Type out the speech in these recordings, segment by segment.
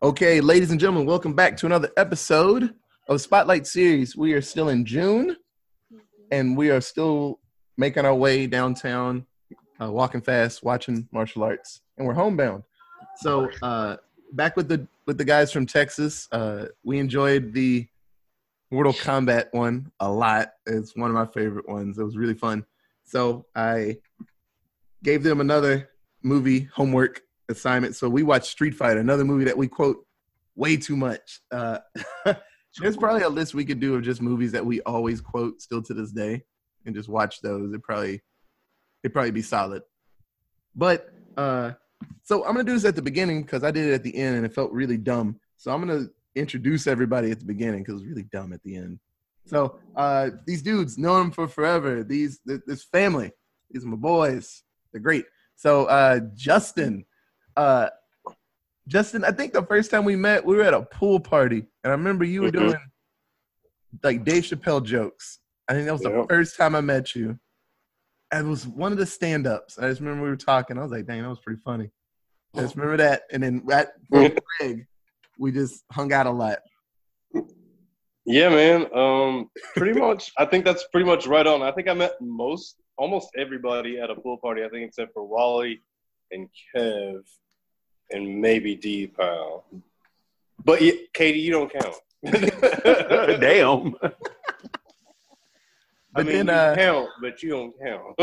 Okay, ladies and gentlemen, welcome back to another episode of Spotlight Series. We are still in June, and we are still making our way downtown, uh, walking fast, watching martial arts, and we're homebound. So, uh, back with the with the guys from Texas, uh, we enjoyed the Mortal Kombat one a lot. It's one of my favorite ones. It was really fun. So I gave them another movie homework assignment. So we watched Street Fighter, another movie that we quote way too much. Uh, there's probably a list we could do of just movies that we always quote still to this day, and just watch those. It probably it'd probably be solid. But uh, so I'm gonna do this at the beginning because I did it at the end and it felt really dumb. So I'm gonna introduce everybody at the beginning because it was really dumb at the end. So uh, these dudes know them for forever. These this family, these are my boys. They're great. So uh, Justin, uh, Justin, I think the first time we met, we were at a pool party, and I remember you were Mhm. doing like Dave Chappelle jokes. I think that was the first time I met you. And it was one of the stand-ups. I just remember we were talking. I was like, "Dang, that was pretty funny." I just remember that. And then at Greg, we just hung out a lot. Yeah, man. Um, pretty much. I think that's pretty much right on. I think I met most, almost everybody at a pool party. I think except for Wally and Kev, and maybe D Pal. But yeah, Katie, you don't count. Damn. I But mean, then, uh, you count, but you don't count.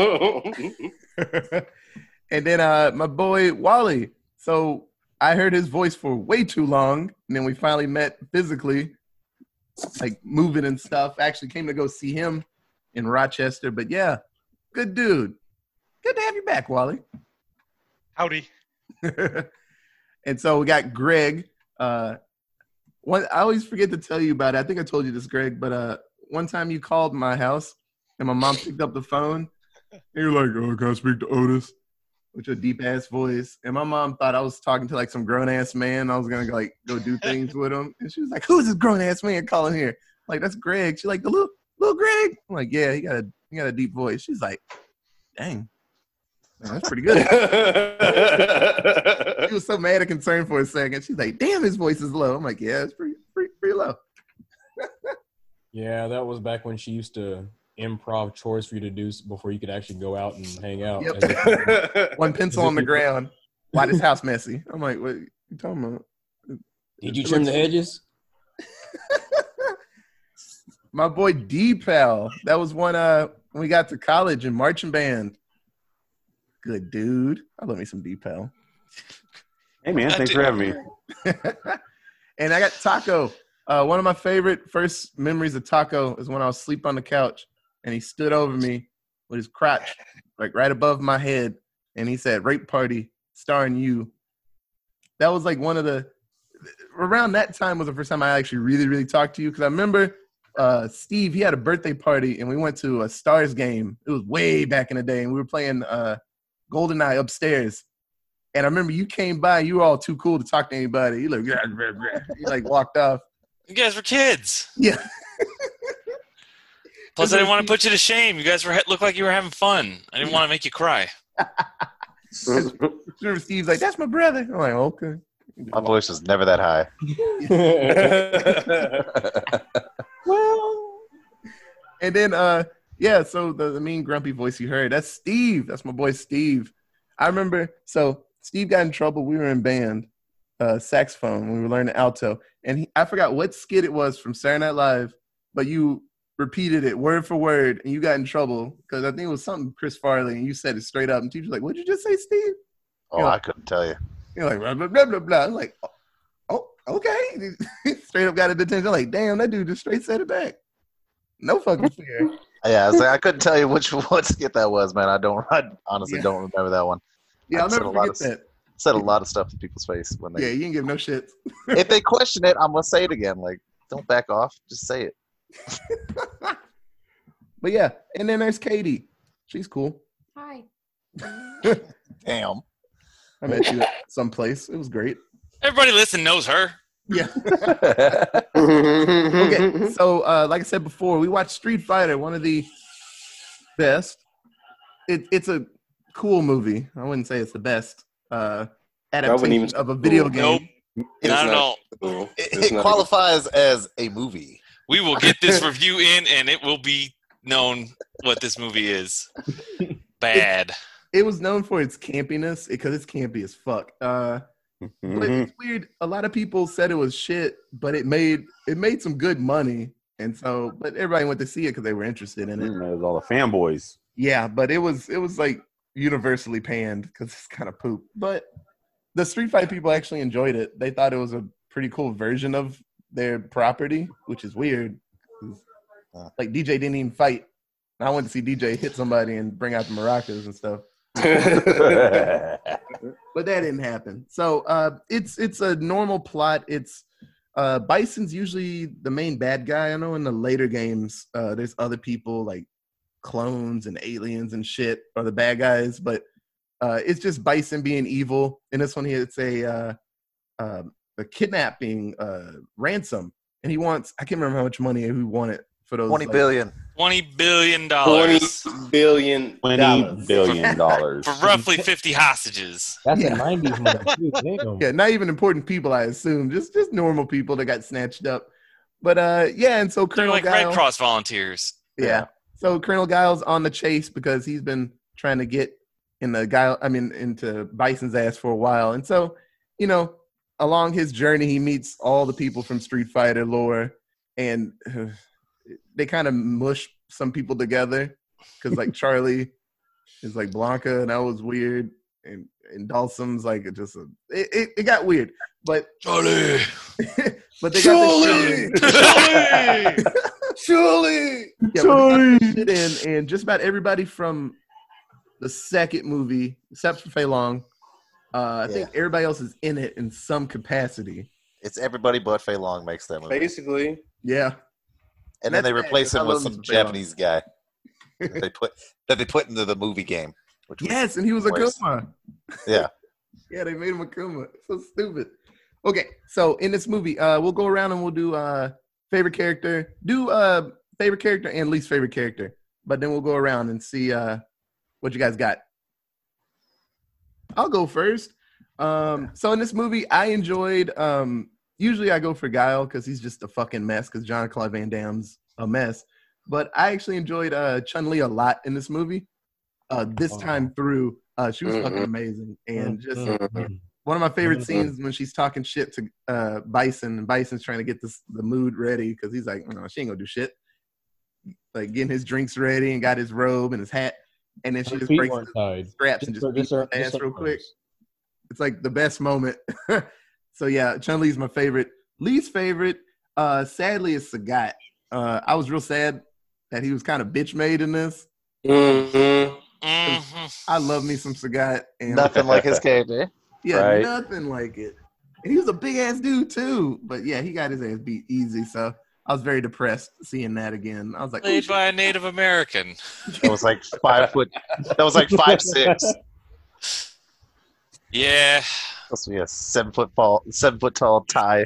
and then uh my boy Wally. So I heard his voice for way too long, and then we finally met physically, like moving and stuff. Actually came to go see him in Rochester. But yeah, good dude. Good to have you back, Wally. Howdy. And so we got Greg. Uh one I always forget to tell you about it. I think I told you this, Greg, but uh one time you called my house and my mom picked up the phone and you're like, Oh, can I speak to Otis? With your deep ass voice. And my mom thought I was talking to like some grown ass man. I was gonna like go do things with him. And she was like, Who's this grown ass man calling here? I'm like, that's Greg. She's like, the little little Greg. I'm like, yeah, he got a he got a deep voice. She's like, dang. Man, that's pretty good. She was so mad and concerned for a second. She's like, "Damn, his voice is low." I'm like, "Yeah, it's pretty, pretty, pretty low." Yeah, that was back when she used to improv chores for you to do before you could actually go out and hang out. Yep. If- One pencil on the ground. Why this house messy? I'm like, "What you talking about?" Did you trim the edges? My boy D Pal. That was one. Uh, when we got to college in marching band. Good dude. I love me some D Pal. Hey man, thanks for having me. and I got Taco. Uh, one of my favorite first memories of Taco is when I was asleep on the couch and he stood over me with his crotch like right above my head and he said, "Rape party starring you." That was like one of the around that time was the first time I actually really really talked to you because I remember uh, Steve he had a birthday party and we went to a Stars game. It was way back in the day and we were playing uh, GoldenEye upstairs. And I remember you came by, you were all too cool to talk to anybody. You like, you like walked off. You guys were kids. Yeah. Plus, I didn't want to put you to shame. You guys were looked like you were having fun. I didn't want to make you cry. Remember Steve's like, that's my brother. I'm like, okay. My voice was never that high. Well. And then uh yeah, so the, the mean grumpy voice you heard, that's Steve. That's my boy Steve. I remember so Steve got in trouble. We were in band, uh saxophone, we were learning alto. And he, I forgot what skit it was from Saturday Night Live, but you repeated it word for word and you got in trouble because I think it was something Chris Farley and you said it straight up and teacher's like, What'd you just say, Steve? Oh, Yeah. I couldn't tell you. You're like, blah, blah, blah, blah, blah. I'm like, oh, okay. straight up got a detention. I'm like, damn, that dude just straight said it back. No fucking fear. Yeah, I like, I couldn't tell you which what skit that was, man. I don't. I honestly Yeah. don't remember that one. Yeah, I'll I said never a lot forget of- that. Said a lot of stuff in people's face when they. Yeah, you didn't give no shit. If they question it, I'm gonna say it again. Like, don't back off. Just say it. But yeah, and then there's Katie. She's cool. Hi. Damn. I met you at someplace. It was great. Everybody listen knows her. Yeah. Okay. So, uh, like I said before, we watched Street Fighter, one of the best. It, it's a cool movie. I wouldn't say it's the best uh, adaptation even of a video cool. game. Nope. It's Not at all. cool. It, it not- qualifies as a movie. We will get this review in, and it will be known what this movie is. Bad. It was known for its campiness because it's campy as fuck. Uh, but it's weird. A lot of people said it was shit, but it made it made some good money, and so but everybody went to see it because they were interested in it. Mm, There's all the fanboys. Yeah, but it was it was like universally panned because it's kind of poop. But the Street Fight people actually enjoyed it. They thought it was a pretty cool version of their property, which is weird. Like DJ didn't even fight. And I went to see DJ hit somebody and bring out the maracas and stuff, but that didn't happen. So uh, it's it's a normal plot. It's uh, Bison's usually the main bad guy. I know in the later games, uh, there's other people like clones and aliens and shit are the bad guys, but uh, it's just Bison being evil. In this one, it's a uh, uh, a kidnapping uh, ransom, and he wants I can't remember how much money he wanted for those. Twenty like- billion. Twenty billion Twenty dollars billion Twenty dollars. billion dollars. for roughly fifty hostages. That's Yeah. a '90s movie too. Yeah, not even important people, I assume. Just just normal people that got snatched up. But uh, yeah, and so Colonel They're Colonel like Guile, Red Cross volunteers. Yeah. So Colonel Guile's on the chase because he's been trying to get in the Guile, I mean, into Bison's ass for a while. And so, you know, along his journey, he meets all the people from Street Fighter lore, and uh, they kind of mush some people together because, like, Charlie is like Blanka, and that was weird, and and Dhalsim's like just a, it, it, it got weird, but Charlie. but they got this shit in. Yeah, but they got in, and just about everybody from the second movie, except for Fei Long, uh, I think everybody else is in it in some capacity. It's everybody but Fei Long makes that movie, Basically, Yeah, and then they replace him with some Japanese guy that they put that they put into the movie game. Which yes, and he was a Worse. Kuma. Yeah. yeah, they made him a Kuma. So stupid. Okay, so in this movie, uh, we'll go around and we'll do uh favorite character, do uh favorite character and least favorite character, but then we'll go around and see uh what you guys got. I'll go first. Um, so in this movie, I enjoyed. Um, usually, I go for Guile because he's just a fucking mess. Because John Claude Van Damme's a mess. But I actually enjoyed uh, Chun Li a lot in this movie. Uh, this Wow. time through, uh, she was fucking Mhm. amazing, and just Mhm. one of my favorite Mhm. scenes when she's talking shit to uh, Bison, and Bison's trying to get this the mood ready because he's like, no, she ain't gonna do shit. Like getting his drinks ready and got his robe and his hat, and then she Her just breaks weren't the tied. straps and just her- beats her- his ass her real quick. arms. It's like the best moment. so yeah, Chun Li's my favorite. Least favorite, uh, sadly, is Sagat. Uh, I was real sad that he was kind of bitch made in this. Mhm. Mhm. I love me some Sagat, and Nothing like his character. yeah, Right. nothing like it. And he was a big ass dude too, but yeah, he got his ass beat easy. So I was very depressed seeing that again. I was like, "Oh, Played by a Native American. That was like five foot. That was like five six. Yeah. Supposed to be a seven foot tall, seven foot tall Thai.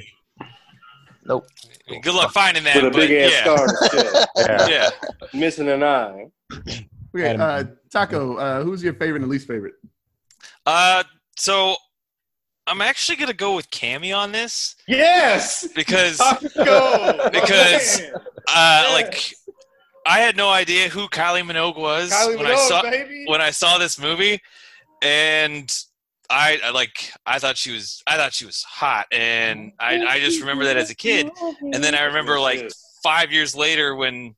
Nope. I mean, good luck finding that. With a big ass yeah. scar on his chest. Yeah. Yeah. Missing an eye. okay, uh, Taco, uh, who's your favorite and least favorite? Uh, so I'm actually gonna go with Cammy on this Yes. because Go. Because- Man. uh, Yes. like I had no idea who Kylie Minogue was Kylie when I saw baby. when I saw this movie, and I, I like I thought she was I thought she was hot, and oh, I I just remember that as a kid, and then I remember like five years later when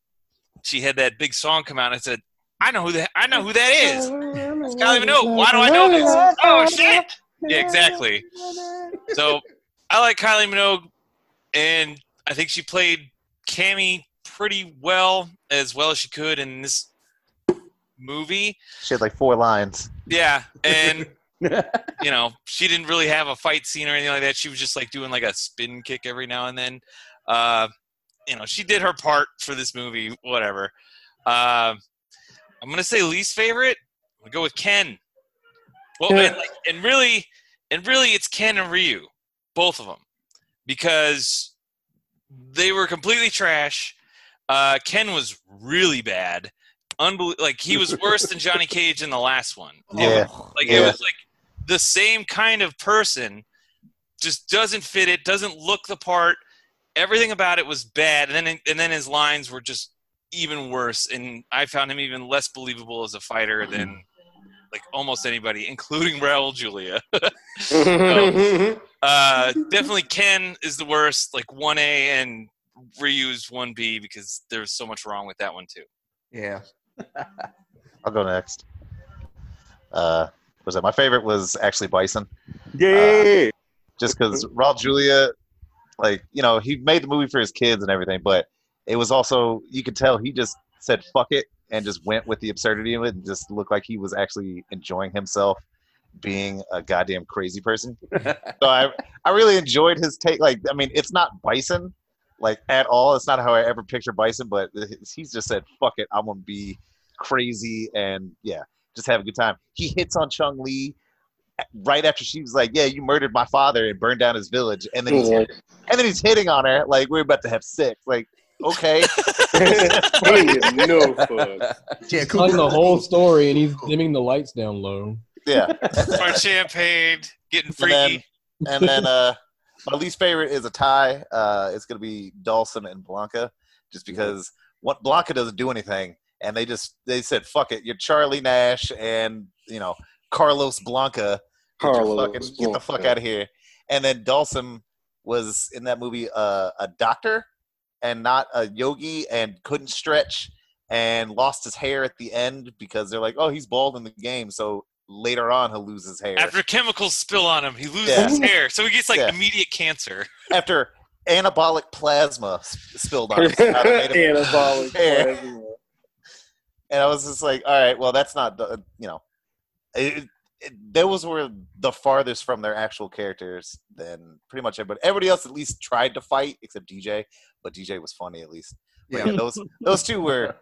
she had that big song come out, I said I know who that I know who that is. It's Kylie Minogue. Why do I know this? Oh shit! Yeah, exactly. So I like Kylie Minogue, and I think she played Cammy pretty well, as well as she could in this movie. She had like four lines. Yeah, and you know, she didn't really have a fight scene or anything like that. She was just like doing like a spin kick every now and then. Uh, you know, she did her part for this movie. Whatever. Uh, I'm gonna say least favorite. I'm gonna go with Ken. Well, and, like, and really, and really, it's Ken and Ryu, both of them, because they were completely trash. Uh, Ken was really bad. Unbel- like he was worse than Johnny Cage in the last one. Yeah. Like it was like the same kind of person, just doesn't fit it, doesn't look the part. Everything about it was bad, and then and then his lines were just even worse. And I found him even less believable as a fighter than like almost anybody, including Raul Julia. uh, definitely Ken is the worst, like one A, and Ryu's one B because there's so much wrong with that one too. Yeah. I'll go next. Uh, was that my favorite? Was actually Bison, Yeah. Uh, just because Raul Julia, like you know, he made the movie for his kids and everything, but it was also you could tell he just said fuck it and just went with the absurdity of it and just looked like he was actually enjoying himself being a goddamn crazy person. so I I really enjoyed his take. Like I mean, it's not Bison like at all. It's not how I ever picture Bison, but he's just said fuck it. I'm gonna be crazy and yeah, just have a good time. He hits on Chun Li right after she was like, "Yeah, you murdered my father and burned down his village," and then he's Yeah. and then he's hitting on her like we're about to have sex. Like, okay, no fuck. Yeah, telling the whole story and he's dimming the lights down low. yeah. Our champagne, getting And then, freaky. and then uh, my least favorite is a tie. Uh, it's gonna be Dhalsim and Blanka, just because what Blanka doesn't do anything, and they just they said fuck it. You're Charlie Nash and you know Carlos Blanka. Get, your Carlos fucking, get the fuck out of here. And then Dhalsim was in that movie uh, a doctor and not a yogi and couldn't stretch and lost his hair at the end because they're like, oh, he's bald in the game, so later on he'll lose his hair After chemicals spill on him, he loses Yeah. his hair, so he gets like Yeah. immediate cancer. after anabolic plasma spilled on him. How they made him- Anabolic plasma. And I was just like, all right, well, that's not, the- you know, it, it, those were the farthest from their actual characters than pretty much everybody. Everybody else at least tried to fight, except DJ, but DJ was funny at least. But Yeah. yeah, those those two were.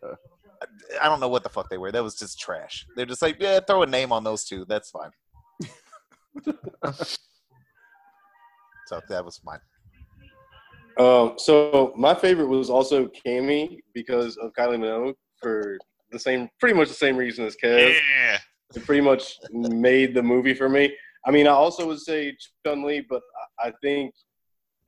I don't know what the fuck they were. That was just trash. They're just like, yeah, throw a name on those two. That's fine. so that was mine. Um, so my favorite was also Cammy because of Kylie Minogue for the same, pretty much the same reason as Kev. Yeah. It pretty much made the movie for me. I mean, I also would say Chun Li, but I think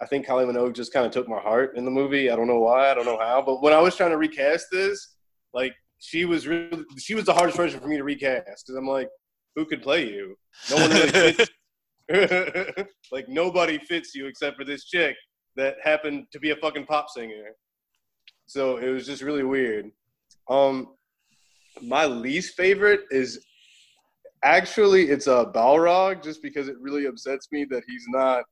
I think Kylie Minogue just kind of took my heart in the movie. I don't know why, I don't know how, but when I was trying to recast this, like she was really she was the hardest person for me to recast because I'm like, who could play you? No one really fits. like nobody fits you except for this chick that happened to be a fucking pop singer. So it was just really weird. Um, my least favorite is actually it's a Balrog, just because it really upsets me that he's not.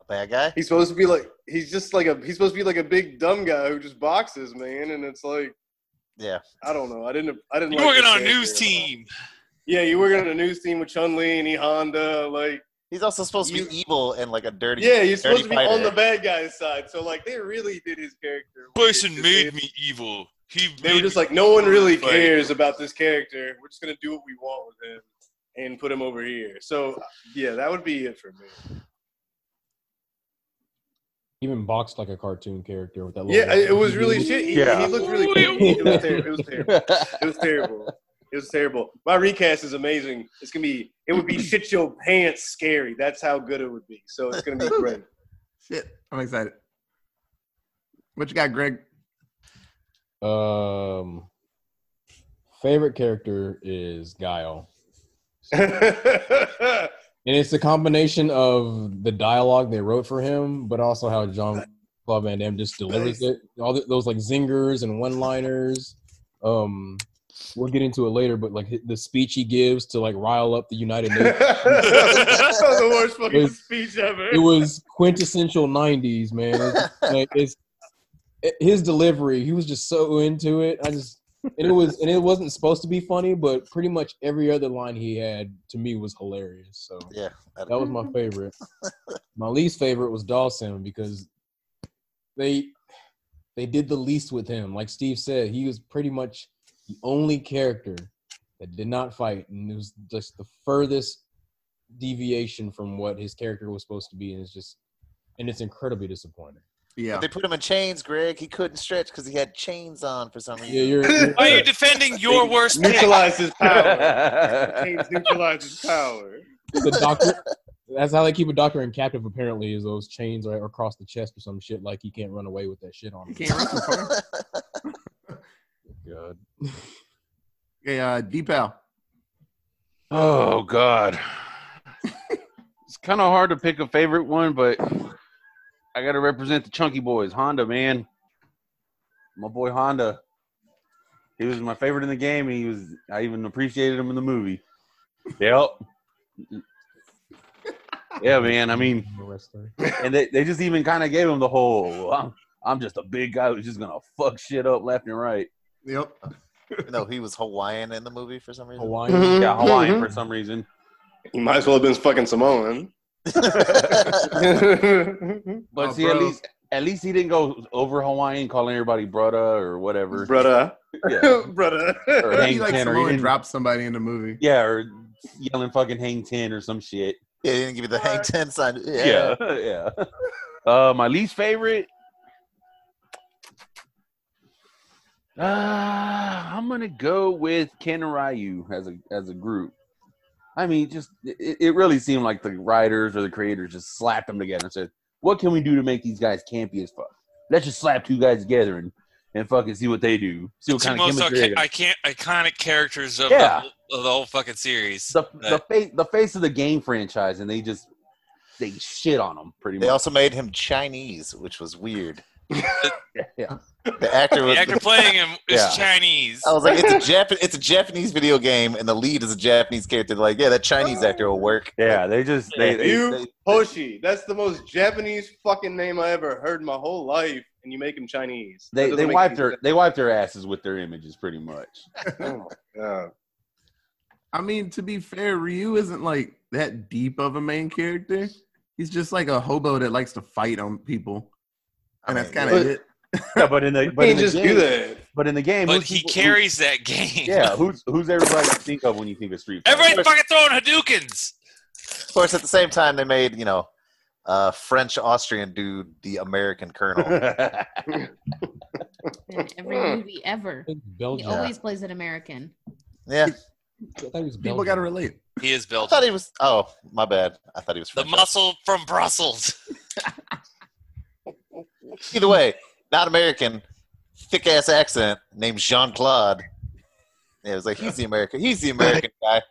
A bad guy. He's supposed to be like he's just like a he's supposed to be like a big dumb guy who just boxes, man, and it's like Yeah. I don't know. I didn't. I didn't. You're like working on a news team. Yeah, you working on a news team with Chun Li and E Honda. Like, He's also supposed to You- be evil and like a dirty. yeah, you're supposed to be fighter. on the bad guy's side. So like, they really did his character. Bison weird. made They- me evil. He They were just like, no one really fight." cares about this character. We're just gonna do what we want with him and put him over here. So yeah, that would be it for me. Even boxed like a cartoon character with that. Little Yeah, it was really shit. He, Yeah. he looked really cool. It was, ter- it was terrible. It was terrible. It was terrible. My recast is amazing. It's gonna be. It would be shit your pants scary. That's how good it would be. So it's gonna be great. Shit, I'm excited. What you got, Greg? Um, favorite character is Guile, and it's a combination of the dialogue they wrote for him, but also how John Claude Van Damme just delivers it. All the, those like zingers and one-liners. Um, we'll get into it later, but like the speech he gives to like rile up the United Nations. the worst fucking speech ever. it was quintessential '90s, man. It's, like, it's it- his delivery. He was just so into it. I just and it was and it wasn't supposed to be funny, but pretty much every other line he had to me was hilarious. So Yeah. that was my favorite. my least favorite was Dhalsim because they they did the least with him. Like Steve said, he was pretty much the only character that did not fight, and it was just the furthest deviation from what his character was supposed to be, and it's just and it's incredibly disappointing. Yeah. But they put him in chains, Greg. He couldn't stretch because he had chains on for some reason. Yeah, you're. you're Why are you defending your worst pick? neutralize his power. Chains neutralize his power. the doctor. That's how they keep a doctor in captive. Apparently, is those chains right across the chest or some shit. Like he can't run away with that shit on You him. can't run so. God. Okay, uh, Deepal. Oh God. it's kind of hard to pick a favorite one, but I got to represent the chunky boys. Honda, man, my boy Honda. He was my favorite in the game, and he was. I even appreciated him in the movie. Yep. yeah, man. I mean, and they, they just even kind of gave him the whole. I'm, I'm just a big guy who's just gonna fuck shit up left and right. Yep. no, he was Hawaiian in the movie for some reason. Hawaiian. Yeah, Hawaiian for mm-hmm. some reason. He might as well have been fucking Samoan. But Oh, see, at least at least he didn't go over Hawaiian, calling everybody brother or whatever. Brother. Yeah. Brother. Or he Hang like Ten, or he Samoan didn't- dropped somebody in the movie. Yeah, or yelling fucking hang ten or some shit. yeah, he didn't give you the hang ten sign. Yeah. Yeah, yeah. Uh, my least favorite. Uh, I'm gonna go with Ken and Ryu as a as a group. I mean, just it, it really seemed like the writers or the creators just slapped them together and said, "What can we do to make these guys campy as fuck? Let's just slap two guys together and and fucking see what they do. See what Two kind of most chemistry they arca- I can't iconic characters of, Yeah. the, whole, of the whole fucking series. the the face the face of the game franchise, and they just they shit on them pretty They much. They also made him Chinese, which was weird. Yeah. The actor the was. actor playing him is Yeah. Chinese. I was like, it's a Jap- it's a Japanese video game, and the lead is a Japanese character. Like, yeah, that Chinese actor will work. Yeah, they just they, they, you they- Hoshi. That's the most Japanese fucking name I ever heard in my whole life, and you make him Chinese. They, doesn't they wiped their sense. they wiped their asses with their images pretty much. Oh my god. I mean, to be fair, Ryu isn't like that deep of a main character. He's just like a hobo that likes to fight on people, and I that's kind of it. Yeah, but in the but in the just game, do that. but in the game, but he people- carries that game. yeah, who's who's everybody you think of when you think of Street Fighter? Everybody fucking throwing Hadoukens. Of course, at the same time, they made you know, uh, French Austrian dude the American Colonel. every movie ever. He always plays an American. Yeah, I thought he was People got to relate. He is I thought he was. Oh, my bad. I thought he was The muscle from Brussels. Either way, not American. Thick ass accent named Jean Claude. Yeah, it was like he's the American. He's the American guy.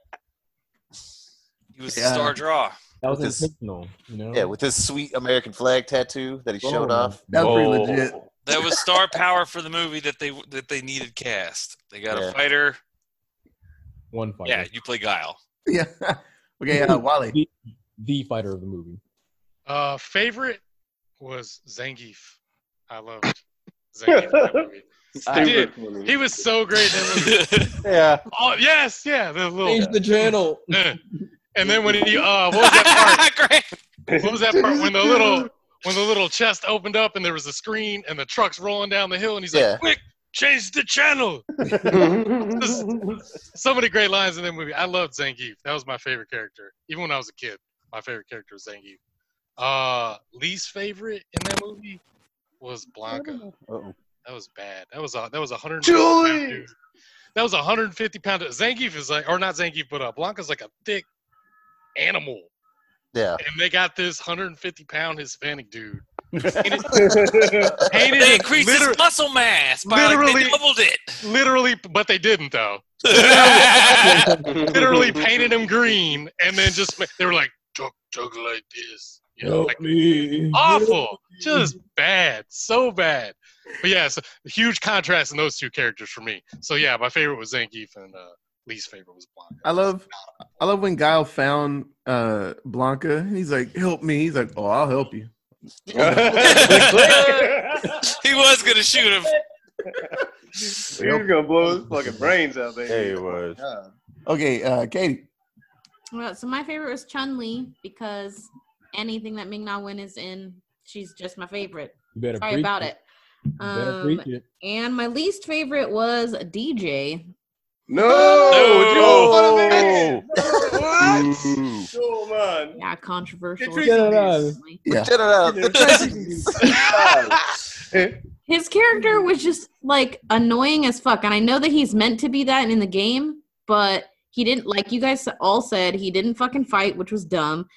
He was Yeah. the star draw. That was his, intentional, you know. Yeah, with his sweet American flag tattoo that he showed Oh. off. That was pretty legit. That was star power for the movie that they that they needed cast. They got Yeah. a fighter. One fighter. Yeah, you play Guile. Yeah. okay, uh, Wally. The, the fighter of the movie. Uh, favorite was Zangief. I loved Zangief in that movie. I did. He was so great. in that movie. yeah, Oh yes, yeah, the little. Change the channel. And then when he, uh, what was that Great. part? What was that part when the little, when the little chest opened up and there was a screen and the truck's rolling down the hill and he's Yeah. like, "Quick, change the channel!" So many great lines in that movie. I loved Zangief. That was my favorite character. Even when I was a kid, my favorite character was Zangief. Uh, least favorite in that movie was Blanka. Uh-oh. That was bad. That was a that was a hundred. Julie! That was a hundred and fifty pound. Zangief is like, or not Zangief, but uh, Blanka's like a thick animal, Yeah. and they got this hundred and fifty pound Hispanic dude. Painted They increased liter- his muscle mass by like they doubled it. literally, but they didn't though. literally painted him green, and then just they were like, "Chug, chug like this." You know, like, me. awful, just bad, so bad. But yeah, so huge contrast in those two characters for me. So yeah, my favorite was Zangief, and uh, least favorite was Blanka. I love, I love when Guile found uh, Blanka. and He's like, "Help me!" He's like, "Oh, I'll help you." he was gonna shoot him. He was gonna blow his fucking brains out there. Hey, it was. Okay, uh, Katie. Well, so my favorite was Chun Li because anything that Ming Na Wen is in, she's just my favorite. You better Sorry preach about it. You better Um, preach it. and my least favorite was DJ. No, No. you What? Oh man. Yeah, controversial. Get it out. Yeah. Shut it out. His character was just like annoying as fuck, and I know that he's meant to be that in the game, but he didn't. Like you guys all said, he didn't fucking fight, which was dumb.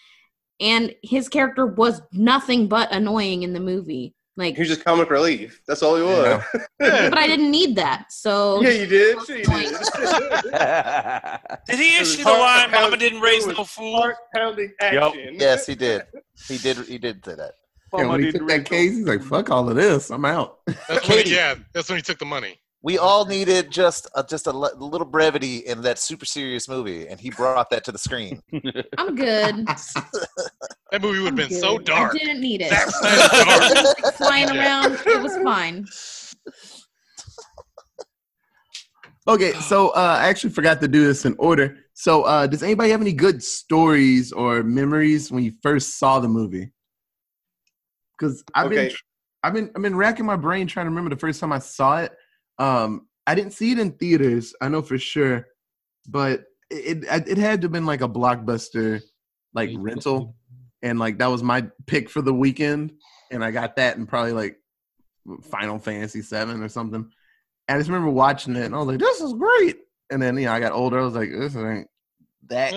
And his character was nothing but annoying in the movie. Like, He was just comic relief. That's all he was. but I didn't need that. So yeah, you did. You did. Did he issue the line, "Mama pounding- didn't raise it was no fool"? Pounding action. yes, he did. He did. He did say that. And when he took that case, he's like, "Fuck all of this, I'm out." That's when he, yeah, that's when he took the money. We all needed just a, just a little brevity in that super serious movie, and he brought that to the screen. I'm good. That movie would have I'm been so good. dark. I didn't need it. Zack Snyder's dark. Like, flying around, it was fine. Okay, so uh, I actually forgot to do this in order. So, uh, does anybody have any good stories or memories when you first saw the movie? Because I've been, I've been, I've been racking my brain trying to remember the first time I saw it. Um, I didn't see it in theaters, I know for sure, but it it, it had to have been like a blockbuster, like rental, and like that was my pick for the weekend, and I got that and probably like Final Fantasy Seven or something. And I just remember watching it, and I was like, "This is great." And then you know, I got older. I was like, "This ain't that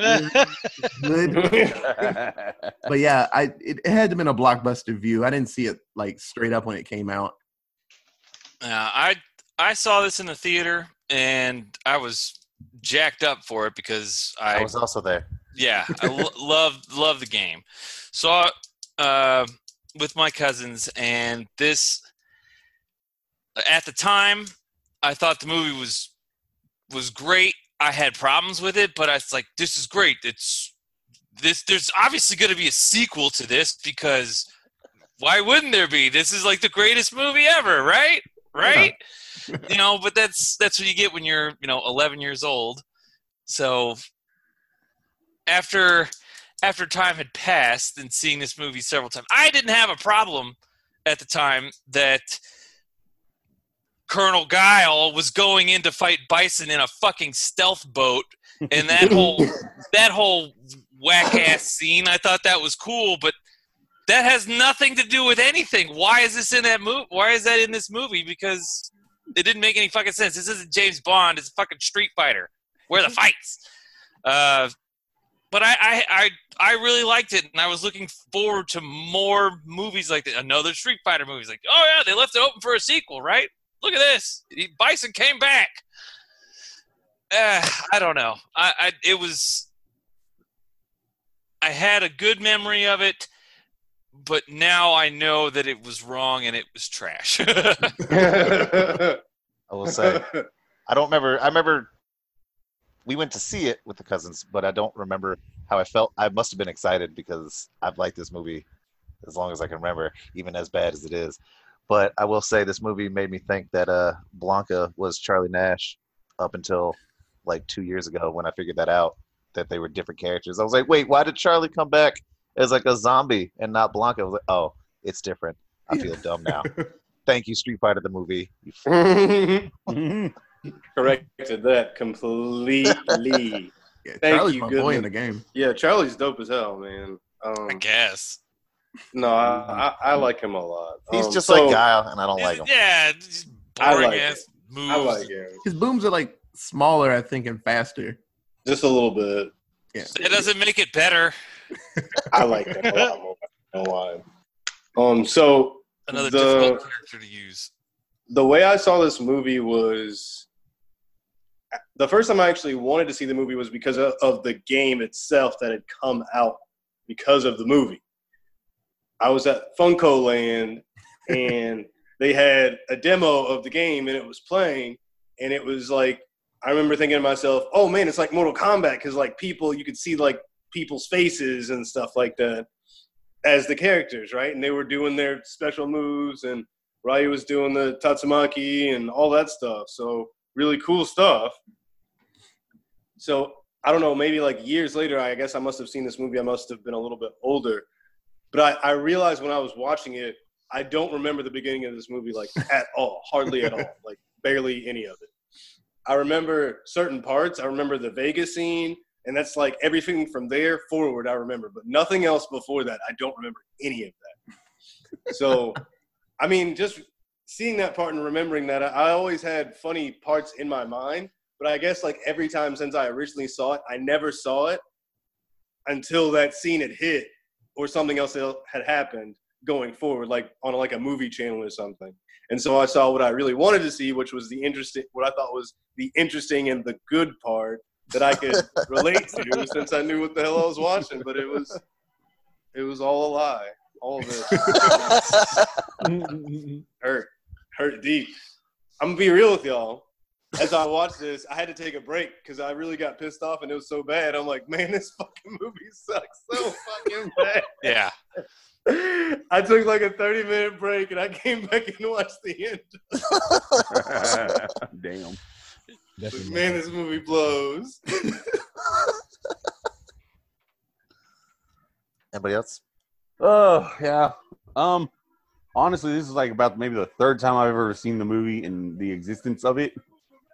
good." good. but yeah, I it, it had to been a blockbuster view. I didn't see it like straight up when it came out. Yeah, I I saw this in the theater and I was jacked up for it because I, I was also there. yeah I lo- love love the game. Saw it uh, with my cousins and this at the time I thought the movie was was great. I had problems with it, but I was like, this is great. It's this. There's obviously going to be a sequel to this because why wouldn't there be? This is like the greatest movie ever, right? Right? You know, but that's that's what you get when you're you know 11 years old. So after after time had passed and seeing this movie several times, I didn't have a problem at the time that Colonel Guile was going in to fight Bison in a fucking stealth boat, and that whole that whole whack ass scene. I thought that was cool, but that has nothing to do with anything. Why is this in that movie? Why is that in this movie? Because it didn't make any fucking sense. This isn't James Bond. It's a fucking Street Fighter. Where are the fights? Uh, but I, I, I, I really liked it, and I was looking forward to more movies like that. Another Street Fighter movie. Like, oh yeah, they left it open for a sequel, right? Look at this. Bison came back. Uh, I don't know. I, I, it was. I had a good memory of it, but now I know that it was wrong and it was trash. I will say. I don't remember. I remember we went to see it with the cousins, but I don't remember how I felt. I must have been excited because I've liked this movie as long as I can remember, even as bad as it is. But I will say this movie made me think that uh, Blanka was Charlie Nash up until like two years ago when I figured that out that they were different characters. I was like, wait, why did Charlie come back as like a zombie and not Blanka? I was like, oh, it's different. I feel dumb now. Thank you, Street Fighter the movie. You Corrected that completely. Yeah, Thank Charlie's you, my boy in the game. Yeah, Charlie's dope as hell, man. Um, I guess. no, I, I, I like him a lot. He's Um, just so, like Guile, and I don't like him. Yeah, just I boring like ass moves. I like him His booms are like smaller, I think, and faster. just a little bit. Yeah. That doesn't make it better. I like him a lot more. No lie. Um, so Another The- difficult character to use. the way I saw this movie was the first time I actually wanted to see the movie was because of, of the game itself that had come out because of the movie. I was at Funko Land and they had a demo of the game and it was playing and it was like I remember thinking to myself, "Oh man, it's like Mortal Kombat because like people you could see like people's faces and stuff like that as the characters, right? And they were doing their special moves and Ryu was doing the Tatsumaki and all that stuff. So really cool stuff. So I don't know, maybe like years later, I guess I must have seen this movie. I must have been a little bit older. But I, I realized when I was watching it, I don't remember the beginning of this movie like at all, hardly at all, like barely any of it. I remember certain parts. I remember the Vegas scene, and that's like everything from there forward I remember, but nothing else before that. I don't remember any of that. So, I mean, just seeing that part and remembering that, I, always had funny parts in my mind, but I guess like every time since I originally saw it, I never saw it until that scene had hit, or something else had happened going forward, like on like a movie channel or something. And so I saw what I really wanted to see, which was the interesting, what I thought was the interesting and the good part that I could relate to, since I knew what the hell I was watching. But it was, it was all a lie. All of it hurt, hurt deep. I'm gonna be real with y'all. As I watched this, I had to take a break because I really got pissed off and it was so bad. I'm like, man, this fucking movie sucks so fucking bad. Yeah. I took like a 30 minute break and I came back and watched the end. Damn. Definitely. Man, this movie blows. Anybody else? Oh yeah. Um, honestly, this is like about maybe the third time I've ever seen the movie and the existence of it.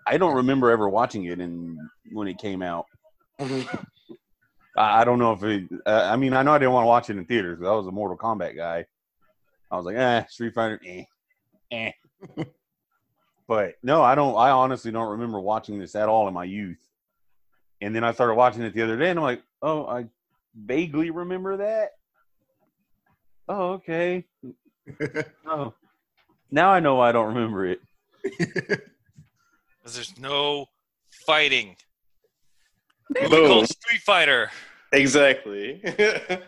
I don't remember ever watching it and when it came out. I, I don't know if it. Uh, I mean, I know I didn't want to watch it in theaters. 'cause I was a Mortal Kombat guy. I was like, eh, Street Fighter, eh, eh. but no, I don't. I honestly don't remember watching this at all in my youth. And then I started watching it the other day, and I'm like, oh, I vaguely remember that. Oh, okay. Oh, now I know why I don't remember it. Because there's no fighting. Movie called Street Fighter. Exactly. There-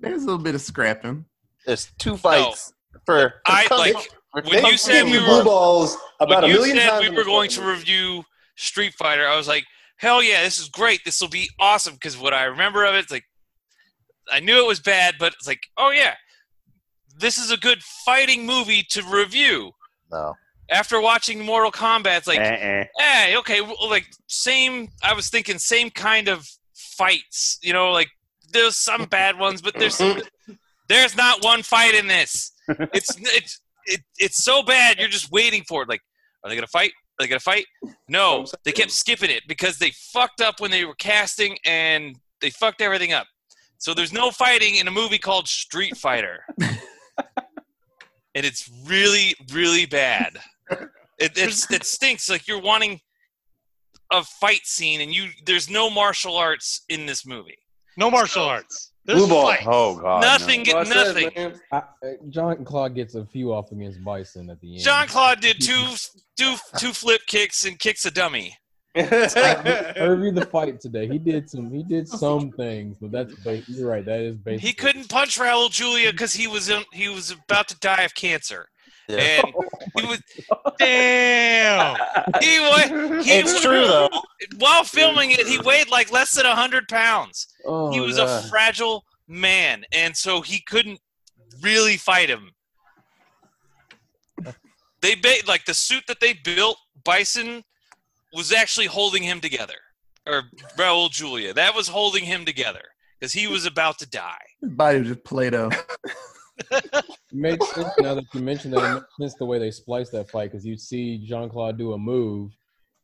There's a little bit of scrapping. There's two fights for. I like for- when you said seen we blue were balls about when a million said times. we were going to review Street Fighter, I was like, hell yeah, this is great. This will be awesome. Because what I remember of it, it's like, I knew it was bad, but it's like, oh yeah, this is a good fighting movie to review. No. After watching Mortal Kombat, it's like, Eh, eh. hey, okay, well, like same. I was thinking same kind of fights. You know, like there's some bad ones, but there's there's not one fight in this. It's it's it, it's so bad. You're just waiting for it. Like, are they gonna fight? Are they gonna fight? No, they kept skipping it because they fucked up when they were casting and they fucked everything up. So there's no fighting in a movie called Street Fighter, and it's really really bad. It it's, it stinks. Like you're wanting a fight scene, and you there's no martial arts in this movie. No martial arts. There's Blue ball. fights. Oh god. Nothing. Well, I Get said, nothing. man, I, I- John Claude gets a few off against Bison at the end. Jean Claude did two two two flip kicks and kicks a dummy. I reviewed the fight today. He did some. He did some things, but that's you're right. That is basically. He couldn't punch Raul Julia because he was in, he was about to die of cancer, Yeah. and oh he was Damn. he wa- he It's true though. while filming it he weighed like less than hundred pounds. Oh, he was God. a fragile man, and so he couldn't really fight him. They ba- like the suit that they built. Bison was actually holding him together, or Raul Julia. That was holding him together because he was about to die. His body was just Play-Doh. It makes sense now that you mentioned that. It makes sense the way they spliced that fight because you'd see Jean Claude do a move,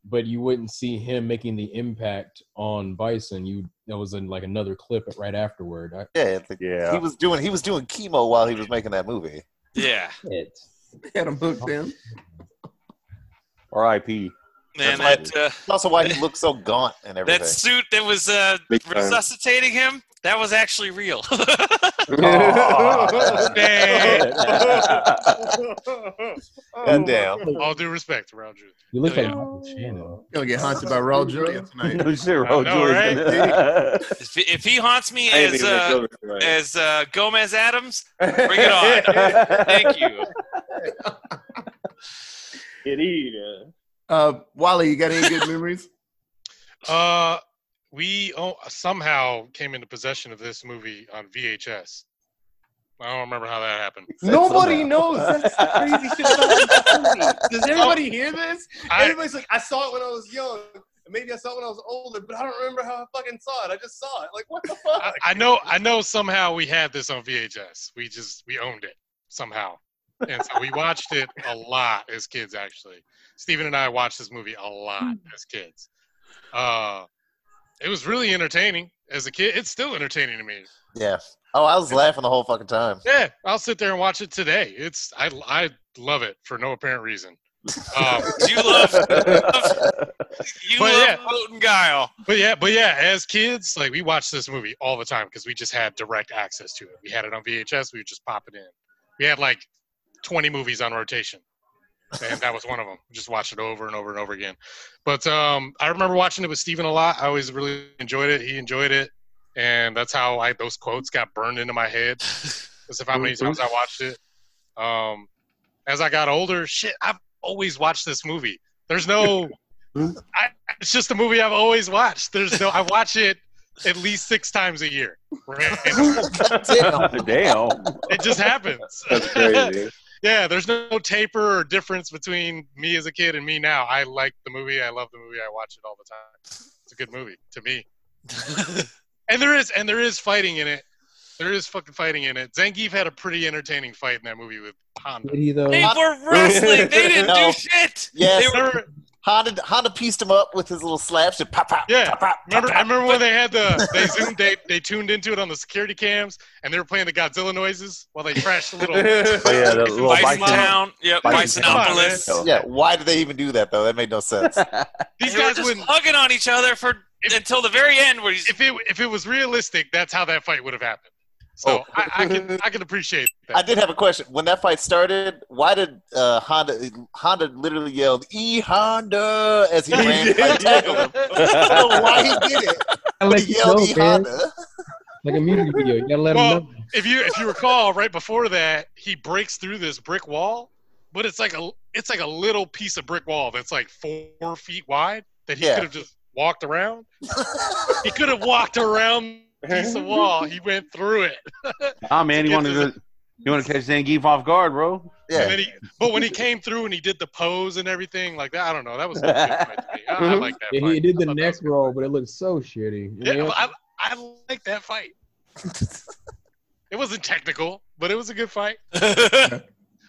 but you wouldn't see him making the impact on Bison. You that was in like another clip right afterward. I, Yeah, it's like- Yeah. he was doing he was doing chemo while he was making that movie. Yeah, it. Had him hooked in. R.I.P. man. That's That uh, That's also why he looked so gaunt and everything. that suit that was uh, resuscitating him. That was actually real. God damn. All due respect to Raul Julia. You look Oh, like yeah. Michael Shannon. Gonna get haunted by Raul Julia tonight. no shit, I know, right? Gonna- if, he, if he haunts me I as uh, gonna go there as uh, Gomez Addams, bring it on. Thank you. Querida. Uh, Wally, you got any good memories? Uh, we oh, somehow came into possession of this movie on VHS. I don't remember how that happened. Nobody knows. That's the crazy shit about this movie. Does everybody hear this? I, Everybody's like, I saw it when I was young. Maybe I saw it when I was older, but I don't remember how I fucking saw it. I just saw it. Like, what the fuck? I, I know I know somehow we had this on VHS. We just we owned it somehow. And so we watched it a lot as kids actually. Stephen and I watched this movie a lot as kids. Uh it was really entertaining as a kid. It's still entertaining to me. Yeah. Oh, I was laughing the whole fucking time. Yeah, I'll sit there and watch it today. It's I I love it for no apparent reason. Um, You love you But love yeah. Moat and Guile. But yeah, but yeah, as kids, like we watched this movie all the time because we just had direct access to it. We had it on VHS. We would just pop it in. We had like 20 movies on rotation, and that was one of them. Just watched it over and over and over again. But um, I remember watching it with Steven a lot. I always really enjoyed it. He enjoyed it, and that's how I those quotes got burned into my head. Because of how many times I watched it. Um, as I got older, shit, I've always watched this movie. There's no, I, it's just a movie I've always watched. There's no, I watch it at least six times a year. Right? Damn. it just happens. That's crazy. Yeah, there's no taper or difference between me as a kid and me now. I like the movie. I love the movie. I watch it all the time. It's a good movie to me. And there is, and there is fighting in it. There is fucking fighting in it. Zangief had a pretty entertaining fight in that movie with Honda. Did he though? They were wrestling. They didn't No. do shit. Yes, They were- Remember, Honda Honda pieced him up with his little slaps and pop pop. Yeah, pop, pop, remember, pop, I pop. remember when they had the they zoomed they they tuned into it on the security cams and they were playing the Godzilla noises while they crashed the little. Oh, yeah, the little Bison bison. Town. Yep, Bison Bisonopolis. Town. Yeah, why did they even do that though? That made no sense. These They were just hugging on each other for until the very end, where he's If it if it was realistic, that's how that fight would have happened. So Oh. I, I can I can appreciate that. I did have a question. When that fight started, why did uh, Honda Honda literally yelled "E Honda" as he ran like, tackle him? I don't know why he did it. I But let he yelled know, "E. Honda." Like a music video. You gotta let Well, him know. if you if you recall, right before that, he breaks through this brick wall, but it's like a it's like a little piece of brick wall that's like four feet wide that he Yeah. could have just walked around. he could have walked around the piece of wall. He went through it. Nah, man, he wanted to. You want to catch Zangief off guard, bro? And Yeah, then he, but when he came through and he did the pose and everything like that, I don't know. That was a good fight to me. I, I mm-hmm. like that. Yeah, fight. he did the thought that neck was good. roll, but it looked so shitty. Yeah, You know? I, I like that fight. it wasn't technical, but it was a good fight.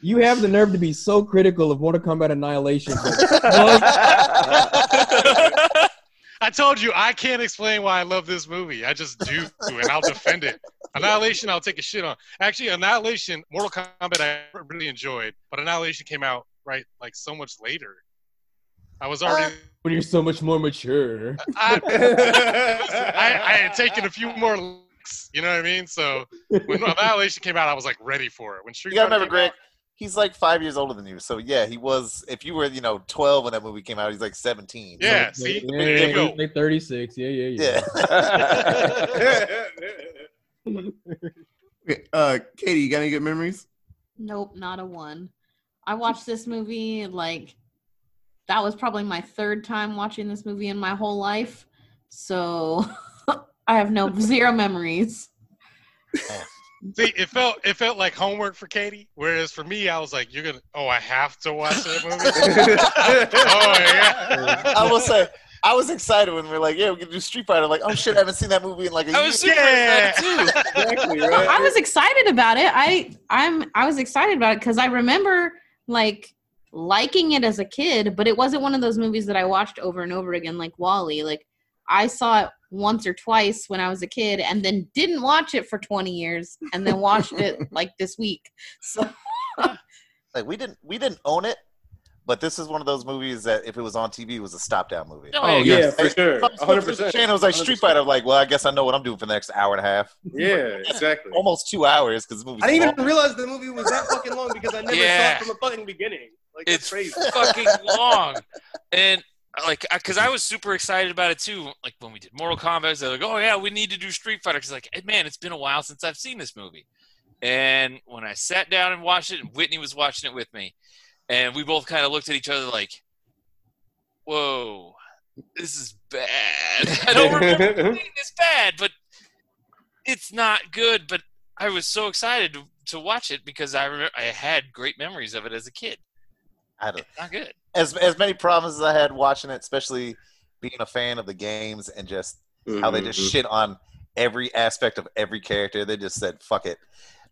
You have the nerve to be so critical of Mortal Kombat Annihilation. But I told you I can't explain why I love this movie. I just do, and I'll defend it. Annihilation, I'll take a shit on. Actually, Annihilation, Mortal Kombat, I really enjoyed, but Annihilation came out right like so much later. I was already, when you're so much more mature. I, I, I had taken a few more licks. You know what I mean? So when Annihilation came out, I was like ready for it. When Street you gotta Fighter remember, came Greg. He's like five years older than you, so yeah, he was. If you were, you know, twelve when that movie came out, he's like seventeen. yeah. Like, See, yeah, there yeah, you he's like 36. Yeah, yeah, yeah. Yeah. Okay, uh, Katie, you got any good memories? Nope, not a one. I watched this movie like that was probably my third time watching this movie in my whole life. So I have no zero memories. See, it felt it felt like homework for Katie, whereas for me, I was like, "You're gonna, oh, I have to watch that movie." oh yeah. I will say, I was excited when we were like, "Yeah, we can do Street Fighter." Like, oh shit, I haven't seen that movie in like a I year. was Yeah. excited too. Exactly, I was excited about it. I I'm I was excited about it because I remember like liking it as a kid, but it wasn't one of those movies that I watched over and over again like Wally. Like I saw it once or twice when I was a kid and then didn't watch it for 20 years and then watched it like this week. So like we didn't we didn't own it, but this is one of those movies that if it was on TV, it was a stop down movie. Oh, yeah. for sure. I was flipping 100. through the percent Channel was like Street Fighter. I'm like, well, I guess I know what I'm doing for the next hour and a half, Yeah, exactly. almost two hours because the movie. I didn't even realize the movie was that fucking long because I never Yeah. saw it from the fucking beginning. Like that's it's crazy. fucking long. And like, because I was super excited about it too. Like when we did Mortal Kombat, they're like, "Oh yeah, we need to do Street Fighter." Because like, hey, man, it's been a while since I've seen this movie. And when I sat down and watched it, and Whitney was watching it with me, and we both kind of looked at each other like, "Whoa, this is bad." I don't remember being this bad, but it's not good. But I was so excited to, to watch it because I remember I had great memories of it as a kid. I don't, Not good. As as many problems as I had watching it, especially being a fan of the games and just how they just Mhm. shit on every aspect of every character. They just said, "Fuck it."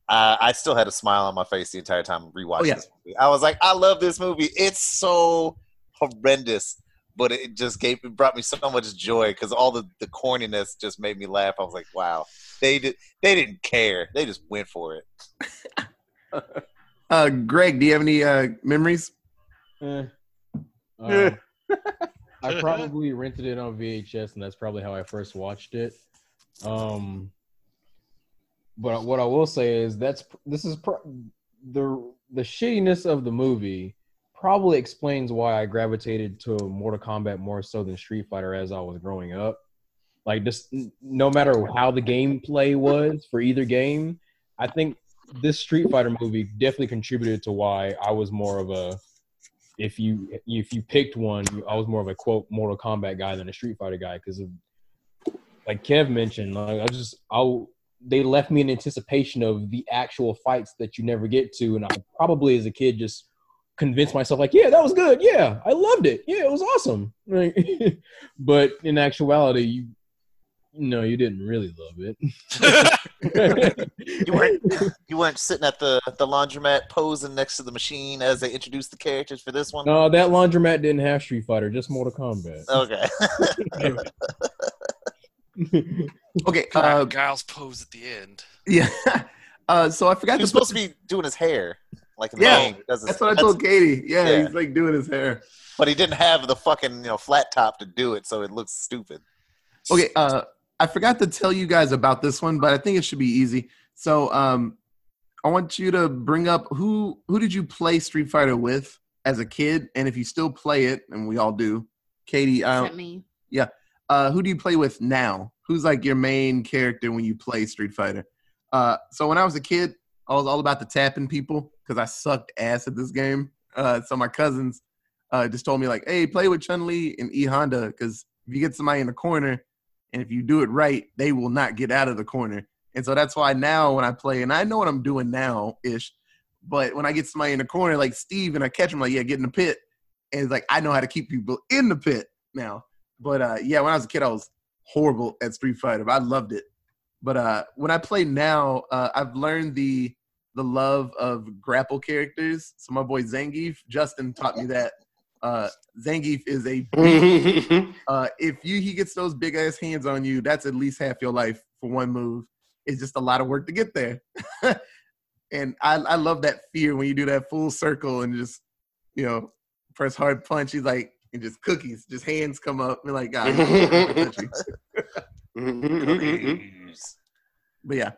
Uh, I still had a smile on my face the entire time rewatching Oh, yeah. this movie. I was like, "I love this movie. It's so horrendous, but it just gave it brought me so much joy because all the the corniness just made me laugh. I was like, "Wow, they did they didn't care. They just went for it." Uh, Greg, do you have any uh, memories? Eh. Um, I probably rented it on VHS, and that's probably how I first watched it. Um, but what I will say is that's this is pro- the the shittiness of the movie probably explains why I gravitated to Mortal Kombat more so than Street Fighter as I was growing up. Like just no matter how the gameplay was for either game, I think this Street Fighter movie definitely contributed to why I was more of a if you if you picked one, I was more of a quote Mortal Kombat guy than a Street Fighter guy because like Kev mentioned, like I just I they left me in anticipation of the actual fights that you never get to, and I probably as a kid just convinced myself like, yeah, that was good, yeah, I loved it, yeah, it was awesome. Right? but in actuality, you no, you didn't really love it. You weren't you weren't sitting at the the laundromat posing next to the machine as they introduced the characters for this one. no, that laundromat didn't have Street Fighter, just Mortal Kombat. Okay. Okay. Uh, Guile's pose at the end. yeah. Uh, so I forgot he was supposed to be doing his hair, like in the Yeah, game. He does his- That's what I told Katie. Yeah, Yeah. he's like doing his hair. but he didn't have the fucking you know flat top to do it, so it looks stupid. Okay, uh, I forgot to tell you guys about this one, but I think it should be easy. So, um, I want you to bring up who who did you play Street Fighter with as a kid, and if you still play it, and we all do. Katie, uh, Except me. uh, who do you play with now? Who's like your main character when you play Street Fighter? Uh, so when I was a kid, I was all about the tapping people because I sucked ass at this game. Uh, so my cousins uh, just told me like, "Hey, play with Chun Li and E Honda because if you get somebody in the corner, and if you do it right, they will not get out of the corner." And so that's why now when I play, and I know what I'm doing now ish, but when I get somebody in the corner like Steve and I catch him, like, yeah, get in the pit, and it's like I know how to keep people in the pit now. But uh, yeah, when I was a kid, I was horrible at Street Fighter, but I loved it. But uh, when I play now, uh, I've learned the the love of grapple characters. So my boy Zangief, Justin taught me that. Uh, Zangief is a uh, if you he gets those big ass hands on you, that's at least half your life for one move. It's just a lot of work to get there. and I, I love that fear when you do that full circle and just, you know, press hard punch. He's like, and just cookies, just hands come up. We're like, God. but yeah,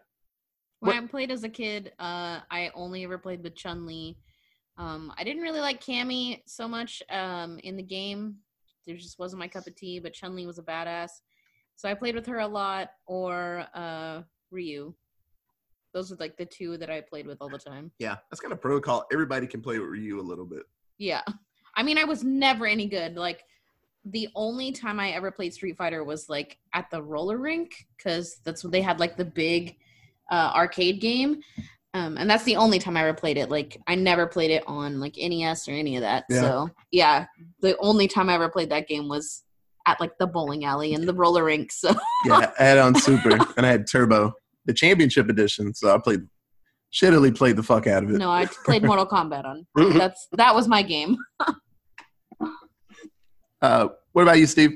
When I played as a kid, uh, I only ever played with Chun Li. Um, I didn't really like Cammy so much um, in the game. There just wasn't my cup of tea. But Chun Li was a badass, so I played with her a lot. Or uh, Ryu. Those are like the two that I played with all the time. yeah, that's kind of protocol. Everybody can play with Ryu a little bit. Yeah. I mean, I was never any good. Like, the only time I ever played Street Fighter was like at the roller rink because that's when they had like the big uh, arcade game. Um, and that's the only time I ever played it. Like, I never played it on like NES or any of that. Yeah. So, yeah, the only time I ever played that game was at like the bowling alley and the roller rink. So, Yeah, I had on Super and I had Turbo, the championship edition. So I played, shittily played the fuck out of it. no, I played Mortal Kombat on. That's that was my game. Uh, what about you, Steve?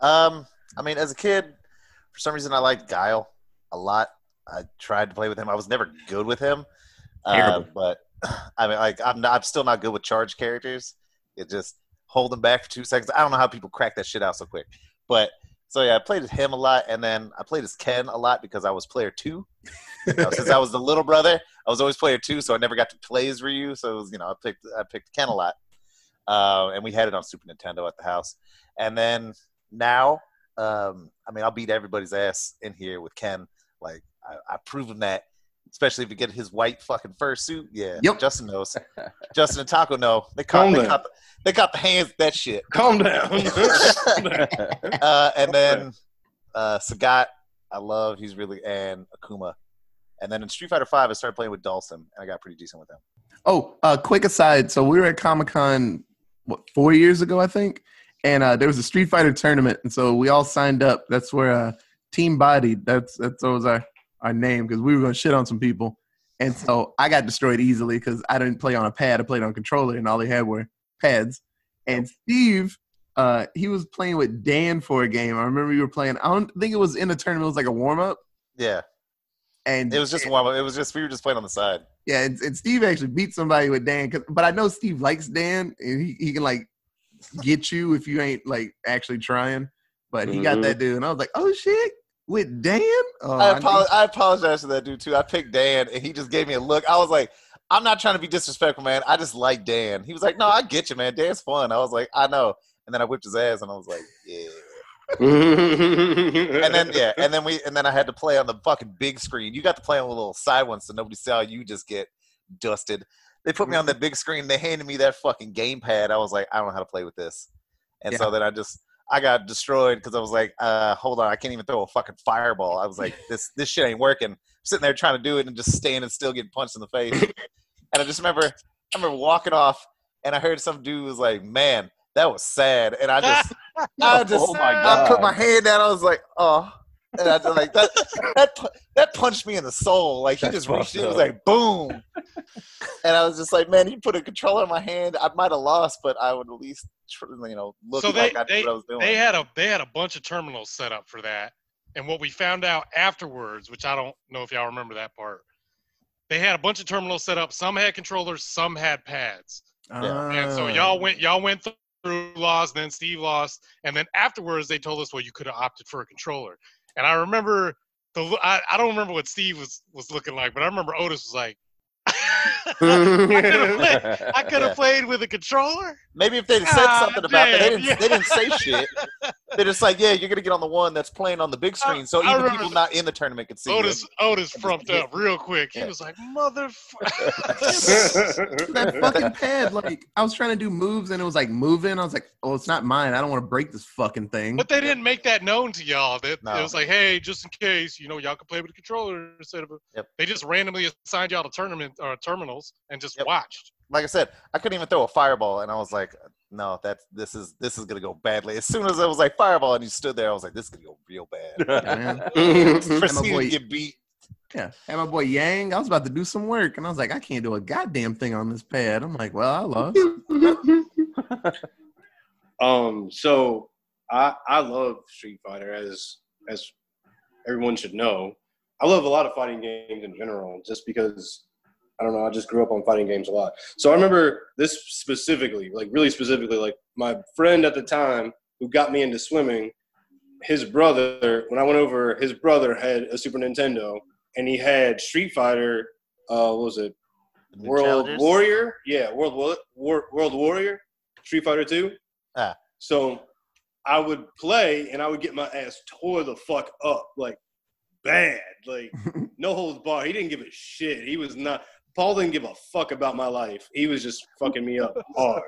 Um, I mean, as a kid, for some reason, I liked Guile a lot. I tried to play with him. I was never good with him, uh, but I mean, like, I'm not, I'm still not good with charge characters. It just hold them back for two seconds. I don't know how people crack that shit out so quick. But so yeah, I played as him a lot, and then I played as Ken a lot because I was player two. You know, since I was the little brother, I was always player two, so I never got to play as Ryu. So it was, you know, I picked I picked Ken a lot, uh, and we had it on Super Nintendo at the house. And then now, um, I mean, I'll beat everybody's ass in here with Ken. Like I, I've proven that, especially if you get his white fucking fursuit. Yeah, Yep. Justin knows. Justin and Taco know. They caught, they, caught the, they got the hands that shit. Calm down. uh, and then uh, Sagat, I love. He's really and Akuma. And then in Street Fighter Five, I started playing with Dhalsim, and I got pretty decent with him. Oh, uh, quick aside. So we were at Comic Con what four years ago, I think, and uh, there was a Street Fighter tournament, and so we all signed up. That's where uh, Team Body. That's that's that was our our name because we were gonna shit on some people, and so I got destroyed easily because I didn't play on a pad. I played on a controller, and all they had were pads. And Steve, uh, he was playing with Dan for a game. I remember you were playing. I don't think it was in a tournament. It was like a warm up, Yeah, and it was just warm. It was just we were just playing on the side. Yeah, and, and Steve actually beat somebody with Dan, 'cause- but I know Steve likes Dan, and he, he can like get you if you ain't like actually trying. But he got Mhm. that dude, and I was like, oh shit, with Dan. Oh, I, I I apologize to that dude too. I picked Dan, and he just gave me a look. I was like, I'm not trying to be disrespectful, man. I just like Dan. He was like, No, I get you, man. Dan's fun. I was like, I know. And then I whipped his ass, and I was like, Yeah. And then yeah, and then we and then I had to play on the fucking big screen. You got to play on a little side one, so nobody saw you just get dusted. They put me on the big screen. They handed me that fucking gamepad. I was like, I don't know how to play with this, and so then I just I got destroyed because I was like, uh, hold on, I can't even throw a fucking fireball. I was like, this this shit ain't working. sitting there trying to do it and just standing still, getting punched in the face. and I just remember I remember walking off, and I heard some dude was like, man. That was sad, and I just, I just, Oh my God. I put my hand down. I was like, oh, and I was like that. That that punched me in the soul. Like he That's just reached in, it was like boom, and I was just like, man, you put a controller in my hand. I might have lost, but I would at least, you know, look So like they- I knew they- what I was doing. They had a they had a bunch of terminals set up for that, and what we found out afterwards, which I don't know if y'all remember that part, they had a bunch of terminals set up. Some had controllers, some had pads, and so y'all went y'all went through lost, then Steve lost, and then afterwards they told us, well, you could have opted for a controller. And I remember the I, I don't remember what Steve was was looking like, but I remember Otis was like. I could have played, I could have Yeah. played with a controller. Maybe if they'd said God something about that, they damn, didn't. They didn't say shit. They're just like, yeah, you're gonna get on the one that's playing on the big screen, so I even remember people not in the tournament can see Otis you. Otis frumped up real quick. He Yeah. was like, "Motherfucker!" that fucking pad, like I was trying to do moves and it was like moving. I was like, "Oh, it's not mine. I don't want to break this fucking thing." but they didn't make that known to y'all. That No. it was like, "Hey, just in case, you know, y'all can play with a controller instead of." A, Yep. They just randomly assigned y'all to tournament or terminals and just Yep. watched. Like I said, I couldn't even throw a fireball, and I was like, no, that's this is this is gonna go badly. As soon as I was like fireball, and you stood there, I was like, this is gonna go real bad. Man. Proceeded to get beat. Yeah, had my boy Yang. I was about to do some work, and I was like, I can't do a goddamn thing on this pad. I'm like, well, I lost. Um, so I I love Street Fighter as as everyone should know. I love a lot of fighting games in general, just because I don't know. I just grew up on fighting games a lot. So I remember this specifically, like really specifically, like my friend at the time who got me into swimming. His brother, when I went over, his brother had a Super Nintendo, and he had Street Fighter. Uh, what was it? World? Warrior. Yeah, World War, War, World Warrior, Street Fighter Two. Ah. So I would play and I would get my ass tore the fuck up, like bad, like no holds bar. He didn't give a shit. He was not. Paul didn't give a fuck about my life. He was just fucking me up hard.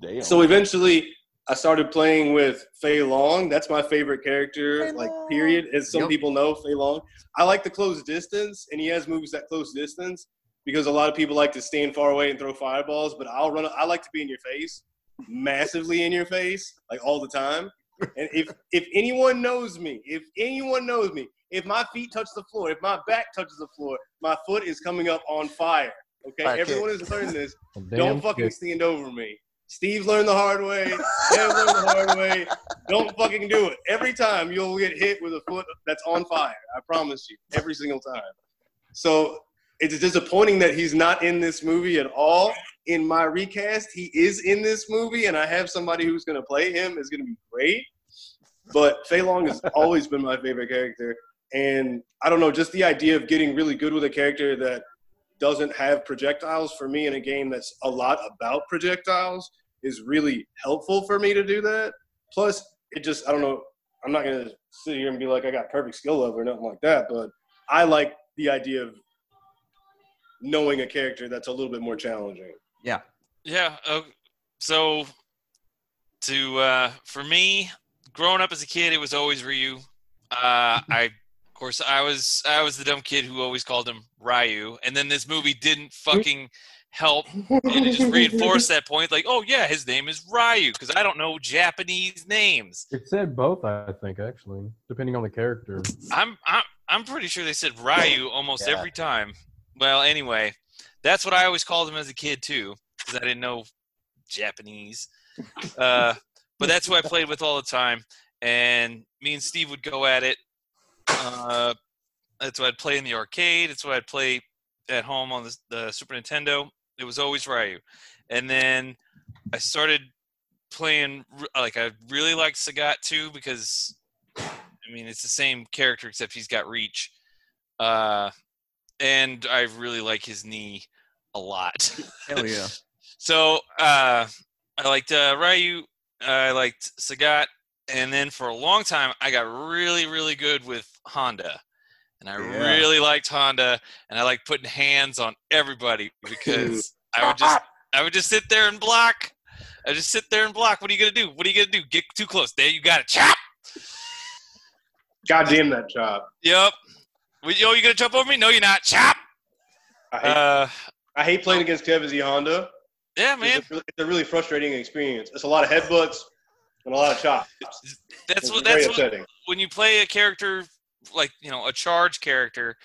Damn. So eventually, I started playing with Fei Long. That's my favorite character, like period. As some Yep. people know, Fei Long. I like the close distance, and he has moves that close distance because a lot of people like to stand far away and throw fireballs. But I'll run. I like to be in your face, massively in your face, like all the time. And if if anyone knows me, if anyone knows me, if my feet touch the floor, if my back touches the floor, my foot is coming up on fire. Okay, Fire kick. everyone has learned this. Don't fucking kick. stand over me. Steve learned the hard way. Dave learned the hard way. Don't fucking do it. Every time you'll get hit with a foot that's on fire. I promise you. Every single time. So it's disappointing that he's not in this movie at all. In my recast, he is in this movie, and I have somebody who's going to play him. It's going to be great. But Fei Long has always been my favorite character. And I don't know, just the idea of getting really good with a character that doesn't have projectiles for me in a game that's a lot about projectiles is really helpful for me to do that. Plus, it just, I don't know, I'm not going to sit here and be like, I got perfect skill level or nothing like that, but I like the idea of knowing a character that's a little bit more challenging. Yeah. Yeah. Uh, so, to uh, for me, growing up as a kid, it was always Ryu. Uh, I, of course, I was I was the dumb kid who always called him Ryu, and then this movie didn't fucking help and it just reinforced that point. Like, oh yeah, his name is Ryu because I don't know Japanese names. It said both, I think, actually, depending on the character. I'm I'm I'm pretty sure they said Ryu almost Yeah. every time. Well, anyway, that's what I always called him as a kid too, because I didn't know Japanese. Uh, but that's who I played with all the time, and me and Steve would go at it. Uh, that's what I'd play in the arcade. It's what I'd play at home on the, the Super Nintendo, it was always Ryu. And then I started playing like I really liked Sagat too because I mean it's the same character except he's got reach. Uh, and I really like his knee a lot. Hell yeah. So uh, I liked uh, Ryu. I liked Sagat, and then for a long time I got really, really good with Honda, and I Yeah. really liked Honda, and I like putting hands on everybody because I would just I would just sit there and block. I just sit there and block. What are you gonna do? What are you gonna do? Get too close. There you got it. Chop. God damn that chop. Yep. Yo, you gonna jump over me? No, you're not. Chop. Uh, I hate playing against Kev Z Honda. yeah, It's man. a, really, it's a really frustrating experience. It's a lot of headbutts and a lot of chops. That's It's what. That's what. when you play a character like you know a charge character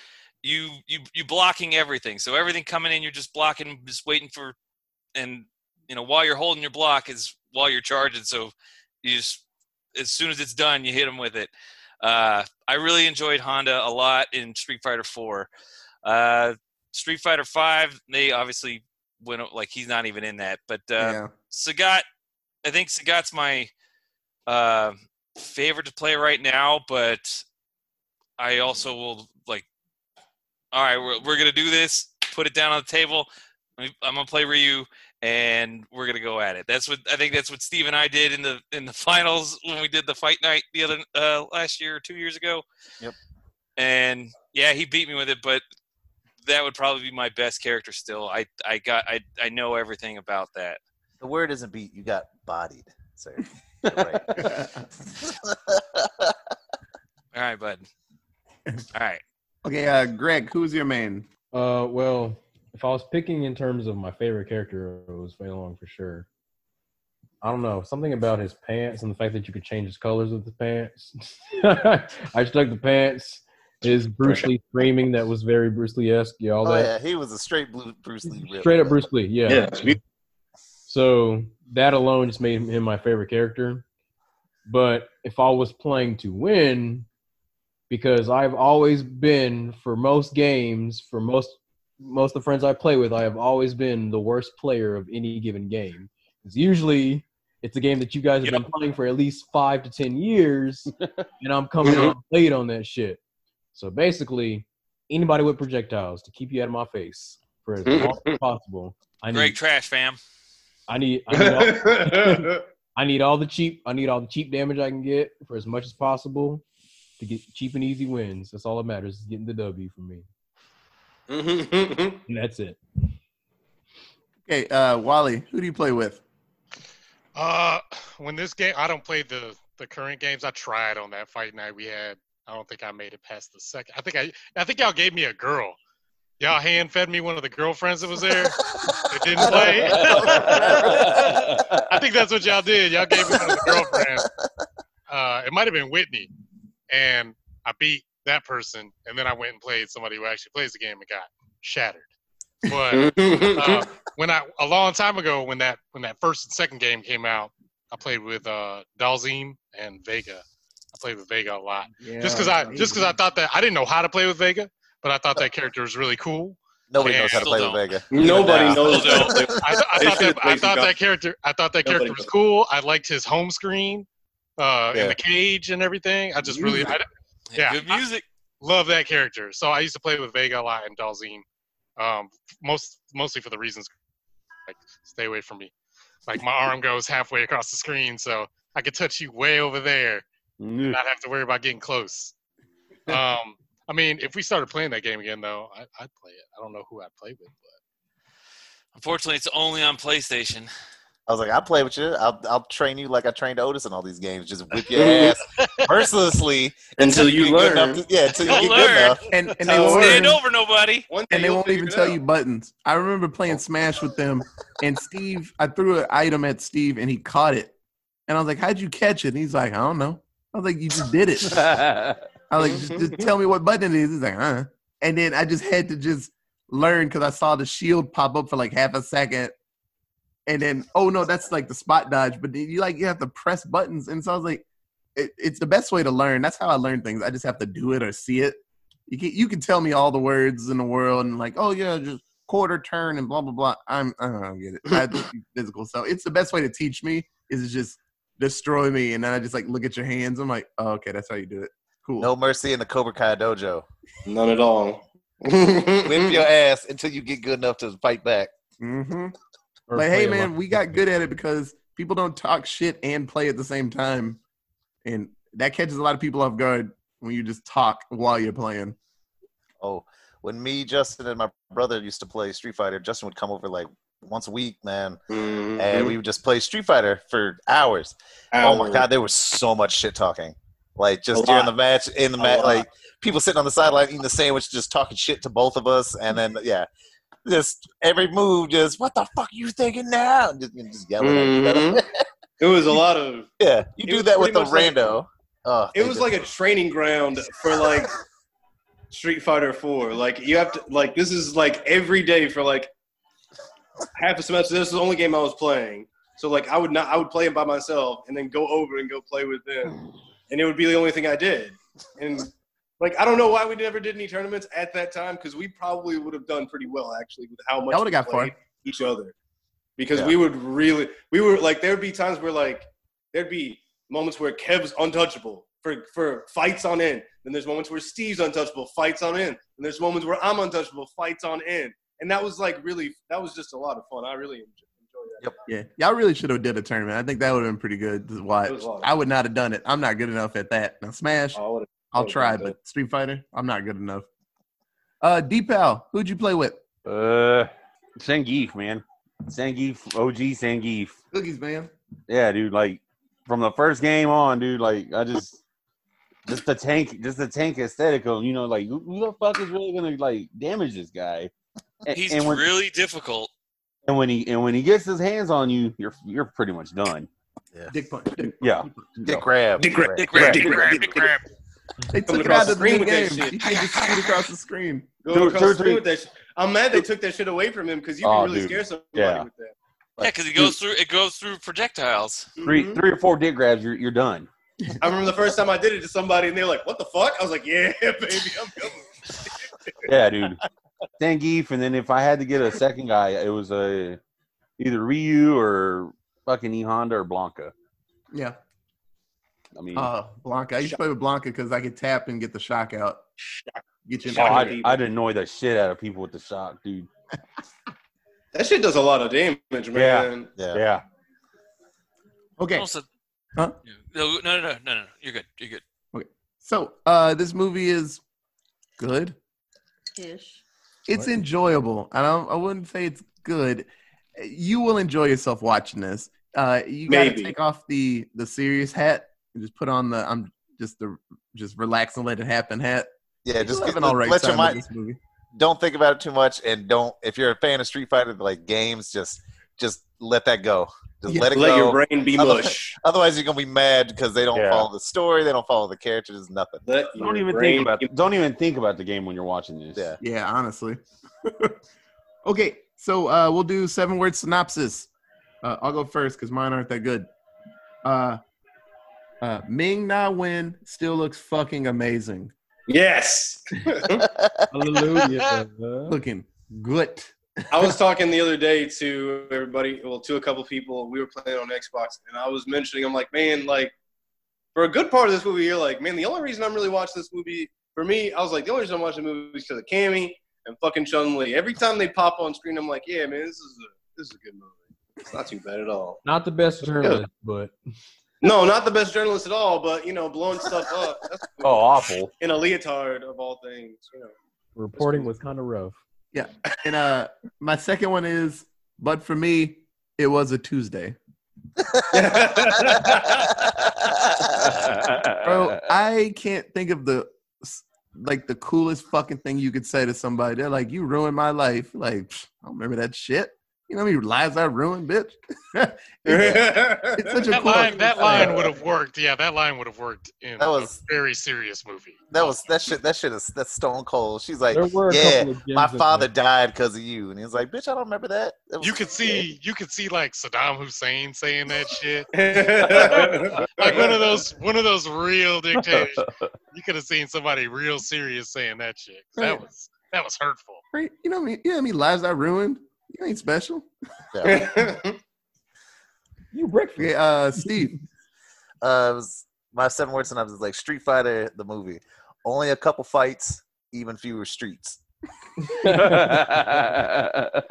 you you you blocking everything so everything coming in you're just blocking just waiting for and you know while you're holding your block is while you're charging so you just as soon as it's done you hit them with it uh, i really enjoyed honda a lot in street fighter 4 uh, street fighter 5 they obviously went like he's not even in that but uh, yeah. Sagat, I think Sagat's my uh, favorite to play right now, but I also will like. All right, we're, we're gonna do this. Put it down on the table. I'm gonna play Ryu, and we're gonna go at it. That's what I think. That's what Steve and I did in the in the finals when we did the fight night the other uh, last year or two years ago. Yep. And yeah, he beat me with it, but that would probably be my best character still. I I got I I know everything about that. The word isn't beat. You got bodied, sir. Right. All right, bud. All right. okay, uh, Greg, who's your main? Uh, well, if I was picking in terms of my favorite character, it was Fei Long for sure. I don't know something about his pants and the fact that you could change his colors with the pants. I stuck the pants. His Bruce Lee screaming that was very Bruce Lee esque. Yeah, all oh that yeah, he was a straight blue Bruce Lee. rip. straight up Bruce Lee. Yeah. Yeah. So that alone just made him my favorite character. But if I was playing to win, because I've always been for most games, for most most of the friends I play with, I have always been the worst player of any given game. It's usually it's a game that you guys have been playing for at least five to ten years, and I'm coming out late on that shit. So basically, anybody with projectiles to keep you out of my face for as long as possible. I Greg need, Trash fam. I need, I need, all, I need all the cheap, I need all the cheap damage I can get for as much as possible to get cheap and easy wins. That's all that matters is getting the W for me, and that's it. Okay, uh, Wally, who do you play with? Uh, when this game, I don't play the the current games. I tried on that fight night we had. I don't think I made it past the second. I think I, I think y'all gave me a girl. Y'all hand fed me one of the girlfriends that was there. that didn't play. I think that's what y'all did. Y'all gave me one of the girlfriends. Uh, it might have been Whitney, and I beat that person, and then I went and played somebody who actually plays the game and got shattered. But uh, when I a long time ago when that when that first and second game came out, I played with uh, Dhalsim and Vega. I played with Vega a lot just because I just because I thought that I didn't know how to play with Vega, but I thought that character was really cool. Nobody Yeah, knows how to play don't. with Vega. Nobody Even now. knows Still that. I, th- I thought that I thought that character I thought that Nobody character was knows. cool. I liked his home screen uh, Yeah. in the cage and everything. I just really I Yeah, Good music. love that character. So I used to play with Vega a lot and Dhalsim, um, most mostly for the reasons like stay away from me. Like my arm goes halfway across the screen, so I could touch you way over there, Mm. not have to worry about getting close. Um, I mean, if we started playing that game again, though, I, I'd play it. I don't know who I'd play with, but Unfortunately, it's only on PlayStation. I was like, I'll play with you. I'll I'll train you like I trained Otis in all these games. Just whip your ass mercilessly Until you get learn. to- yeah, until you You'll get good learn. enough. And and they won't Stand over nobody. And they you'll won't even tell out. you buttons. I remember playing Smash with them, and Steve. I threw an item at Steve, and he caught it. And I was like, "How'd you catch it?" And he's like, "I don't know." I was like, "You just did it." I was like, just, just tell me what button it is. He's like, huh. And then I just had to just learn because I saw the shield pop up for like half a second. And then, oh no, that's like the spot dodge. But then you like you have to press buttons. And so I was like, it, it's the best way to learn. That's how I learn things. I just have to do it or see it. You can you can tell me all the words in the world and like, oh yeah, just quarter turn and blah blah blah. I'm uh-huh, I don't get it. I do physical. So it's the best way to teach me is just destroy me, and then I just like look at your hands. I'm like, oh, okay, that's how you do it. Cool. No mercy in the Cobra Kai dojo. None at all. Whip your ass until you get good enough to fight back. Mm-hmm. Or Like, hey man, we got good at it because people don't talk shit and play at the same time, and that catches a lot of people off guard when you just talk while you're playing. Oh, when me, Justin, and my brother used to play Street Fighter, Justin would come over like once a week, man, Mhm. and we would just play Street Fighter for hours. Oh my god, there was so much shit talking. Like just during the match, in the A match, lot. like people sitting on the sideline eating the sandwich, just talking shit to both of us, and then yeah, just every move, just what the fuck you thinking now? And Just, just yelling. at each other. Mhm. It was a lot of. yeah, you do that with the much like- rando. oh, It was like a training ground for like Street Fighter Four. Like you have to like this is like every day for like half a semester. This is the only game I was playing. So like I would not I would play it by myself and then go over and go play with them, and it would be the only thing I did. And like I don't know why we never did any tournaments at that time because we probably would have done pretty well actually with how much Y'all we would've got far. each other. Because Yeah. we would really we were like there would be times where like there'd be moments where Kev's untouchable for for fights on end. Then there's moments where Steve's untouchable, fights on end. And there's moments where I'm untouchable, fights on end. And that was like really that was just a lot of fun. I really enjoyed that. Yep. Yeah, y'all really should have did a tournament. I think that would have been pretty good to watch. It was a lot of I would not have done it. I'm not good enough at that. Now Smash, I I'll try, done but Street Fighter, I'm not good enough. Uh, Deepal, who'd you play with? Uh, Zangief, man. Zangief, OG Zangief. Cookies, man. Yeah, dude. Like from the first game on, dude. Like I just, just the tank, just the tank aesthetic of you know, like who, who the fuck is really gonna like damage this guy? And, He's and when, really difficult. and when he and when he gets his hands on you, you're you're pretty much done. Dick punch. Dick Yeah. dick grab. Dick grab. Dick grab, Dick dick grab, grab, dick dick grab. They took it across out the of the screen with that game. shit. You can just shoot across the screen. Go Two- across two the screen three. with that. I'm mad they took that shit away from him because you Oh, can really dude. scare somebody Yeah. with that. Yeah, because it goes through it goes through projectiles. Three Mhm. three or four dick grabs, you're you're done. I remember the first time I did it to somebody and they were like, "What the fuck?" I was like, "Yeah, baby, I'm coming." Yeah, dude. Zangief, and then if I had to get a second guy, it was a either Ryu or fucking E Honda or Blanka. Yeah. I mean, Uh, Blanka. I used to play with Blanka because I could tap and get the shock out. Get you oh, Shock I'd, people. I'd annoy the shit out of people with the shock, dude. That shit does a lot of damage, man. Yeah. Yeah. Okay. Also, Huh? no, no, no, no, no, no. You're good. You're good. Okay. So, uh, this movie is good. Ish. It's What? enjoyable. I don't. I wouldn't say it's good. You will enjoy yourself watching this. Uh, you got to take off the the serious hat and just put on the I'm just the just relax and let it happen hat. Yeah, just You'll have get, an all right let your mind. Don't think about it too much, and don't. If you're a fan of Street Fighter like games, just just let that go. Just Yeah, let it Let go. your brain be Otherwise- mush. Otherwise, you're gonna be mad because they don't Yeah. follow the story, they don't follow the characters, nothing. Let Don't even think about be- don't even think about the game when you're watching this. Yeah. Yeah, honestly. okay, so uh, we'll do seven word synopsis. Uh, I'll go first because mine aren't that good. Uh, uh, Ming Na Wen still looks fucking amazing. Yes. Hallelujah. Looking good. I was talking the other day to everybody, well, to a couple people. We were playing on Xbox, and I was mentioning, I'm like, man, like, for a good part of this movie, you're like, man, the only reason I'm really watching this movie, for me, I was like, the only reason I'm watching the movie is because of Cammy and fucking Chun Li. Every time they pop on screen, I'm like, yeah, man, this is a this is a good movie. It's not too bad at all. Not the best journalist, but No, not the best journalist at all, but you know, blowing stuff up. That's Oh, awful. in a leotard of all things. You know. reporting was kind of rough. And uh, my second one is, but for me, it was a Tuesday. Bro, I can't think of the like the coolest fucking thing you could say to somebody. They're like, "You ruined my life." Like, I don't remember that shit. You know how many lives I ruined, bitch? it's such a That cool line, that line would have worked. Yeah, that line would have worked in That was- a very serious movie. That was that shit. That shit is that's stone cold. She's like, There were a yeah, couple of gems my father there. died because of you, and he's like, bitch, I don't remember that. That was- You could see, you could see like Saddam Hussein saying that shit. Like one of those, one of those real dictators. You could have seen somebody real serious saying that shit. That was that was hurtful. Right? You know what I mean? You know how lives I ruined? You ain't special. Yeah. You breakfast. Okay, uh, Steve. Uh, it was my seven word synopsis is like Street Fighter the movie. Only a couple fights, even fewer streets. yeah.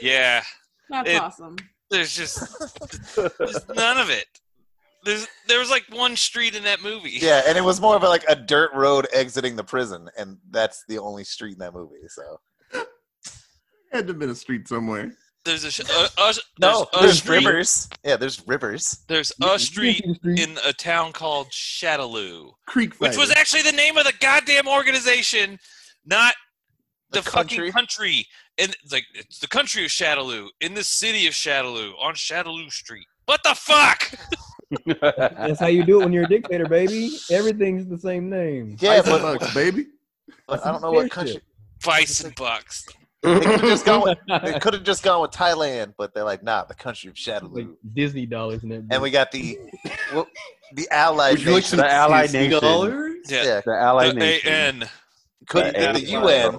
Yeah. That's It- awesome. There's just there's none of it. There's there was like one street in that movie. Yeah, and it was more of a, like a dirt road exiting the prison, and that's the only street in that movie. So Had to have been a street somewhere. There's a sh- uh, uh, no, there's a there's street. rivers. Yeah, there's rivers. There's a street see the street? in a town called Shadaloo, Creek which was actually the name of the goddamn organization, not the, The fucking country? country. And it's like it's the country of Shadaloo in the city of Shadaloo on Shadaloo Street. What the fuck? That's how you do it when you're a dictator, baby. Everything's the same name. Yeah, Ice but, Bucks, baby. but I don't know what country. Bison bucks. They could have just gone. With, could have just gone with Thailand, but they're like, nah, the country of Like Disney dollars and everything. And we got the well, the Allied Would you like some The Allied CSC nation. dollars? Yeah. Yeah, the Allied The nation. AN. couldn't get the UN.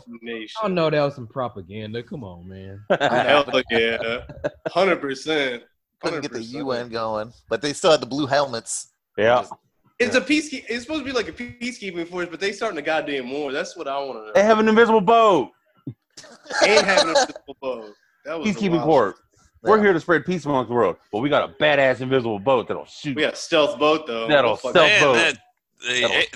I know that was some propaganda. Come on, man. Hell yeah, hundred percent. Couldn't get the UN going, but they still had the blue helmets. Yeah. It's a peacekeeping. It's supposed to be like a peacekeeping force, but they starting a goddamn war. That's what I want to know. They have an invisible boat. Ain't having a physical boat. That was Peacekeeping wild corps. We're here to spread peace amongst the world. But we got a badass invisible boat that'll shoot. We got a stealth boat though. That'll Fuck stealth that. boat. That, the, A-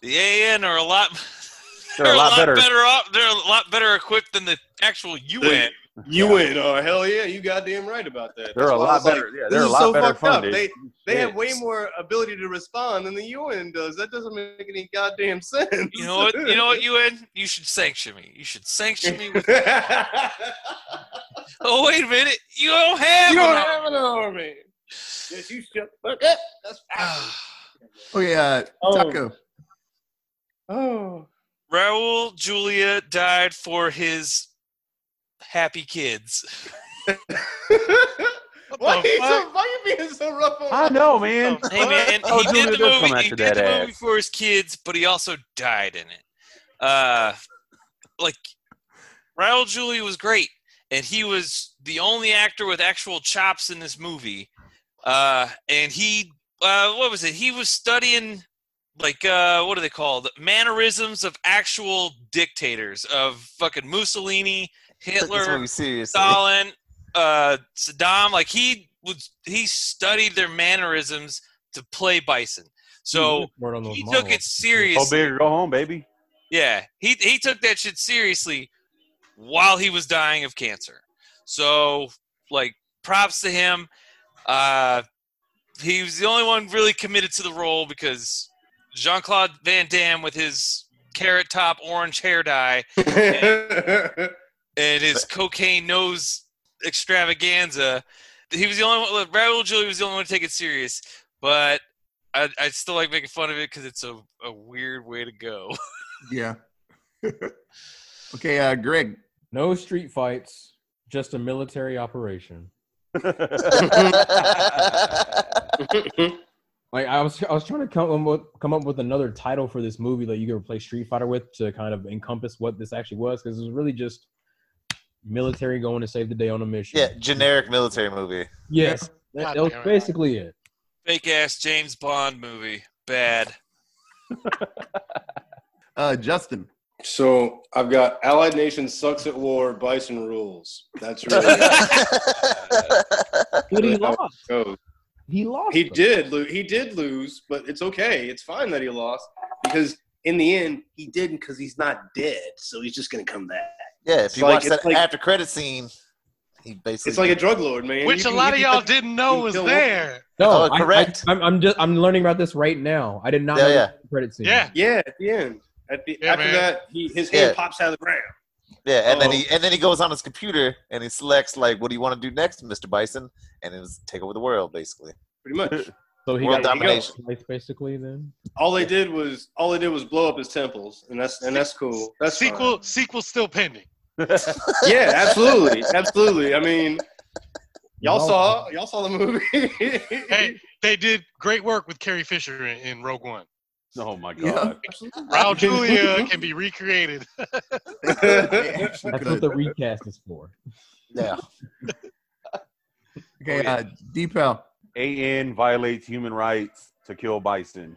the AN are a lot. They're a lot better. off. They're a lot better equipped than the actual UN. UN. Oh hell yeah, you goddamn right about that. They're That's a lot was like, better. yeah, they're a lot so better fucked up. funded. They they have way more ability to respond than the UN does. That doesn't make any goddamn sense. You know what? You know what, UN? You should sanction me. You should sanction me. With, oh wait a minute, you don't have. you don't an have an army. Yes, you should. Fuck it. That's arm. Okay, uh, Oh. Taco. Oh. Raul Julia died for his happy kids. why, the you so, why you being so rough on I know, man. Hey man, Oh, he Julia did the movie. He did the movie for his kids, but he also died in it. Uh, like Raul Julia was great, and he was the only actor with actual chops in this movie. Uh, and he, uh, what was it? He was studying like uh, what are they called? The mannerisms of actual dictators of fucking Mussolini, Took this Hitler, seriously. Stalin, uh, Saddam. Like he was, he studied their mannerisms to play Bison. So Word on those he took monologues. it Go seriously. big or go home, baby. Yeah, he he took that shit seriously while he was dying of cancer. So like, props to him. Uh, he was the only one really committed to the role because Jean Claude Van Damme with his carrot top orange hair dye and his cocaine nose extravaganza. He was the only one. Raul Julia was the only one to take it serious, but I, I still like making fun of it because it's a, a weird way to go. Yeah. okay, uh, Greg. No street fights, just a military operation. Like I was, I was trying to come up with, come up with another title for this movie that you could replace Street Fighter with to kind of encompass what this actually was, because it was really just military going to save the day on a mission. yeah, generic military movie. Yes, that, that was basically it. Fake ass James Bond movie. Bad. Uh, Justin. So I've got Allied Nation sucks at war, Bison rules. That's really But he lost. goes. He lost. He though. did lose. He did lose, but it's okay. It's fine that he lost because in the end he didn't because he's not dead. So he's just gonna come back. Yeah, if It's you like- watch that like- after credit scene, he basically It's like a drug lord, man. Which You a lot of y'all touch- didn't know was there. No, Oh, I- correct. I, am I'm just I'm learning about this right now. I did not Yeah, know yeah. the credit scene. Yeah. Yeah, at the end. At the Yeah, after man. that, he, his hand Yeah. pops out of the ground. Yeah, and then Oh. he and then he goes on his computer and he selects like, "What do you want to do next, Mr. Bison?" And it was take over the world, basically. Pretty much. So he World got domination. life basically then. All they did was all they did was blow up his temples, and that's and that's cool. That's fine. sequel sequel still pending. Yeah, absolutely, absolutely. I mean, y'all No. saw y'all saw the movie. Hey, they did great work with Carrie Fisher in, in Rogue One. Oh my Yeah. god. Raul Julia can be recreated. That's what the recast is for. Yeah. Okay, uh, Deepel. AN violates human rights to kill bison.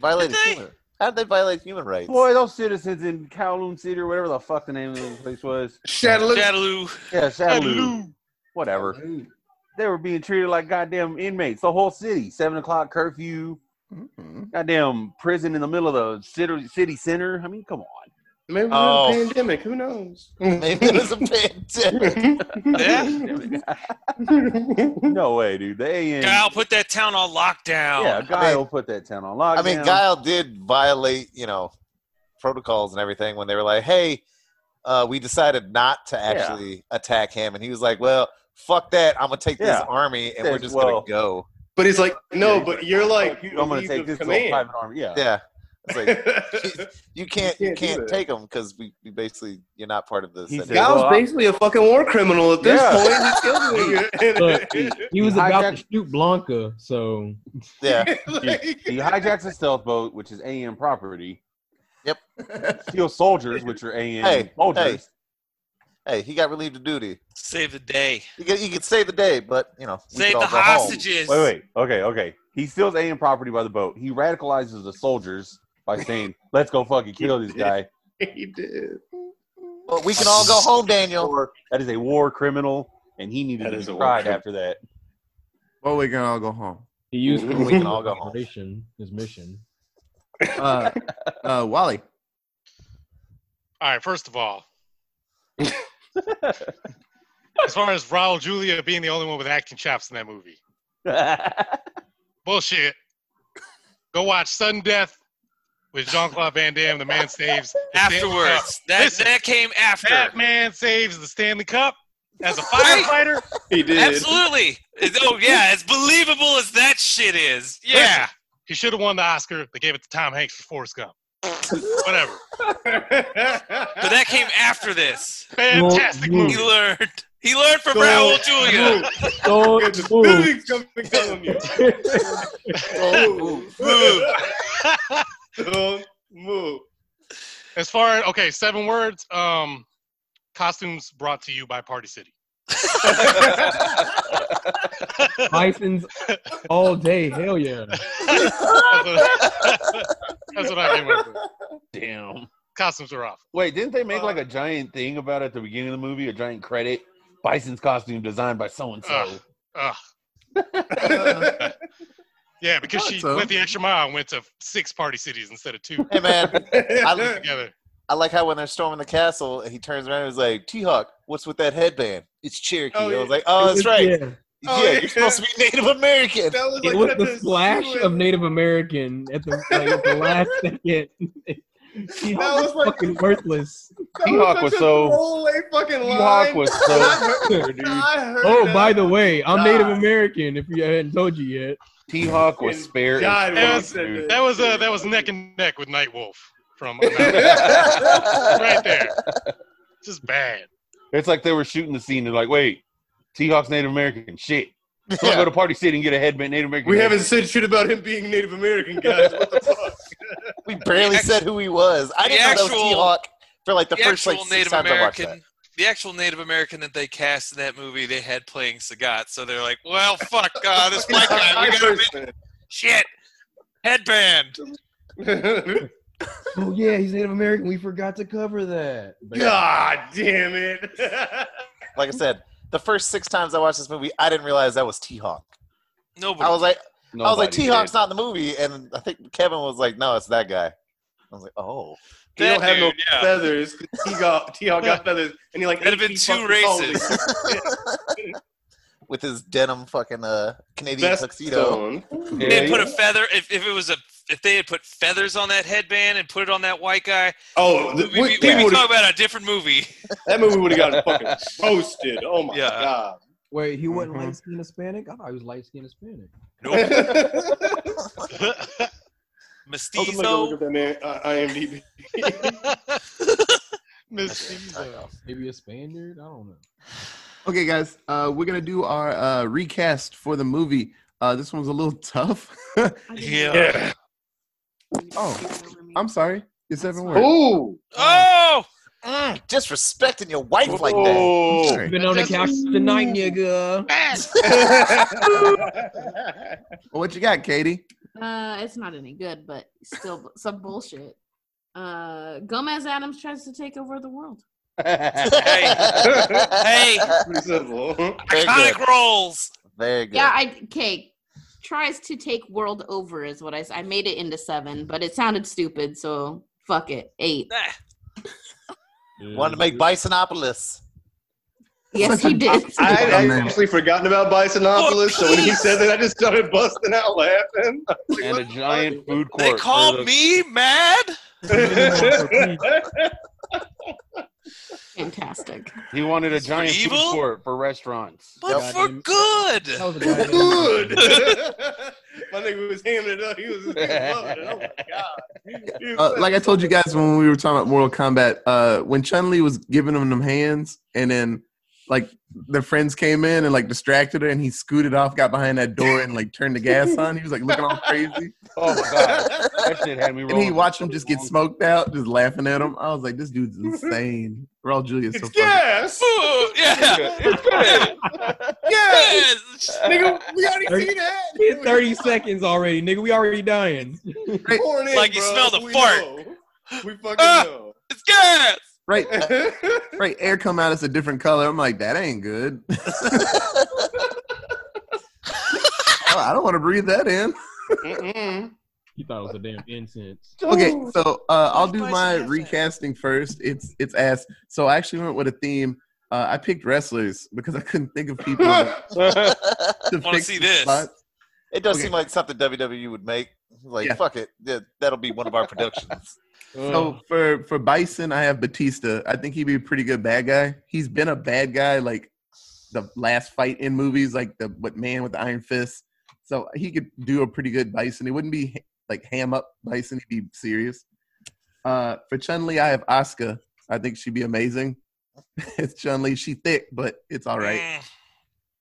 Violated Did human. How did they violate human rights? Boy, those citizens in Kowloon City or whatever the fuck the name of the place was. Shadaloo. Shadaloo. Yeah, Shadaloo. Whatever. They were being treated like goddamn inmates. The whole city. Seven o'clock curfew. Mhm. Goddamn prison in the middle of the city, city center. I mean, come on. Maybe it Oh. was a pandemic. Who knows? Maybe it was a pandemic. Yeah. No way, dude. They AN. Kyle, put that town on lockdown. yeah, Guy will put that town on lockdown. I mean, Guile did violate, you know, protocols and everything when they were like, "Hey, uh, we decided not to actually attack him," and he was like, "Well, fuck that. I'm gonna take Yeah. this army and Says, we're just well- gonna go." But he's like, no, but you're like, I'm gonna take this to command. private army. Yeah. Yeah, it's like you can't you can't do can't take them because we, we basically you're not part of this. He Senate. said, Guile's Well, I- basically a fucking war criminal at this Yeah. point. He killed a Look, nigga. He was He about hijacked- to shoot Blanka, so yeah, Like- He hijacks a stealth boat, which is AN property. Yep. Steals soldiers, which are AN Hey, soldiers. hey, he got relieved of duty. Save the day. You could you could save the day, but you know, we Save could the all go home. hostages. Wait, wait. Okay, okay. He steals AN property by the boat. He radicalizes the soldiers by saying, "Let's go fucking kill this guy." he did. Well, we can all go home, Daniel. That is a war criminal, and he needed That to is be war tried criminal. after that. Well, we can all go home. he used We can all go home. operation, his mission. Uh, uh, Wally. All right, first of all, as far as Raul Julia being the only one with acting chops in that movie, bullshit. Go watch Sudden Death with Jean Claude Van Damme. The man saves the Afterwards. That, Listen, that came after. That man saves the Stanley Cup as a firefighter. He did. Absolutely. Oh, yeah. As believable as that shit is. Yeah. He should have won the Oscar. They gave it to Tom Hanks for Forrest Gump. Whatever. But that came after this. Fantastic Well, He learned. He learned from Go- Raul Julia. Don't the move. building's coming down on you. Oh, Move. Don't move. As far as okay, seven words. Um, costumes brought to you by Party City. Bison's all day. Hell yeah. That's what, that's what I came up with. Damn. Costumes are off. Wait, didn't they make like a giant thing about it at the beginning of the movie? A giant credit. Bison's costume designed by so and so. Ugh. Ugh. Yeah, because she so. went the extra mile and went to six party cities instead of two hey man, I, together. I like how when they're storming the castle, he turns around and is like, "T Hawk, what's with that headband? It's Cherokee." Oh, I was like, "Oh, that's right. Yeah. Oh, yeah, yeah. you're supposed to be Native American." That was It was the a flash of Native American at the, like, at the last second. She That was like- fucking worthless. that T-Hawk was so- holy fucking T-Hawk was so heard- dude. Oh, that. by the way, I'm Native American. If you hadn't told you yet, T Hawk was spare. God, as when fuck, you said dude. That was uh, that was neck and neck with Night Wolf from right there. Just bad. It's like they were shooting the scene. They're like, wait, T Hawk's Native American. Shit. So I Yeah. go to Party City and get a headband Native American. We headband. haven't said shit about him being Native American, guys. What the fuck? We barely The said who he was. I didn't know that was actual- T Hawk for like the, The first like actual six Native times I watched that. American. The actual Native American that they cast in that movie, they had playing Sagat. So they're like, well, fuck, uh, this white guy, we gotta make shit. Headband. oh yeah, he's Native American. We forgot to cover that. But God damn it. Like I said, the first six times I watched this movie, I didn't realize that was T Hawk. Nobody. I was like, I was like, Nobody T Hawk's not in the movie, and I think Kevin was like, no, it's that guy. I was like, oh, He don't That have no dude, yeah. feathers. 'cause He got T Hawk got feathers, and he like That'd have been two races. with his denim fucking uh Canadian Vest tuxedo. on. Yeah, They put yeah. a feather. If, if it was a if they had put feathers on that headband and put it on that white guy, Oh, we, the, we, we, we, people be would've- talking about a different movie. that movie would have gotten fucking roasted. Oh my Yeah. god. Wait, he wasn't Mhm. light skinned Hispanic? I thought he was light skinned Hispanic. I was like, look Mestizo. at that man, uh, IMDb. Miss Maybe a Spaniard? I don't know. Okay, guys, uh, we're gonna do our uh, recast for the movie. Uh, this one's a little tough. I didn't Yeah. Oh. I'm sorry. It's seven That's words. Ooh. Oh, Mm, disrespecting your wife like that. Sorry. Been on the couch tonight, nigga. Well, what you got, Katie? Uh, it's not any good, but still some bullshit. Uh, Gomez Addams tries to take over the world. hey, hey, Pretty simple. Very iconic roles. Very good. Yeah, I okay. Tries to take world over is what I I made it into seven, but it sounded stupid, so fuck it. Eight. Nah. Wanted to make mm-hmm. Bisonopolis. Yes, he did. I had actually forgotten about Bisonopolis, so when he said that, I just started busting out laughing. and a giant food court. They called the- me mad. Fantastic. He wanted a giant food evil? court for restaurants. But Yep. for good. That was a Good. My nigga was hamming it up. He was, he was loving it. Oh my god. Uh, like I told you guys when we were talking about Mortal Kombat, uh, when Chun Li was giving him them hands, and then like the friends came in and like distracted her, and he scooted off, got behind that door, and like turned the gas on. He was like looking all crazy, Oh my god, that shit had me and he watched him just get smoked out, just laughing at him. I was like, this dude's insane. Raul Julia's so It's fucking. gas. Ooh, yeah. It's good. Yes. Yes. Nigga, we already Thirty- see that. Hit 30 seconds already, nigga. We already dying. Pouring in, Like you bro. smelled a We fart. know. We fucking Ah. know. It's gas. Right, right. Air come out, it's a different color. I'm like, that ain't good. Oh, I don't want to breathe that in. Mm-mm. You thought it was a damn incense. Okay, so uh, I'll do my recasting first. It's it's ass. So I actually went with a theme. Uh, I picked wrestlers because I couldn't think of people to Wanna see this. spots. It does Okay. seem like something WWE would make. Like, Yeah. fuck it. Yeah, that'll be one of our productions. So for for Bison, I have Batista. I think he'd be a pretty good bad guy. He's been a bad guy like the last fight in movies, like the what man with the iron fist. So he could do a pretty good Bison. He wouldn't be like ham up Bison. He'd be serious. Uh, for Chun Li, I have Asuka. I think she'd be amazing. it's Chun Li. She thick, but it's all right. Mm.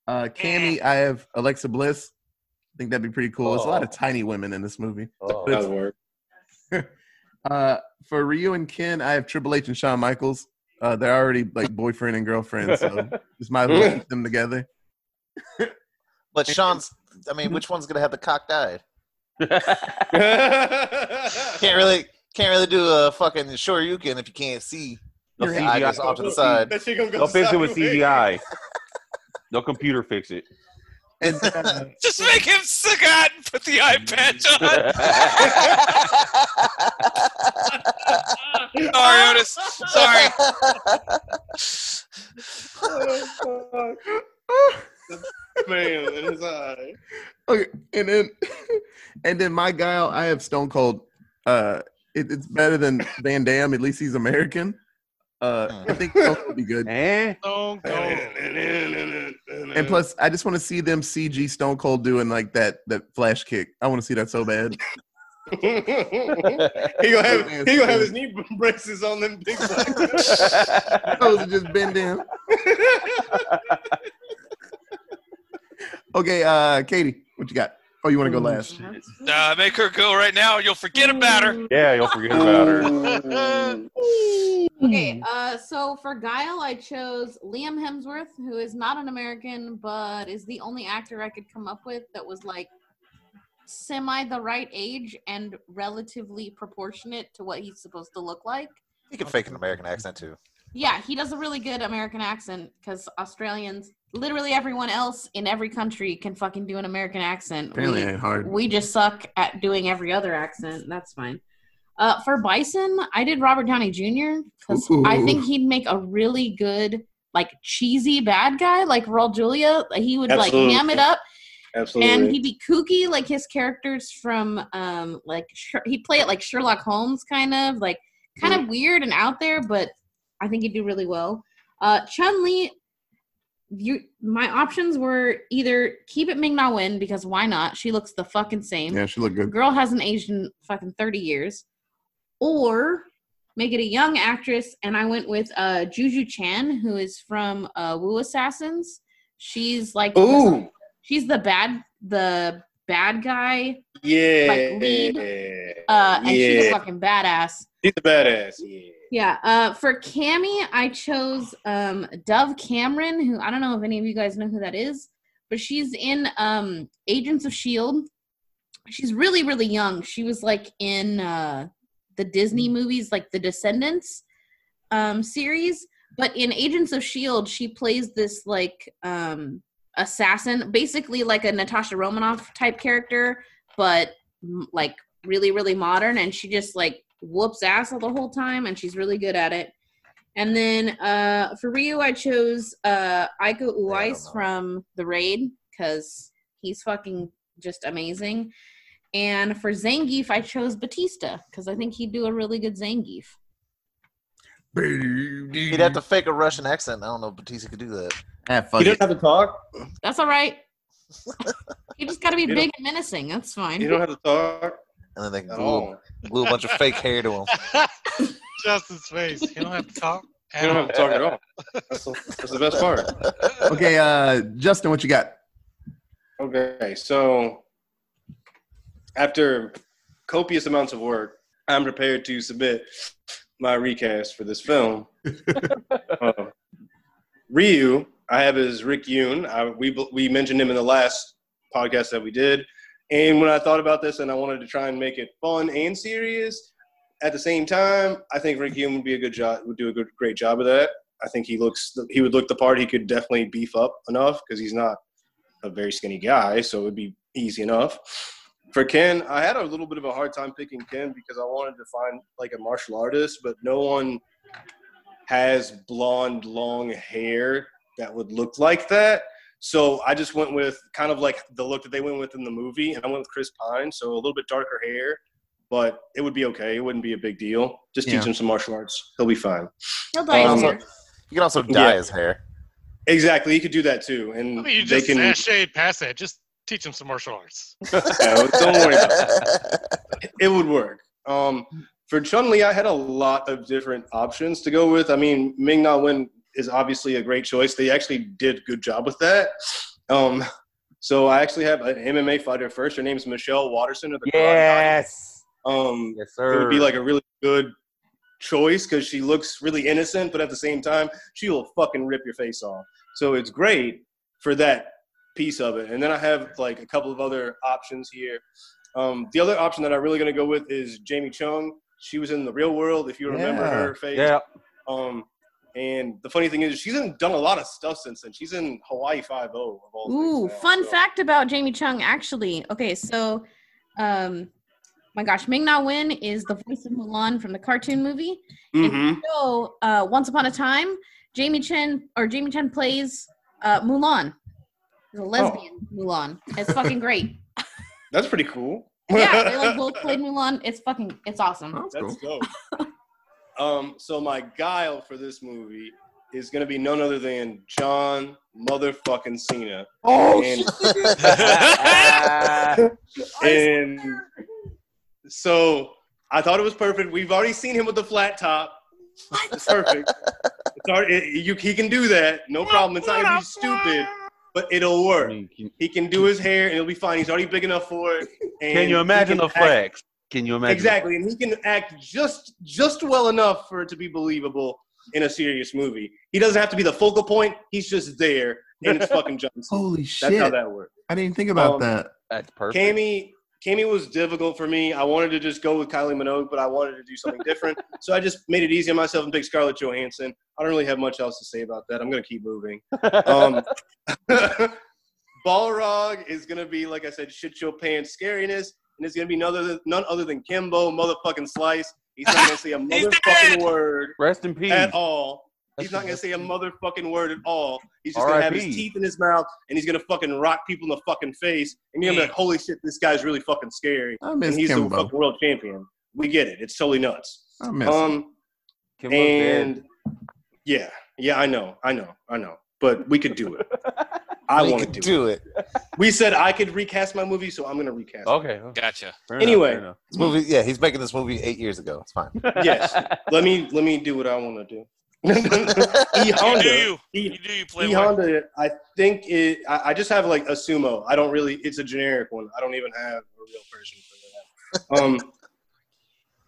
Uh, Cammy, I have Alexa Bliss. I think that'd be pretty cool. There's a lot of Oh. tiny women in this movie. Oh. That'll work. Uh, for Ryu and Ken, I have Triple H and Shawn Michaels. Uh, they're already like boyfriend and girlfriend, so just might as well keep them together. But Shawn's, I mean, which one's gonna have the cock died? Can't really, can't really do a fucking Shoryuken if you can't see. They'll eye CGI goes off to the side. That shit gonna go They'll fix it with sideways. CGI. They'll computer fix it. And uh, Just make him sick out and put the eye patch on. Sorry, Otis. Sorry. Oh, fuck. Man, in his eye. okay, and then and then my guy, I have Stone Cold. Uh, it, it's better than Van Damme. At least he's American. Uh, I think Stone Cold would be good. Eh? Stone Cold. And plus, I just want to see them CG Stone Cold doing like that that flash kick. I want to see that so bad. he gonna have he gonna have his knee braces on them big black. Those are just bend down. Okay, uh, Katie, what you got? Oh, you want to go last? Uh, make her go right now. You'll forget about her. Yeah, you'll forget about her. Okay, uh, so for Guile, I chose Liam Hemsworth, who is not an American, but is the only actor I could come up with that was like semi the right age and relatively proportionate to what he's supposed to look like. He can fake an American accent too. Yeah, he does a really good American accent because Australians, literally everyone else in every country can fucking do an American accent. Apparently, We- ain't hard. we just suck at doing every other accent. That's fine. Uh, for Bison, I did Robert Downey Jr. because I think he'd make a really good like cheesy bad guy like Raul Julia. He would Absolutely. like ham it up Absolutely. and he'd be kooky like his characters from um like he'd play it like Sherlock Holmes kind of like kind of weird and out there, but I think he'd do really well. Uh Chun Li you my options were either keep it Ming Na Wen because why not? She looks the fucking same. Yeah, she looked good. girl hasn't aged in fucking 30 years. Or make it a young actress, and I went with uh Juju Chan, who is from uh Wu Assassins. She's like Ooh, she's the bad the bad guy, yeah. Like lead, uh, and she's a fucking badass. She's a badass. Yeah. Yeah. Uh, for Cammy, I chose um Dove Cameron, who I don't know if any of you guys know who that is, but she's in um Agents of Shield. She's really really young. She was like in uh the Disney movies, like the Descendants um series. But in Agents of Shield, she plays this like um assassin, basically like a Natasha Romanoff type character, but like really really modern. And she just like whoops ass all the whole time, and she's really good at it. And then uh for Ryu, I chose uh Iko Uwais from The Raid because he's fucking just amazing. And for Zangief, I chose Batista because I think he'd do a really good Zangief. He'd have to fake a Russian accent. I don't know if Batista could do that. Ah, fuck You it. don't have to talk. That's all right. you just got to be You big and menacing. That's fine. You don't have to talk And then they can glue, all. glue a bunch of fake hair to him. Justin's face. You don't have to talk. You don't have to talk at all. That's the, that's the best part. Okay, uh, Justin, what you got? Okay, so after copious amounts of work, I'm prepared to submit my recast for this film. uh, Ryu, I have is Rick Yune. I, we we mentioned him in the last podcast that we did, and when I thought about this and I wanted to try and make it fun and serious at the same time, I think Rick Yune would be a good job. Would do a good great job of that. I think he looks he would look the part. He could definitely beef up enough because he's not a very skinny guy, so it would be easy enough. For Ken, I had a little bit of a hard time picking Ken because I wanted to find like a martial artist, but no one has blonde, long hair that would look like that. So I just went with kind of like the look that they went with in the movie, and I went with Chris Pine, so a little bit darker hair, but it would be okay. It wouldn't be a big deal. Just Yeah. teach him some martial arts; he'll be fine. He'll dye his Um, hair. You can also dye Yeah. his hair. Exactly, he could do that too, and I and mean, you they just can. sashayed past that. Just teach him some martial arts. Yeah, don't worry about it. it would work. Um, for Chun Li, I had a lot of different options to go with. I mean, Ming Na Wen is obviously a great choice. They actually did a good job with that. Um, so I actually have an MMA fighter first. Her name's Michelle Waterson of the Karate Kid. Um, Yes, it would be like a really good choice because she looks really innocent, but at the same time, she will fucking rip your face off. So it's great for that piece of it. And then I have like a couple of other options here. Um, the other option that I'm really going to go with is Jamie Chung. She was in the real world, if you remember Yeah. her face. Yeah. Um, and the funny thing is, she's in, done a lot of stuff since then. She's in Hawaii Five O. Ooh, now, fun so- fact about Jamie Chung, actually. Okay, so, um, my gosh, Ming Na Wen is the voice of Mulan from the cartoon movie. Mhm. So, uh, Once Upon a Time, Jamie Chen or Jamie Chen plays uh, Mulan. He's a lesbian Mulan. It's fucking great. That's pretty cool. yeah, they like both played Mulan. It's fucking, it's awesome. Oh, that's cool. Dope. um, so my guile for this movie is gonna be none other than John motherfucking Cena. Oh, and, shit. and so I thought it was perfect. We've already seen him with the flat top. It's perfect. It's already, it- you, he can do that, no problem. It's not gonna be stupid, but it'll work. He can do his hair, and it'll be fine. He's already big enough for it. and Can you imagine can the act- flex? Can you imagine? Exactly, and he can act just just well enough for it to be believable in a serious movie. He doesn't have to be the focal point. He's just there, and it's fucking Johnson. Holy shit! That's how that works. I didn't think about Um, that. That's perfect. Cammy, Cammy was difficult for me. I wanted to just go with Kylie Minogue, but I wanted to do something different. so I just made it easy on myself and picked Scarlett Johansson. I don't really have much else to say about that. I'm gonna keep moving. Um, Balrog is gonna be, like I said, shit your pants scariness, and it's gonna be none other than, none other than Kimbo motherfucking Slice. He's not gonna say a motherfucking word Rest in peace. at all. He's not gonna say a motherfucking word at all. He's just gonna have his teeth in his mouth and he's gonna fucking rock people in the fucking face. And you're gonna be like, holy shit, this guy's really fucking scary. I miss And he's the fucking world champion. We get it. It's totally nuts. I miss him. Um, Kimbo's dead. and yeah, yeah, I know, I know, I know. But we could do it. I want to do, do it. it. We said I could recast my movie, so I'm gonna recast. it. Okay. okay. Gotcha. Fair Anyway. fair enough. This movie, yeah, he's making this movie eight years ago. It's fine. Yes. let me let me do what I want to do. E You do Honda. you. E, You do you e Honda. I think it. I, I just have like a sumo. I don't really. It's a generic one. I don't even have a real person for that. Um,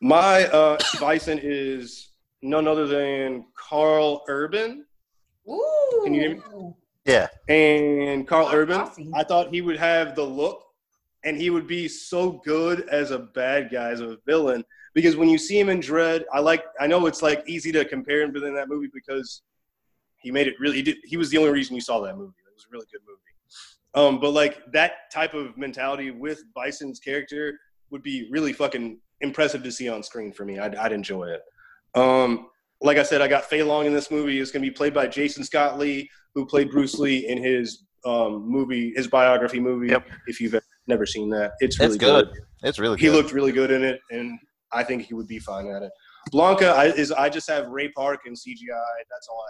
my uh, bison is none other than Karl Urban. Ooh. Can you hear me? Yeah. And Karl Urban, Awesome. I thought he would have the look and he would be so good as a bad guy, as a villain. Because when you see him in Dredd, I like I know it's like easy to compare him to that movie because he made it really he, did, he was the only reason you saw that movie. It was a really good movie. Um, but like that type of mentality with Bison's character would be really fucking impressive to see on screen for me. I'd, I'd enjoy it. Um, like I said, I got Fei Long in this movie. It's going to be played by Jason Scott Lee, who played Bruce Lee in his um, movie, his biography movie. Yep. If you've never seen that, it's really It's good. It's really He looked really good in it, and I think he would be fine at it. Blanka I, is I just have Ray Park and CGI. That's all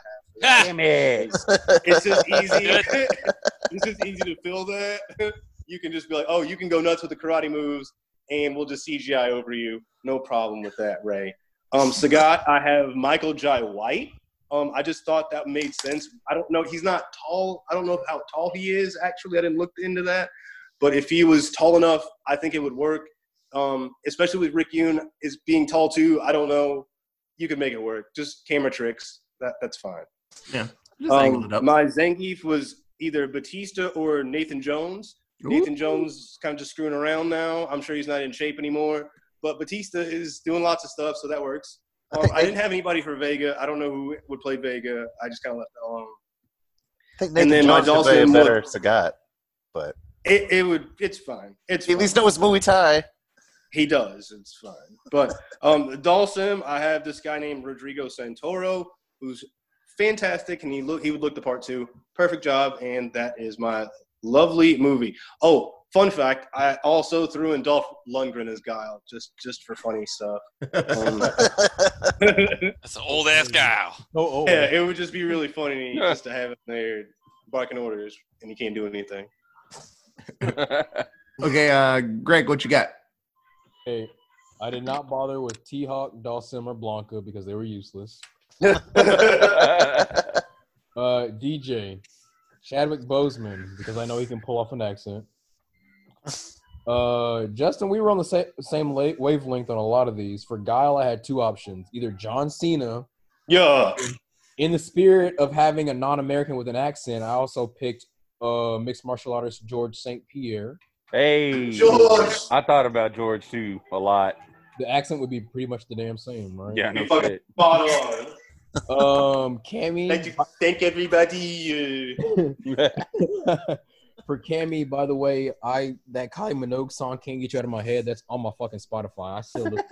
I have. Damn it. it's just easy. it's just easy to fill that. You can just be like, oh, you can go nuts with the karate moves, and we'll just CGI over you. No problem with that, Ray. Um, Sagat, I have Michael Jai White. Um, I just thought that made sense. I don't know. He's not tall. I don't know how tall he is. Actually, I didn't look into that. But if he was tall enough, I think it would work. Um, especially with Rick Yune is being tall too. I don't know. You could make it work. Just camera tricks. That that's fine. Yeah, just angle Um, it up. my Zangief was either Batista or Nathan Jones. Nathan Jones kind of just screwing around now. I'm sure he's not in shape anymore. But Batista is doing lots of stuff, so that works. I Um, think I didn't have anybody for Vega. I don't know who would play Vega. I just kind of left it alone. I think and Nathan then my Jones could play a Dawson better Sagat, but It, it would. It's fine. It's he at least fine. knows Muay Thai. He does. It's fine. But um, Dawson, I have this guy named Rodrigo Santoro, who's fantastic, and he look he would look the part too. Perfect job, and that is my lovely movie. Oh, fun fact: I also threw in Dolph Lundgren as Guile, just just for funny stuff. Um, That's an old ass guy. Oh, oh. yeah, it would just be really funny just to have him there barking orders, and he can't do anything. Okay, uh, Greg, what you got? Hey, I did not bother with T Hawk, Dawson, or Blanka because they were useless. Uh, DJ, Chadwick Boseman because I know he can pull off an accent. Uh, Justin, we were on the sa- same la- wavelength on a lot of these. For Guile, I had two options: either John Cena. Yeah, In the spirit of having a non-American with an accent, I also picked uh, mixed martial artist George St. Pierre. hey. George. I thought about George too a lot. The accent would be pretty much the damn same, right? Yeah, no Fucking shit. spot on. Um, Cammy. Thank you, thank everybody. For Cammy, by the way, I that Kylie Minogue song can't get you out of my head. That's on my fucking Spotify. I still listen.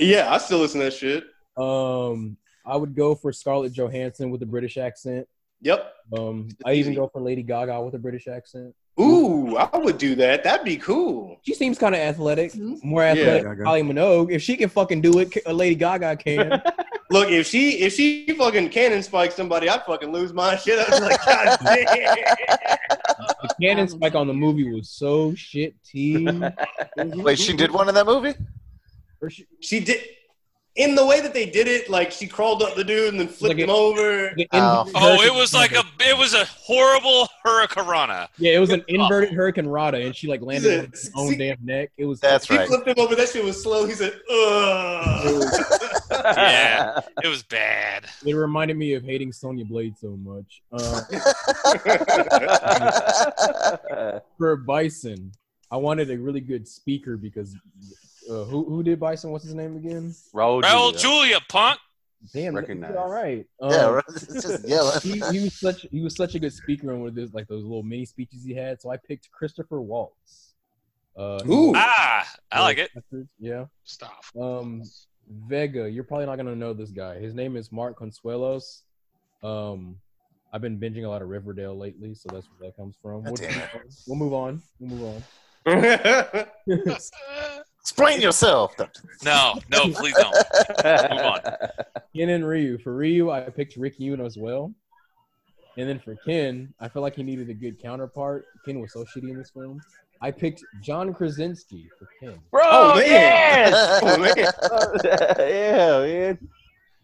Yeah, I still listen to that shit. um I would go for Scarlett Johansson with a British accent. Yep. Um I even go for Lady Gaga with a British accent. Ooh, I would do that. That'd be cool. She seems kind of athletic, more athletic Yeah, than Kylie Minogue. If she can fucking do it, a Lady Gaga can. Look, if she if she fucking cannon spike somebody, I'd fucking lose my shit. I'd be like, God damn. the cannon spike on the movie was so shit tea. Wait, she did one in that movie? Or she- She did in the way that they did it, like she crawled up the dude and then flipped Like him it- over. Oh. Oh, it was like a it was a horrible hurricanrana. Yeah, it was an inverted hurricanrana, and she like landed on He's her own see- damn neck. It was That's He right. flipped him over. That shit was slow. He said, "Ugh." Yeah. It was bad. It reminded me of hating Sonya Blade so much. Uh, for Bison, I wanted a really good speaker because uh, who who did Bison? What's his name again? Raul Raul Julia. Julia, punk. Damn, that- Recognize. all right. Um, yeah, just yelling. he, he was such he was such a good speaker on one of those like those little mini speeches he had. So I picked Christopher Waltz. Uh, Ooh. was- Ah, I like it. Yeah. Stop. Um, Vega, you're probably not gonna know this guy. His name is Mark Consuelos. Um, I've been binging a lot of Riverdale lately, so that's where that comes from. We'll, Damn we'll move on. We'll move on. Explain yourself. no, no, please don't. Move on. Ken and Ryu. For Ryu, I picked Rick Yune as well. And then for Ken, I felt like he needed a good counterpart. Ken was so shitty in this film. I picked John Krasinski for Ken. Bro, Oh, man. yes! Oh, man. yeah,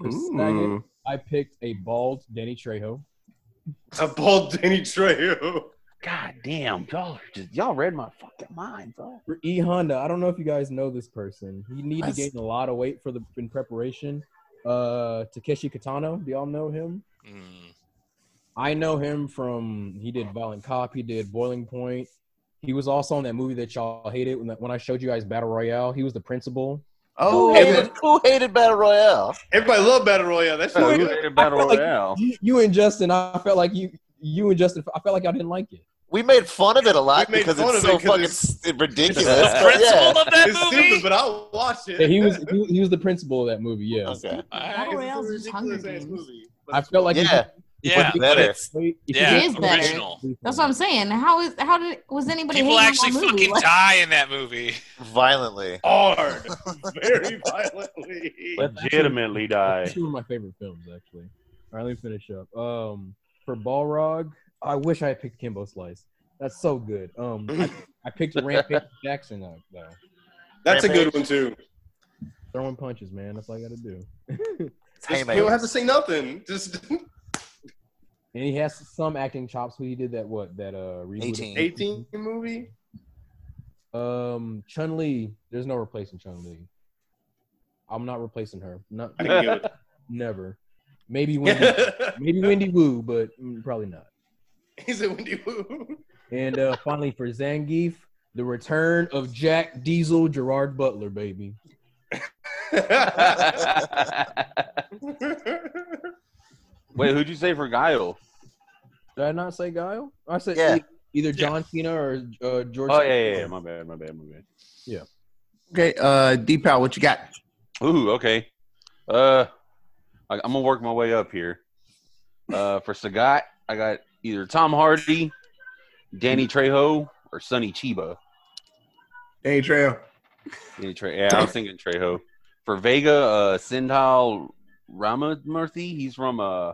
man. For I picked a bald Danny Trejo. A bald Danny Trejo. God damn, y'all are just y'all read my fucking mind, bro. For E Honda, I don't know if you guys know this person. He needed to gain a lot of weight for the in preparation. Uh, Takeshi Kitano, do y'all know him? Mm. I know him from he did Violent Cop, he did Boiling Point. He was also in that movie that y'all hated when, when I showed you guys Battle Royale. He was the principal. Oh, Who hated, who hated Battle Royale? Everybody loved Battle Royale. That's Oh, really you hated Battle I felt like Royale. You, you and Justin, I felt like you you and Justin, I felt like y'all didn't like it. We made fun of it a lot because it's so it fucking ridiculous. The principal yeah. of that It's movie. stupid, but I'll watch it. Yeah, he was he, he was the principal of that movie. Yeah, Okay. Battle Royale's just Hunger Games. movie, I felt like Yeah. If you, Yeah, if you- better. if Yeah, It is better. original. That's what I'm saying. How is how did was anybody People actually that movie? fucking Like, die in that movie. Violently. hard, very violently. Legitimately die. It's one of my favorite films, actually. All right, let me finish up. Um, for Balrog, I wish I had picked Kimbo Slice. That's so good. Um, I, I picked Rampage Jackson though. though. That's a good one too. Throwing punches, man. That's all I got to do. Hey, Just, man. you don't have to say nothing. Just and he has some acting chops. When he did that, what that uh reboot? A-Team. A-Team movie. Um, Chun Li. There's no replacing Chun Li. I'm not replacing her. Not I can give never. Maybe Wendy. it. maybe Wendy Wu, but mm, probably not. He's a Wendy Wu. And uh, finally for Zangief, the return of Jack Diesel Gerard Butler, baby. Wait, who'd you say for Guile? Did I not say Guile? I said Yeah. e- either John Cena or uh, George. Oh yeah, yeah, yeah. My bad, my bad, my bad. Yeah. Okay, uh, Deepow, what you got? Ooh, okay. Uh, I, I'm gonna work my way up here. Uh, for Sagat, I got either Tom Hardy, Danny Trejo, or Sonny Chiba. Danny Trejo. Danny Tre- yeah, I was thinking Trejo. For Vega, uh, Sendhil Ramamurthy. He's from uh,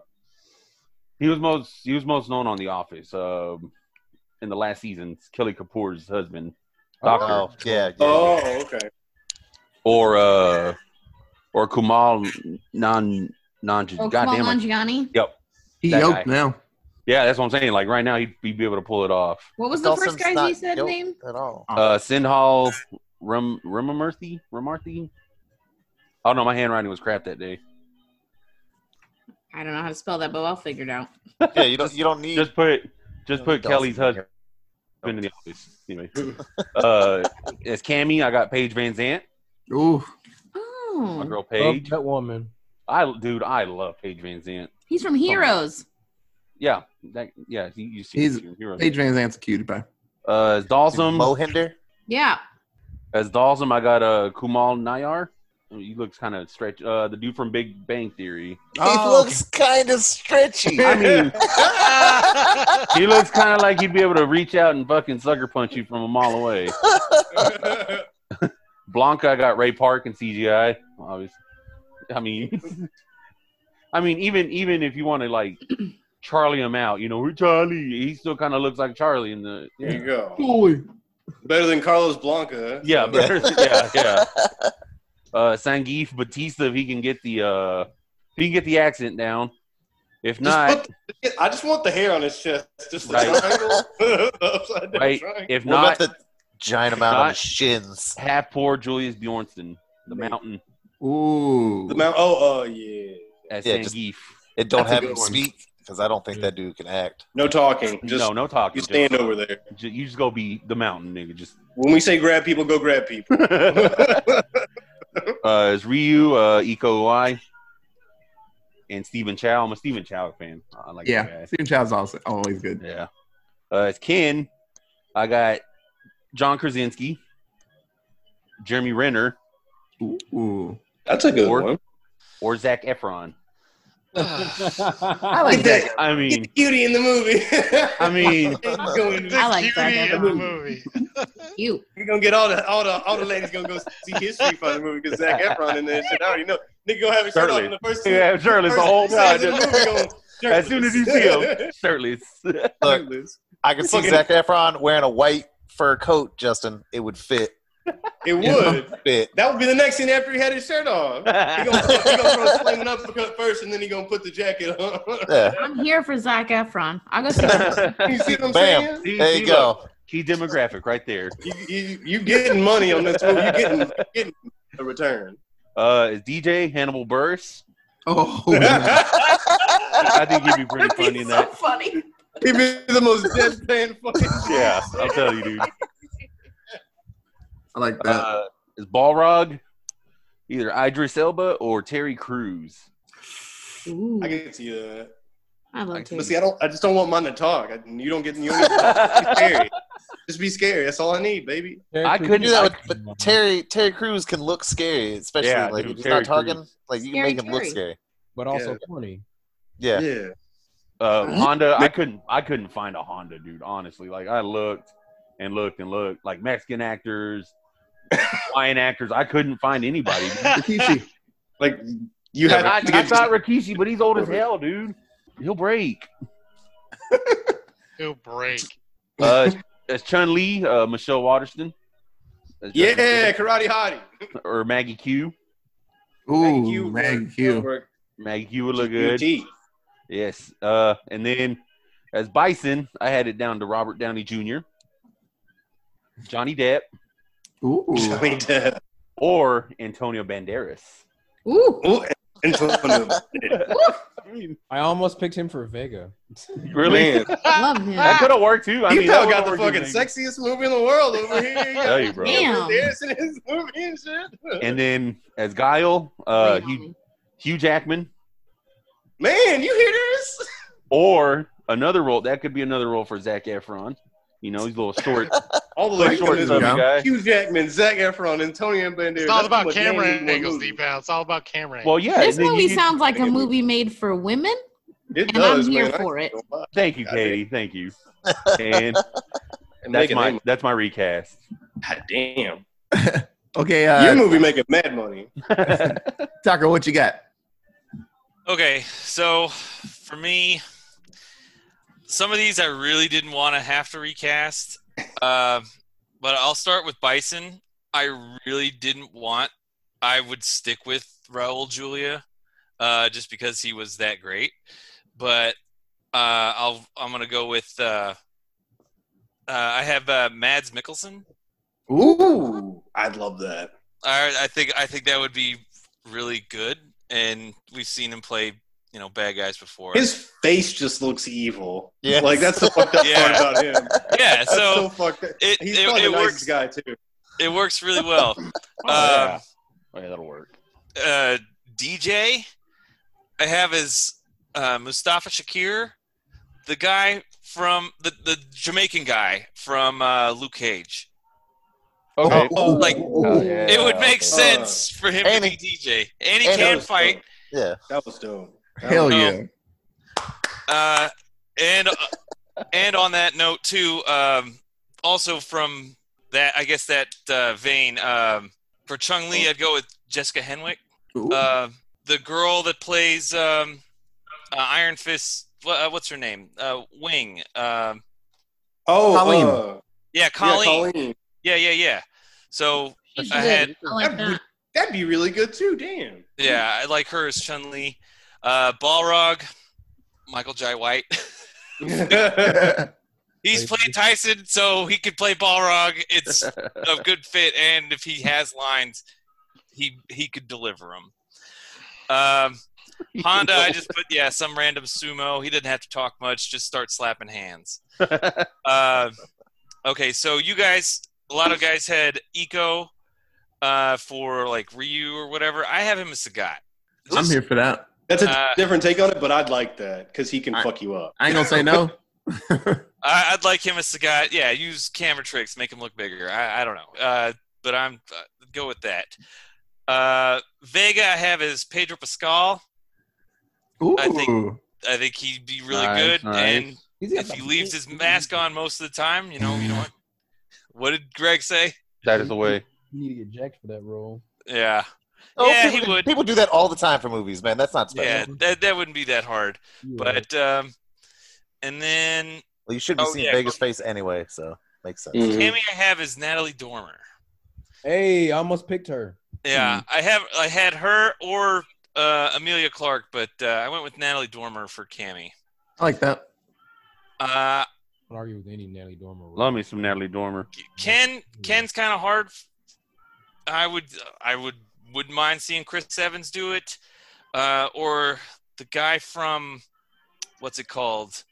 he was most he was most known on The Office. Um, in the last season, Kelly Kapoor's husband, Doctor, Oh, yeah. yeah, Oh, yeah. okay. or uh, or Kumal Nan Nan. oh, goddamn Kumail it. Nanjiani. He That yoked now. Yeah, that's what I'm saying. Like right now, he'd, he'd be able to pull it off. What was the Dawson's first guy not you said yoked name? At all. Uh, Sendhil Ram Ramamurthy, Ramarthy. Oh no, my handwriting was crap that day. I don't know how to spell that, but I'll figure it out. Yeah, you don't. You don't need. Just put just put Dawson Kelly's husband here. in the office. Anyway, uh, as Cammy, I got Paige Van Zant, Ooh, my Oh, girl Love Paige. that woman. I dude, I love Paige Van Zant. he's from Heroes. Yeah, that yeah, you, you see He's- him here. Paige Van Zant's a cutie pie. Uh, as Dhalsim, Mohinder. Yeah. as Dhalsim, I got uh Kunal Nayyar. He looks kind of stretch. Uh, the dude from Big Bang Theory. He Oh, looks kind of stretchy. I mean, he looks kind of like he'd be able to reach out and fucking sucker punch you from a mile away. Blanka I got Ray Park and CGI. Obviously, I mean, I mean, even even if you want to like Charlie him out, you know, "Hey, Charlie, he still kind of looks like Charlie in the There you go. Boy. Better than Carlos Blanka. yeah, better, yeah, yeah. Uh, Zangief Batista, if he can get the uh, if he can get the accent down. If not, put the- I just want the hair on his chest. Just the Right. triangle. Upside down right? triangle. If what not, about the giant amount on not- his shins? Hafthor Julius Bjornsson, the Maybe. mountain Ooh. The mountain. Oh, oh yeah. as Yeah, just- Zangief. And don't That's have good him one. speak because I don't think that dude can act. No talking. Just no, no talking. you just- stand over there. ju- you just go be the mountain nigga. Just When we say grab people, go grab people. uh, is Ryu, uh, Iko Uwais, and Stephen Chow. I'm a Stephen Chow fan. I like yeah, Stephen Chow's also always good. Yeah. Uh, as Ken, I got John Krasinski, Jeremy Renner, Ooh. That's a good Or- one. or Zac Efron. I like that. that- I Get mean, the cutie in the movie. I mean, He's going The I like that. in the movie. You. He gonna get all the all the all the ladies gonna go see his Street Fighter movie because Zac Efron in there. and Shit, I already know. Nigga gonna have his shirt off in the first. Yeah, shirtless the whole time, scenes the movie gonna- as soon as you see him, shirtless. Look, I can see Fucking- Zac Efron wearing a white fur coat, Justin. It would fit. It would. That would be the next scene after he had his shirt on. He gonna, he gonna throw a flaming uppercut first, and then he gonna put the jacket on. Yeah. I'm here for Zac Efron. I'll go see him. you see what I'm Bam. saying? See- There you go. look, Key demographic right there. You, you, you getting money on this movie? You getting getting a return? Uh, is DJ Hannibal Buress? Oh, I think he'd be pretty funny in so that. funny. He'd be the most deadpan fucking. Yeah, I'll tell you, dude. I like that. Uh, is Balrog either Idris Elba or Terry Crews? Ooh, I can see that. I love Terry. But see, I don't. I just don't want mine to talk. I, you don't get. You don't need to talk. Be scary. Just be scary. That's all I need, baby. I You couldn't- do that with, but Terry Terry Crews can look scary, especially Yeah, like dude, if he's Terry not talking. Crews. Like you can Scary make him look scary. but also Yeah. funny. Yeah. Yeah. Uh, Honda, I couldn't, I couldn't find a Honda, dude. Honestly, like I looked and looked and looked, like Mexican actors, Hawaiian actors. I couldn't find anybody. dude. Rikishi. Like you I, have I, to get. thought Rikishi, but he's old as hell, dude. He'll break. He'll break. Uh, as Chun Li, uh, Michelle Waterson. Yeah, Jessica- karate hottie. or Maggie Q. Ooh, Maggie Q. Work. Maggie Q would look good. QT. Yes. Uh, and then as Bison, I had it down to Robert Downey Jr., Johnny Depp, Ooh. Johnny Depp. or Antonio Banderas. Ooh, Ooh, Antonio. I mean, I almost picked him for Vega. really? Man, love him. That could have worked too. I he mean, that got the fucking sexiest movie in the world over here. You Tell you, bro. Damn. Banderas his movie and shit. And then as Guile, uh, Hugh. Hugh Jackman, Man, you hear this? or another role. That could be another role for Zac Efron. You know, he's a little short, All the little short, in this stubby Yeah. movie. guy. Hugh Jackman, Zac Efron, Antonio Banderas. It's all about too much camera names in one angles, movie. deep out. It's all about camera Well, yeah. This and movie you- sounds like a movie made for women. It And I'm here man. For it. Thank you, Katie. Thank you. And And that's my them- that's my recast. God damn. Okay, Your uh, movie making mad money. Tucker, what you got? Okay, so for me, some of these I really didn't want to have to recast, uh, but I'll start with Bison. I really didn't want. I would stick with Raul Julia, uh, just because he was that great. But uh, I'll I'm gonna go with. Uh, uh, I have uh, Mads Mikkelsen. Ooh, I'd love that. I I think I think that would be really good, and we've seen him play you know bad guys before. His face just looks evil. Yes. Like that's the fucked up Yeah. part about him. yeah, That's so, so fucked up. it He's it, probably it the nicest works. guy too. It works really well. Oh, Um, yeah. Oh, yeah, that'll work. uh, DJ, I have is uh, Mustafa Shakir, the guy from the, the Jamaican guy from uh, Luke Cage. Okay. Oh, Like, Oh, yeah, it would make okay. sense for him And to be DJ, and he and can was fight. dope. Yeah. That was dope. That Hell was- yeah. Uh, and and on that note too, um, also from that, I guess that uh, vein, um, for Chun Li, I'd go with Jessica Henwick. Uh, the girl that plays um, uh, Iron Fist. Uh, what's her name? Uh, Wing. Um, Oh, Colleen. uh, yeah, yeah, Colleen. Colleen. Yeah, yeah, yeah. So I had, like That'd be- That'd be really good too. Damn. yeah, I like her as Chun Li. Uh, Balrog, Michael Jai White. He's played Tyson, so he could play Balrog. It's a good fit, and if he has lines, he he could deliver them. Um, Honda, I just put yeah, some random sumo. He didn't have to talk much; just start slapping hands. Uh, okay, so you guys, a lot of guys had Iko uh, for like Ryu or whatever. I have him as Sagat. I'm here for that. That's a Uh, different take on it, but I'd like that because he can I- fuck you up. I ain't gonna say no. I, I'd like him as the guy. Yeah, use camera tricks, make him look bigger. I, I don't know, uh, but I'm uh, go with that. Uh, Vega, I have is Pedro Pascal. Ooh. I think- I think he'd be really Nice, good. nice. And if he leaves his mask on most of the time, you know, you know what? What did Greg say? That is the way. You need to get jacked for that role. Yeah, Oh, Yeah, people, he do- would. People do that all the time for movies, man. That's not special. yeah, special. that that wouldn't be that hard. You right. But um, and then Well, you should be Oh, seeing yeah, Vegas face anyway, so makes sense. Mhm. Cammy I have is Natalie Dormer. hey, I almost picked her. Yeah, I have I had her or uh, Emilia Clarke, but uh, I went with Natalie Dormer for Cammy. I like that. Uh, I'd argue with any Natalie Dormer. role. Love me some Natalie Dormer. Ken Ken's kind of hard. I would I would wouldn't mind seeing Chris Evans do it, uh, or the guy from what's it called?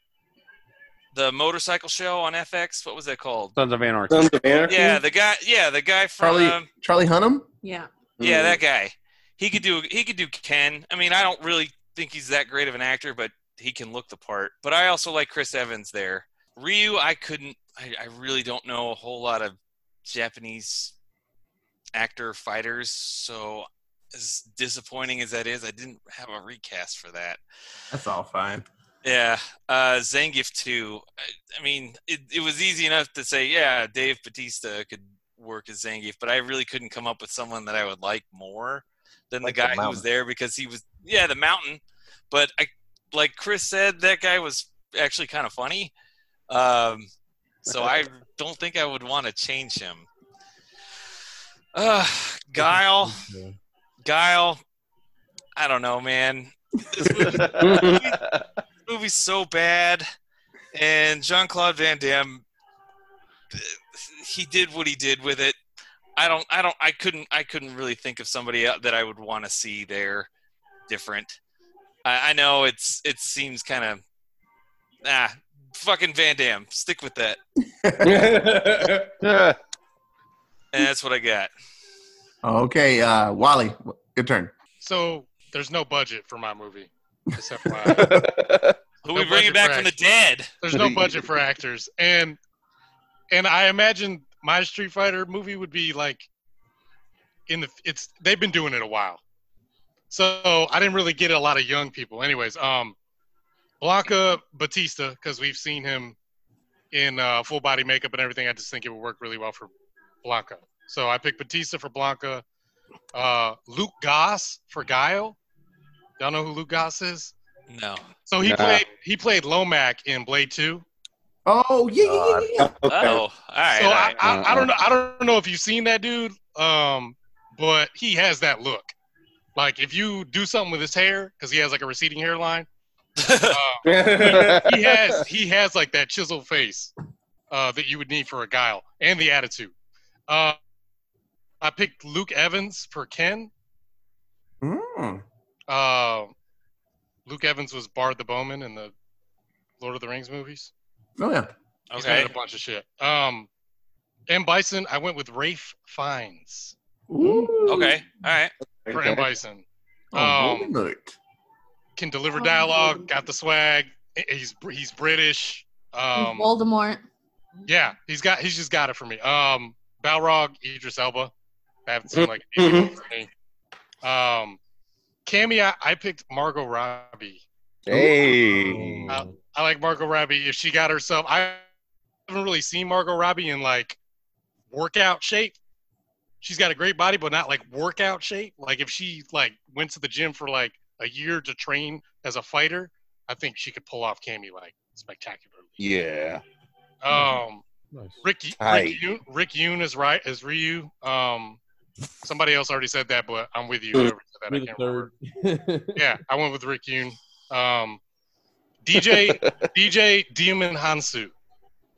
The motorcycle show on FX. What was that called? Sons of Anarchy. Sons of Anarchy? Yeah, the guy. Yeah, the guy from. Charlie um, Charlie Hunnam. Yeah. Yeah, Mhm. that guy. He could do he could do Ken. I mean, I don't really think he's that great of an actor, but he can look the part. But I also like Chris Evans there. Ryu, I couldn't I, I really don't know a whole lot of Japanese actor fighters, so as disappointing as that is, I didn't have a recast for that. That's all fine. Yeah, uh, Zangief too. I, I mean, it, it was easy enough to say, yeah, Dave Batista could work as Zangief, but I really couldn't come up with someone that I would like more than Like the the guy who was there because he was, yeah, the mountain. But I, like Chris said, that guy was actually kind of funny. Um, so I don't think I would want to change him. Uh, Guile, Guile. I don't know, man. This movie, movie's so bad, and Jean Claude Van Damme, he did what he did with it. I don't, I don't, I couldn't, I couldn't really think of somebody that I would want to see there different. I, I know it's, it seems kind of, ah, fucking Van Damme. Stick with that, Yeah. and that's what I got. Okay, uh, Wally, your turn. So there's no budget for my movie. Except my, Who No we bringing budget back from the dead? there's no budget for actors, and and I imagine my Street Fighter movie would be like in the it's they've been doing it a while, so I didn't really get a lot of young people. Anyways, um, Blanka Batista because we've seen him in uh, full body makeup and everything. I just think it would work really well for Blanka. So I picked Batista for Blanka. Uh, Luke Goss for Guile. Y'all know who Luke Goss is? No. So he Nah. played he played Nomak in Blade Two. Oh yeah, yeah, yeah, yeah. Okay. Oh, all right. So all I. I, I don't know I don't know if you've seen that dude, um, but he has that look. Like if you do something with his hair, because he has like a receding hairline, uh, he has he has like that chiseled face uh, that you would need for a guile and the attitude. Uh, I picked Luke Evans for Ken. Mm. Uh, Luke Evans was Bard the Bowman in the Lord of the Rings movies. Oh yeah. He's okay. made a bunch of shit. Um, M Bison, I went with Ralph Fiennes Ooh. Okay. All right. for M Bison. Oh, Um, good. can deliver dialogue, got the swag. He's he's British. Um, Voldemort. yeah, he's got he's just got it for me. Um, Balrog, Idris Elba. That haven't seemed like an easy one for me. Um, Cammy, I, I picked Margot Robbie. Hey. Uh, I like Margot Robbie. If she got herself, I haven't really seen Margot Robbie in like workout shape. She's got a great body, but not like workout shape. Like if she like went to the gym for like a year to train as a fighter, I think she could pull off Cammy like spectacularly. Yeah. Um, Nice. Rick Tight. Rick Yune, Rick Yune is right as Ryu. Um, somebody else already said that, but I'm with you. Said that, I can't remember. third. Yeah, I went with Rick Yune. Um, DJ DJ Djimon Hounsou.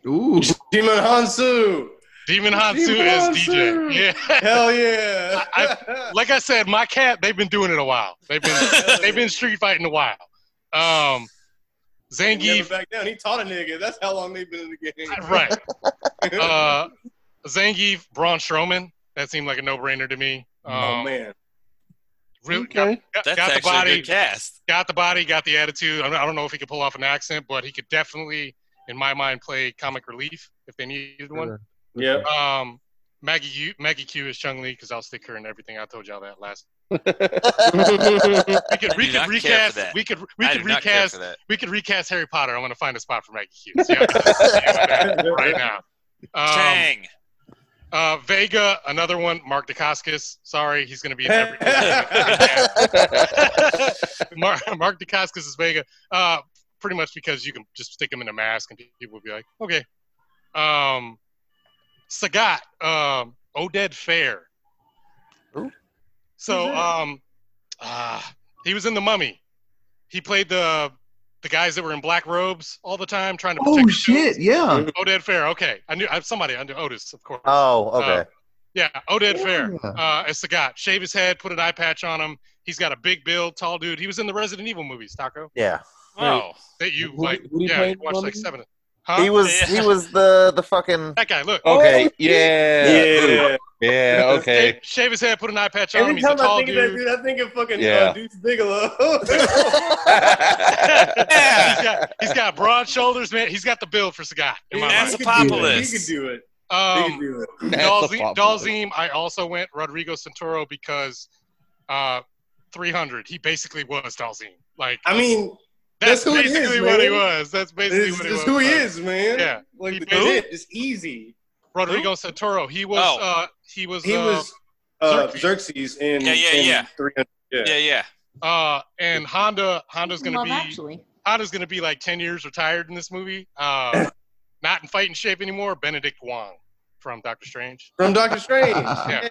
Ooh. Djimon Hounsou. Djimon Hounsou Demon is Hansu. DJ. Yeah. Hell yeah. I- Like I said, my cat, they've been doing it a while. They've been they've been street fighting a while. Um He never Zangief, back down. He taught a nigga. That's how long they've been in the game. right. Uh Zangief, Braun Strowman. That seemed like a no brainer to me. Um, oh man. really Okay. got, That's got the actually a body, good cast. got the body, got the attitude. I don't, I don't know if he could pull off an accent, but he could definitely, in my mind, play comic relief if they needed one. Yeah. Um, Maggie Maggie Q is Chun Li because I'll stick her in everything. I told y'all that last We could we could not care for recast we could we I could do not care recast we could recast Harry Potter. I'm gonna find a spot for Maggie Hughes See how see how right now. Um, Chang. uh, Vega, another one. Mark Dacascos. Sorry, he's gonna be in every. Mark, Mark Dacascos is Vega. Uh, pretty much because you can just stick him in a mask and people will be like, okay. Um, Sagat, um, Oded Fehr. Who? So, um, uh, he was in the Mummy. He played the the guys that were in black robes all the time, trying to protect. Oh shit! Yeah. Oded Fehr. Okay, I knew I have somebody. I knew Otis, of course. Oh, okay. Uh, Yeah, Oded Fehr Yeah. uh, as Sagat. Shave his head, put an eye patch on him. He's got a big build, tall dude. He was in the Resident Evil movies, Taco. Yeah. Oh, That you Who- like, who do yeah, you watched like Mummy? seven. Huh? He was Yeah. he was the the fucking that guy. Look, Okay. Yeah. Yeah. Yeah. Okay. shave, shave his head, put an eye patch on him. Every He's a time I tall think of that dude. dude, I think of fucking Yeah. uh, Deuce Bigalow. he's got he's got broad shoulders, man. He's got the build for Sagat. In my That's mind. He could do it. He Um, could do it. That's Dhalsim. Dhalsim, I also went Rodrigo Santoro because uh, 300. He basically was Dhalsim. Like I mean, that's, that's who he is, basically what he was. That's basically it's, what he it's was. who he is, man. Yeah. Like He the made- shit is easy. Rodrigo Santoro. He was. Oh. Uh, he was. He uh, was uh, Xerxes. Xerxes in Yeah, yeah, in yeah. 300. Yeah. yeah, yeah. Uh, and Honda. Honda's gonna Love be. Actually. Honda's gonna be like 10 years retired in this movie. Uh, not in fighting shape anymore. Benedict Wong from Doctor Strange. From Doctor Strange. Yeah.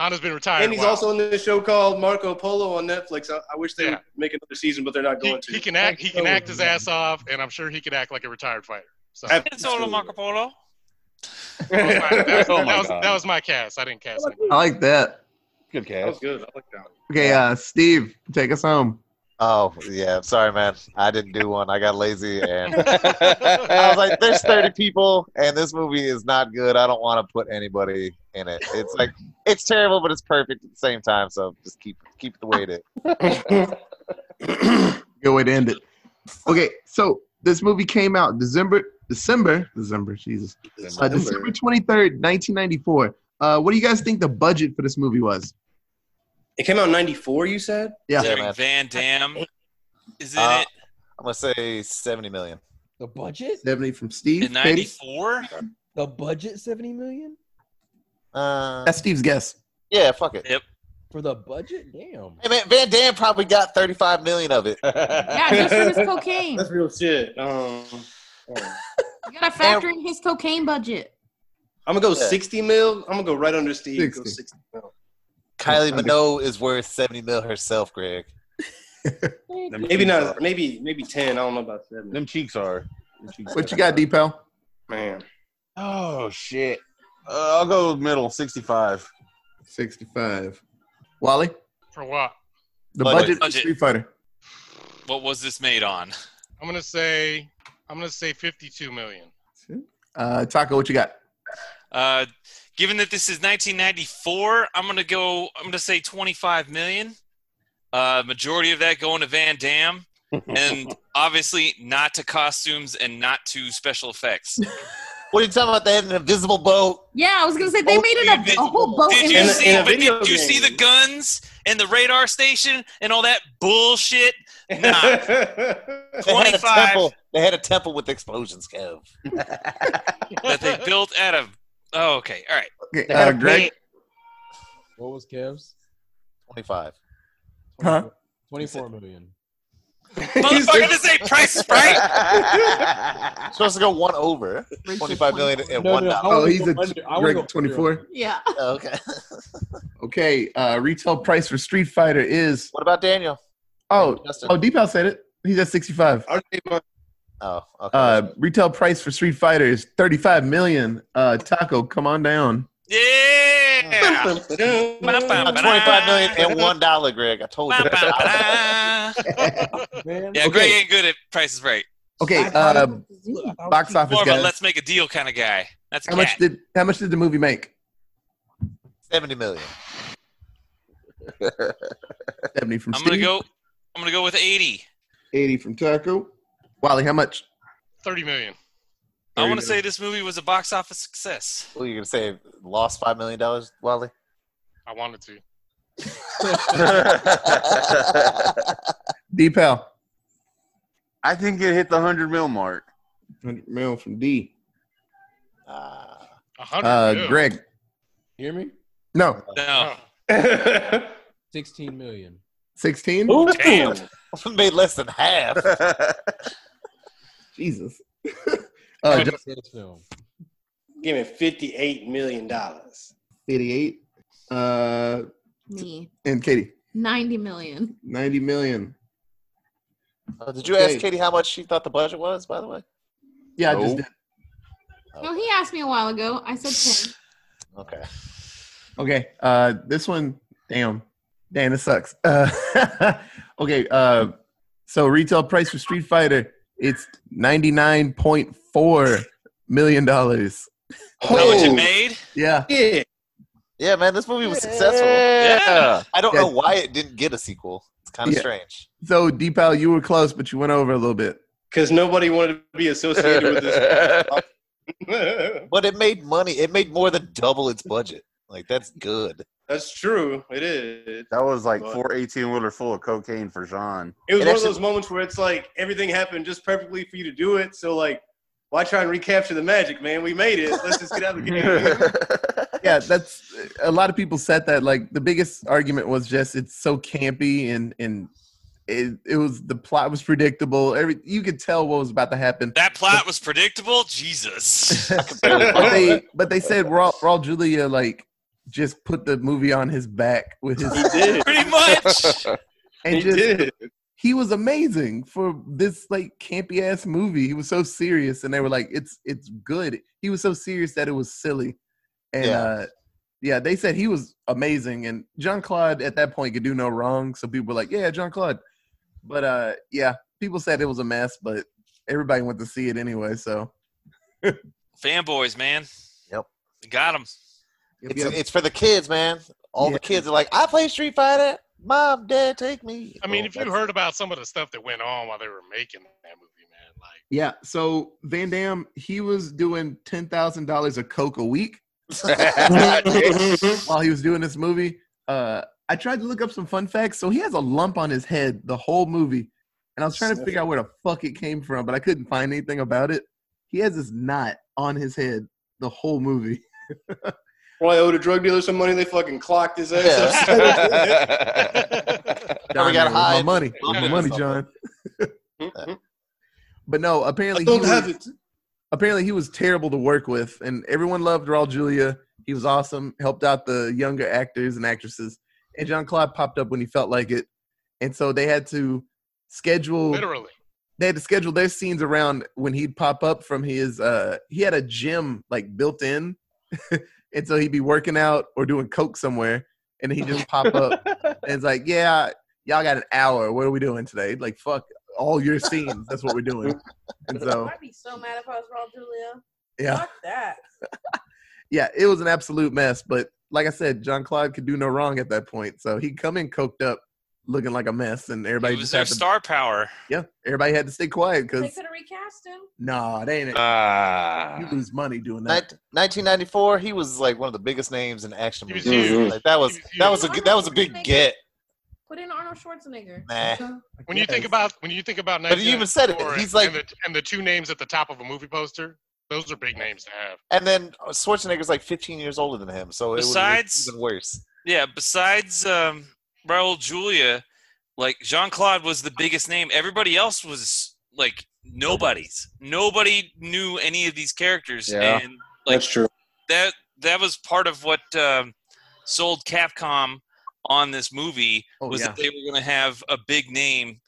Honda's been retired. And he's also in this show called Marco Polo on Netflix. I, I wish they Yeah. would make another season, but they're not he, going to. he can act. He can act his ass off, and I'm sure he could act like a retired fighter. So that It's all Marco Polo. was, my, that, was, Oh that my was- God. that was my cast. I didn't cast anyone. I like that. Good cast. That was good. I like that. Okay, uh, Steve, take us home. Oh yeah, sorry man. I didn't do one. I got lazy and I was like, "There's 30 people, and this movie is not good. I don't want to put anybody in it. It's like it's terrible, but it's perfect at the same time. So just keep keep it the way it is." Good way to end it. Okay, so this movie came out December, December, December, Jesus, uh, December twenty third, nineteen ninety four. Uh, what do you guys think the budget for this movie was? It came out in '94. You said? Yeah. Yeah, man. Van Damme is in Uh, it I'm gonna say 70 million. The budget? Seventy from Steve. in '94. The budget? Seventy million Uh, That's Steve's guess. yeah, fuck it. Yep. for the budget? Damn. Hey man, Van Damme probably got 35 million of it. Yeah, just for his cocaine. That's real shit. Um, You gotta factor in his cocaine budget. I'm gonna go Yeah. 60 mil. I'm gonna go right under Steve. Go 60. 60 mil. Kylie Minogue is worth 70 mil herself, Greg. Maybe not. are- Maybe maybe 10. I don't know about seven. Them cheeks are. them cheeks What are- you got, Deepel? Man, Oh shit. Uh, I'll go middle, sixty-five. Sixty five. Wally, For what? the Budget. budget, Budget. Street Fighter. What was this made on? I'm gonna say. I'm gonna say 52 million. Uh, Taco, what you got? Uh, given that this is 1994, I'm gonna go. I'm gonna say 25 million. Uh, majority of that going to Van Damme, and obviously not to costumes and not to special effects. What are you talking about? They had an invisible boat. Yeah, I was gonna say they Oh, made an, a, a whole boat. Did you In a- see? in a video did you see the guns and the radar station and all that bullshit? Nah. They had a 25. temple. They had a temple with explosions, Kev. that they built out of. Oh, okay. All right. Okay, uh, Greg. What was Kev's? 25. Huh? 24 million. Motherfucker, this ain't Price is Right. Supposed to go one over. 25 million and No, one no, dollar. Oh, he's go a under- I wanna go Greg twenty four. yeah. Okay. Okay, uh, retail price for Street Fighter is What about Daniel? oh Justin. oh Deepal said it. He's at sixty five. I'll take my- Oh, okay. Uh, retail price for Street Fighter is thirty five million. Uh, Taco, come on down. Yeah. About 25 million and one dollar, Greg. I told you. Man, Yeah, Okay. Greg ain't good at prices Right. Okay, uh, box office More of a let's make a deal kind of guy. That's a How cat. much did how much did the movie make? 70 million. Seventy from I'm Steve. gonna go. I'm gonna go with 80. Eighty from Taco. Wally, how much? 30 million. I want to say this movie was a box office success. What are you going to say? Lost $5 million, Wally? I wanted to. D Pal. I think it hit the hundred mil mark. 100 mil from D. Ah. A. Uh, mil. Greg. Hear me? No. No. 16 million. 16? Damn. Made less than half. Jesus. uh, just Give me fifty-eight million dollars. 88. Uh, Me. and Katie. 90 million. 90 million. Uh, did you Okay. ask Katie how much she thought the budget was, by the way? Yeah, I just did. No, he asked me a while ago. I said 10. Okay. Okay. Uh, this one, damn. Damn, it sucks. Uh, okay. Uh, so retail price for Street Fighter, it's $99.4 million. dollars. How much it made? Yeah. Yeah. Yeah, man, this movie was successful. Yeah. I don't Yeah. know why it didn't get a sequel. It's kind of Yeah. strange. So, Deepal, you were close, but you went over a little bit. Because nobody wanted to be associated with this. But it made money. It made more than double its budget. Like that's good. That's true. It is. That was like But- four 18 wheeler full of cocaine for Jean. It was It one actually- of those moments where it's like everything happened just perfectly for you to do it. So like, why try and recapture the magic, man? We made it. Let's just get out of the game. Yeah, that's a lot of people said that. Like, the biggest argument was just it's so campy and, and, it, it was the plot was predictable. Every you could tell what was about to happen. That plot was predictable. Jesus. but they but they said Raul, Raul Julia like just put the movie on his back with his He did. Pretty much. and He just did. he was amazing for this like campy ass movie. He was so serious, and they were like, "It's it's good." He was so serious that it was silly, and Yeah. uh, yeah, they said he was amazing. And John Claude at that point could do no wrong, so people were like, "Yeah, John Claude." But uh, yeah, people said it was a mess, but everybody went to see it anyway. So Fanboys, man. Yep. Got him. Yep, It's yep. it's for the kids, man. All Yeah. the kids are like, I play Street Fighter. Mom, Dad, take me. I mean, Oh, if you heard about some of the stuff that went on while they were making that movie, man, like Yeah, so Van Damme, he was doing ten thousand dollars of coke a week while he was doing this movie. Uh, I tried to look up some fun facts. So he has a lump on his head the whole movie, and I was trying to figure out where the fuck it came from, but I couldn't find anything about it. He has this knot on his head the whole movie. Well, I owed a drug dealer some money. They fucking clocked his ass. Now we got high my money, my money, something. John. But no, apparently I don't he have was, it. apparently he was terrible to work with, and everyone loved Raul Julia. He was awesome, helped out the younger actors and actresses. And John Claude popped up when he felt like it, and so they had to schedule. literally. They had to schedule their scenes around when he'd pop up from his. uh He had a gym like built in, and so he'd be working out or doing coke somewhere, and he just pop up and it's like, yeah, y'all got an hour. What are we doing today? Like, fuck all your scenes. That's what we're doing. And so, I'd be so mad if I was Raul Julia. yeah, Fuck that. yeah, it was an absolute mess. But like I said, John Claude could do no wrong at that point. So he'd come in coked up, looking like a mess, and everybody It was just their had to, star power. yeah, everybody had to stay quiet because They because could have recast him. nah, they ain't. Ah. you lose money doing that. 1994, he was like one of the biggest names in action He was movies. huge. Like, that was was that was a huge. that was a big get. Put in Arnold Schwarzenegger. Nah. When you think about when you think about But he even said it. 1994 He's like- and the, and the two names at the top of a movie poster. Those are big names to have. And then Schwarzenegger's like 15 years older than him, so it was Besides- even worse. Yeah, besides um, Raul Julia, like Jean Claude was the biggest name. Everybody else was like nobodies. Nobody knew any of these characters, Yeah. and like That's true. that that was part of what um, sold Capcom on this movie Oh, was yeah. that they were going to have a big name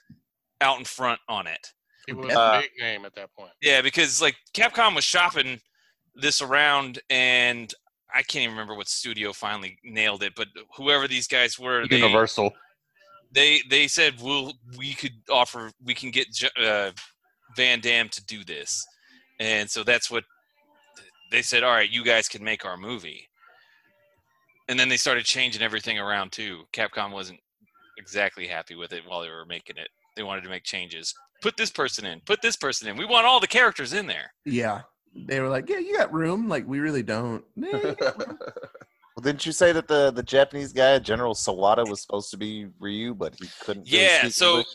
out in front on it. He was Uh, a big name at that point. Yeah, because like Capcom was shopping this around, and I can't even remember what studio finally nailed it, but whoever these guys were, Universal. they they said we'll we could offer we can get uh, Van Damme to do this, and so that's what they said. All right, you guys can make our movie, and then they started changing everything around too. Capcom wasn't exactly happy with it while they were making it. They wanted to make changes. Put this person in. Put this person in. We want all the characters in there. Yeah, they were like, yeah, you got room. Like we really don't. "Yeah, you got room." Well, Didn't you say that the the Japanese guy, General Sawada, was supposed to be Ryu, but he couldn't? Yeah, speak so English?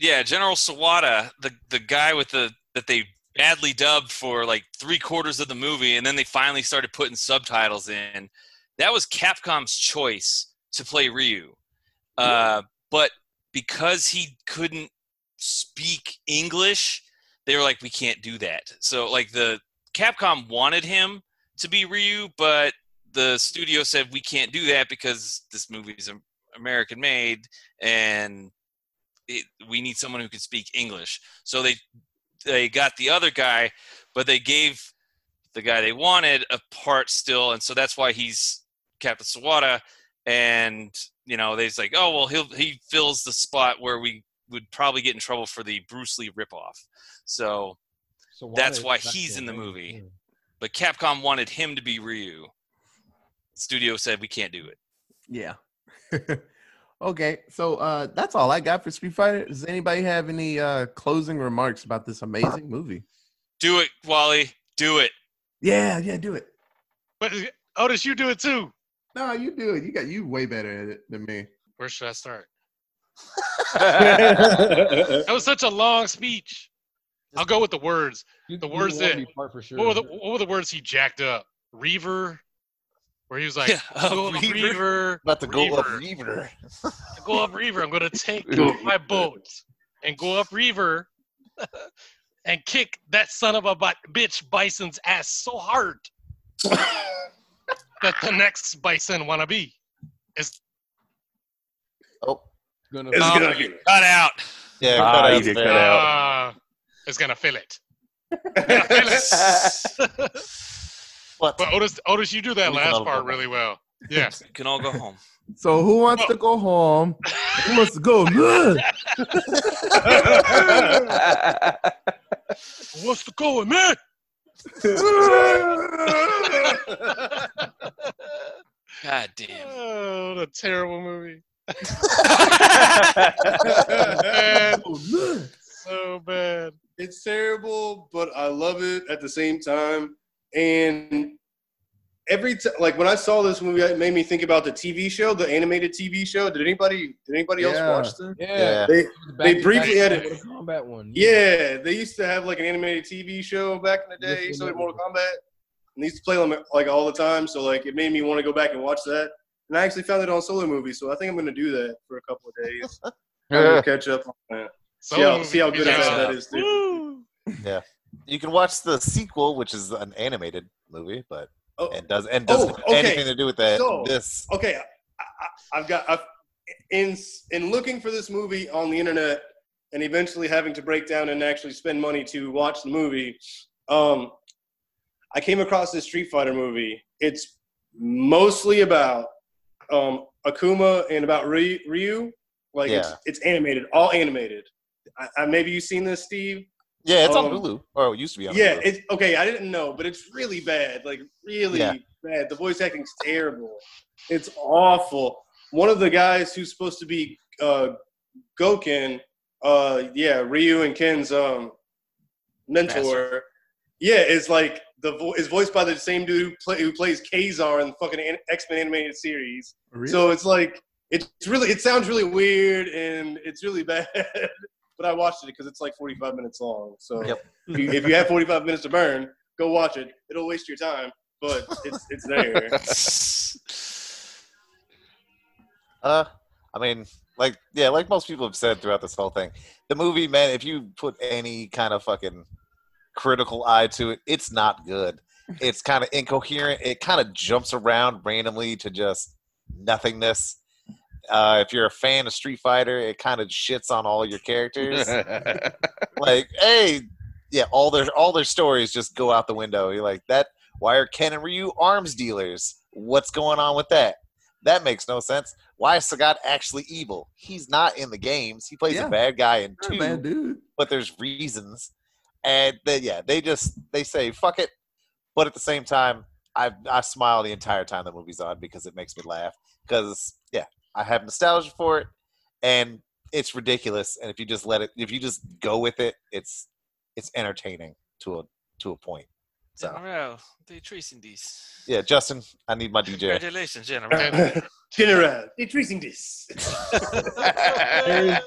yeah, General Sawada, the the guy with the that they badly dubbed for like three quarters of the movie, and then they finally started putting subtitles in. That was Capcom's choice to play Ryu, uh, but because he couldn't speak English, they were like, "We can't do that." So like the Capcom wanted him to be Ryu, but the studio said we can't do that because this movie is American made and it, we need someone who can speak English. So they they got the other guy, but they gave the guy they wanted a part still, and so that's why he's Captain Sawada. And you know, they's like, oh well, he'll he fills the spot where we would probably get in trouble for the Bruce Lee ripoff. So So that's why back he's in the right? movie. Yeah. But Capcom wanted him to be Ryu. Studio said we can't do it. Yeah. okay, so uh, that's all I got for Street Fighter. Does anybody have any uh, closing remarks about this amazing movie? Do it, Wally. Do it. Yeah, yeah, do it. But Otis, you do it too. No, you do it. You got you way better at it than me. Where should I start? That was such a long speech. I'll go with the words. The words wanna that- part for sure. What were the what were the words he jacked up? Reaver, where he was like, Yeah, uh, "Go up Reaver. Reaver, about to go up Reaver. Reaver. go up Reaver. I'm gonna take my boat and go up Reaver and kick that son of a bi- bitch bison's ass so hard that the next bison wanna be. Is Oh, Gonna- It's Oh, gonna- you cut out. yeah, Ah, cut you out cut out. uh, is gonna fill it. It's gonna fill it. What? But Otis, Otis, you do that We last part really well. Yes. You can all go home. So who wants to go home? Who wants to go? Ugh. What's the going, man? God damn. Oh, a terrible movie. Oh, man, So bad. it's terrible, but I love it at the same time. And every time, like when I saw this movie, it made me think about the TV show, the animated TV show. Did anybody? Did anybody Yeah. else watch that? Yeah. They, the they back-to-back briefly had it- Mortal Kombat one. yeah, they used to have like an animated TV show back in the day, Yes, so they Mortal Kombat. And they used to play them like all the time, so like it made me want to go back and watch that. And I actually found it on Solo Movie, so I think I'm gonna do that for a couple of days. I'm catch up on that. See how, see how good Yeah. that that is, too. Woo! You can watch the sequel, which is an animated movie, but Oh, it does and doesn't Oh, okay. anything to do with that. So- this okay, I, I, I've got I've, in in looking for this movie on the internet and eventually having to break down and actually spend money to watch the movie. Um, I came across this Street Fighter movie. It's mostly about um, Akuma and about Ryu. Like it's, Yeah. it's animated, all animated. I, I, maybe you've seen this, Steve. yeah, it's on um, Hulu, or it used to be on Yeah, Hulu. it's okay. I didn't know, but it's really bad. Like really Yeah. bad. The voice acting's terrible. It's awful. One of the guys who's supposed to be uh, Gouken, uh, yeah, Ryu and Ken's um, mentor. Yeah, it's like the vo- is voiced by the same dude who, play, who plays Kazar in the fucking X Men animated series. Really? So it's like it's really it sounds really weird and it's really bad. but I watched it because it's like 45 minutes long. So Yep. if, you, if you have 45 minutes to burn, go watch it. It'll waste your time, but it's it's there. Uh, I mean, like, yeah, like most people have said throughout this whole thing, the movie, man, if you put any kind of fucking critical eye to it, it's not good. It's kind of incoherent. It kind of jumps around randomly to just nothingness. Uh, if you're a fan of Street Fighter, it kind of shits on all your characters. like, hey, yeah, all their all their stories just go out the window. You're like, that. Why are Ken and Ryu arms dealers? What's going on with that? That makes no sense. Why is Sagat actually evil? He's not in the games. He plays Yeah. a bad guy in two, bad dude. but there's reasons. And then yeah, they just they say fuck it, but at the same time, I I smile the entire time the movie's on because it makes me laugh. Because yeah, I have nostalgia for it, and it's ridiculous. And if you just let it, if you just go with it, it's it's entertaining to a to a point. So General, they're tracing this. yeah, Justin, I need my DJ. Congratulations, General. General, they're tracing this. There is,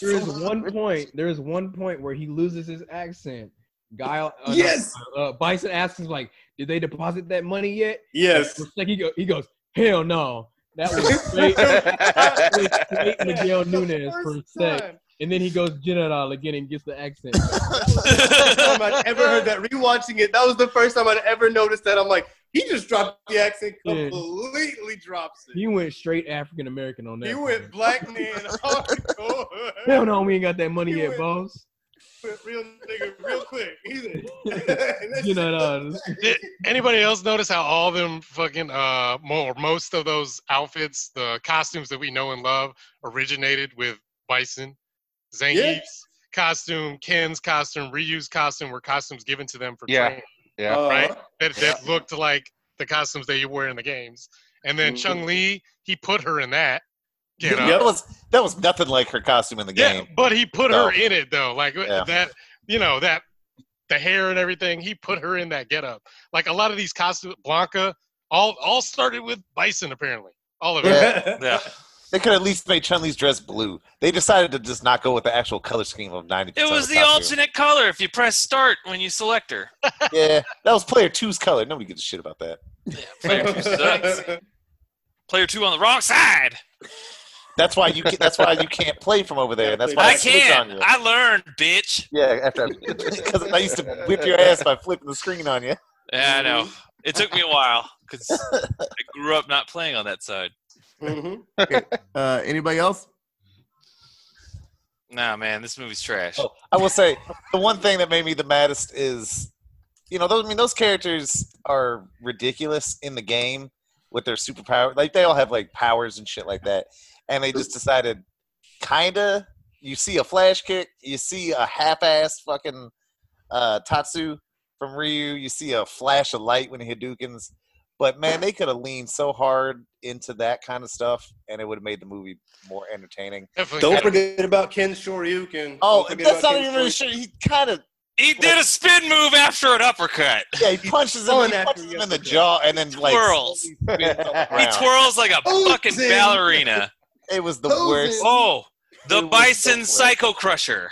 there is one point. There is one point where he loses his accent. Guile. Uh, no, Yes. Uh, Bison asks him like, "Did they deposit that money yet?" Yes. For a second, he, go, he goes, "Hell no." That was straight, that straight Miguel Nunez for a sec. And then he goes General again and gets the accent. first time I'd ever heard that. Rewatching it, that was the first time I'd ever noticed that. I'm like, he just dropped the accent, Yeah. completely drops it. He went straight African American on that. He one. went black man hardcore. Hell no, we ain't got that money He yet, went- boss. Real nigga, real quick. He's in. You know, uh, Did anybody else notice how all them fucking uh more most of those outfits, the costumes that we know and love, originated with Bison, Zangief's costume, Ken's costume, Ryu's costume were costumes given to them for Yeah. training, Yeah. Uh, right? That that looked like the costumes that you wear in the games. And then Mhm. Chun Li, he put her in that. Get Yep. up. That was that was nothing like her costume in the game. Yeah, game. but he put No. her in it though. Like Yeah. that, you know, that the hair and everything, he put her in that getup. Like a lot of these costumes, Blanka, all all started with Bison apparently. All of it. Yeah. They could at least make Chun Li's dress blue. They decided to just not go with the actual color scheme of ninety. It was the alternate color if you press start when you select her. Yeah, that was player two's color. Nobody gives a shit about that. Yeah, player two sucks. Player two on the wrong side. That's why you. Can, that's why you can't play from over there. That's why I I switch on can't. you. I learned, bitch. Yeah, after because I used to whip your ass by flipping the screen on you. Yeah, I know. It took me a while because I grew up not playing on that side. Mhm. Uh, anybody else? Nah, man, this movie's trash. Oh, I will say the one thing that made me the maddest is, you know, those I mean those characters are ridiculous in the game with their superpower. Like they all have like powers and shit like that, and they just decided, kinda. You see a flash kick, you see a half-assed fucking uh, Tatsu from Ryu, you see a flash of light when he Hadoukens. But man, they could have leaned so hard into that kind of stuff, and it would have made the movie more entertaining. Definitely Don't got- forget about Ken Shoryuken. Oh, that's not Ken even really Shoryuken. sure. He kind of He did a spin move after an uppercut. Yeah, he punches him, he punches he him in the jaw and then like Twirls. slowly spins on the He twirls like a fucking ballerina. It was the Posing. worst. Oh, the It Bison the Psycho Crusher.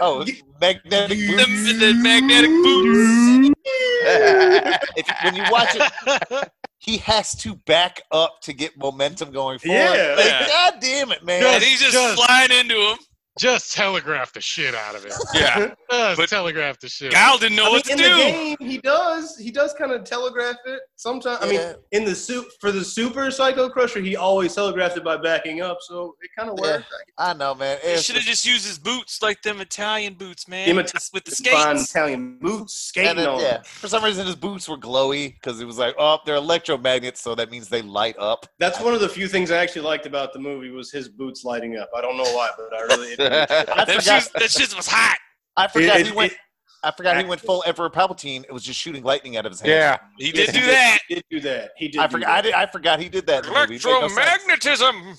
Oh, magnetic The, boots. the magnetic boots. If, when you watch it, he has to back up to get momentum going forward. Yeah. Like, Yeah. God damn it, man. And he's just, Just- flying into him. Just telegraph the shit out of it. Yeah. Just But- telegraph the shit. Gal didn't know I mean, what to in do. the game, he does. He does kind of telegraph it sometimes. I mean, in the suit for the Super Psycho Crusher, he always telegraphed it by backing up, so it kind of worked. Yeah. I know, man. He should have just used his boots like them Italian boots, man. Them with Ita- the- with the skates. Italian boots, skating then, on. yeah, for some reason his boots were glowy because it was like, oh, they're electromagnets, so that means they light up. That's one of the few things I actually liked about the movie was his boots lighting up. I don't know why, but I really. I That shit, that shit was hot. I forgot It- he went. it- I forgot he went full Emperor Palpatine. It was just shooting lightning out of his hands. Yeah. He did do that. He did do that. He did. I forgot. I, did, I forgot he did that. In the movie. It made no sense. Electromagnetism.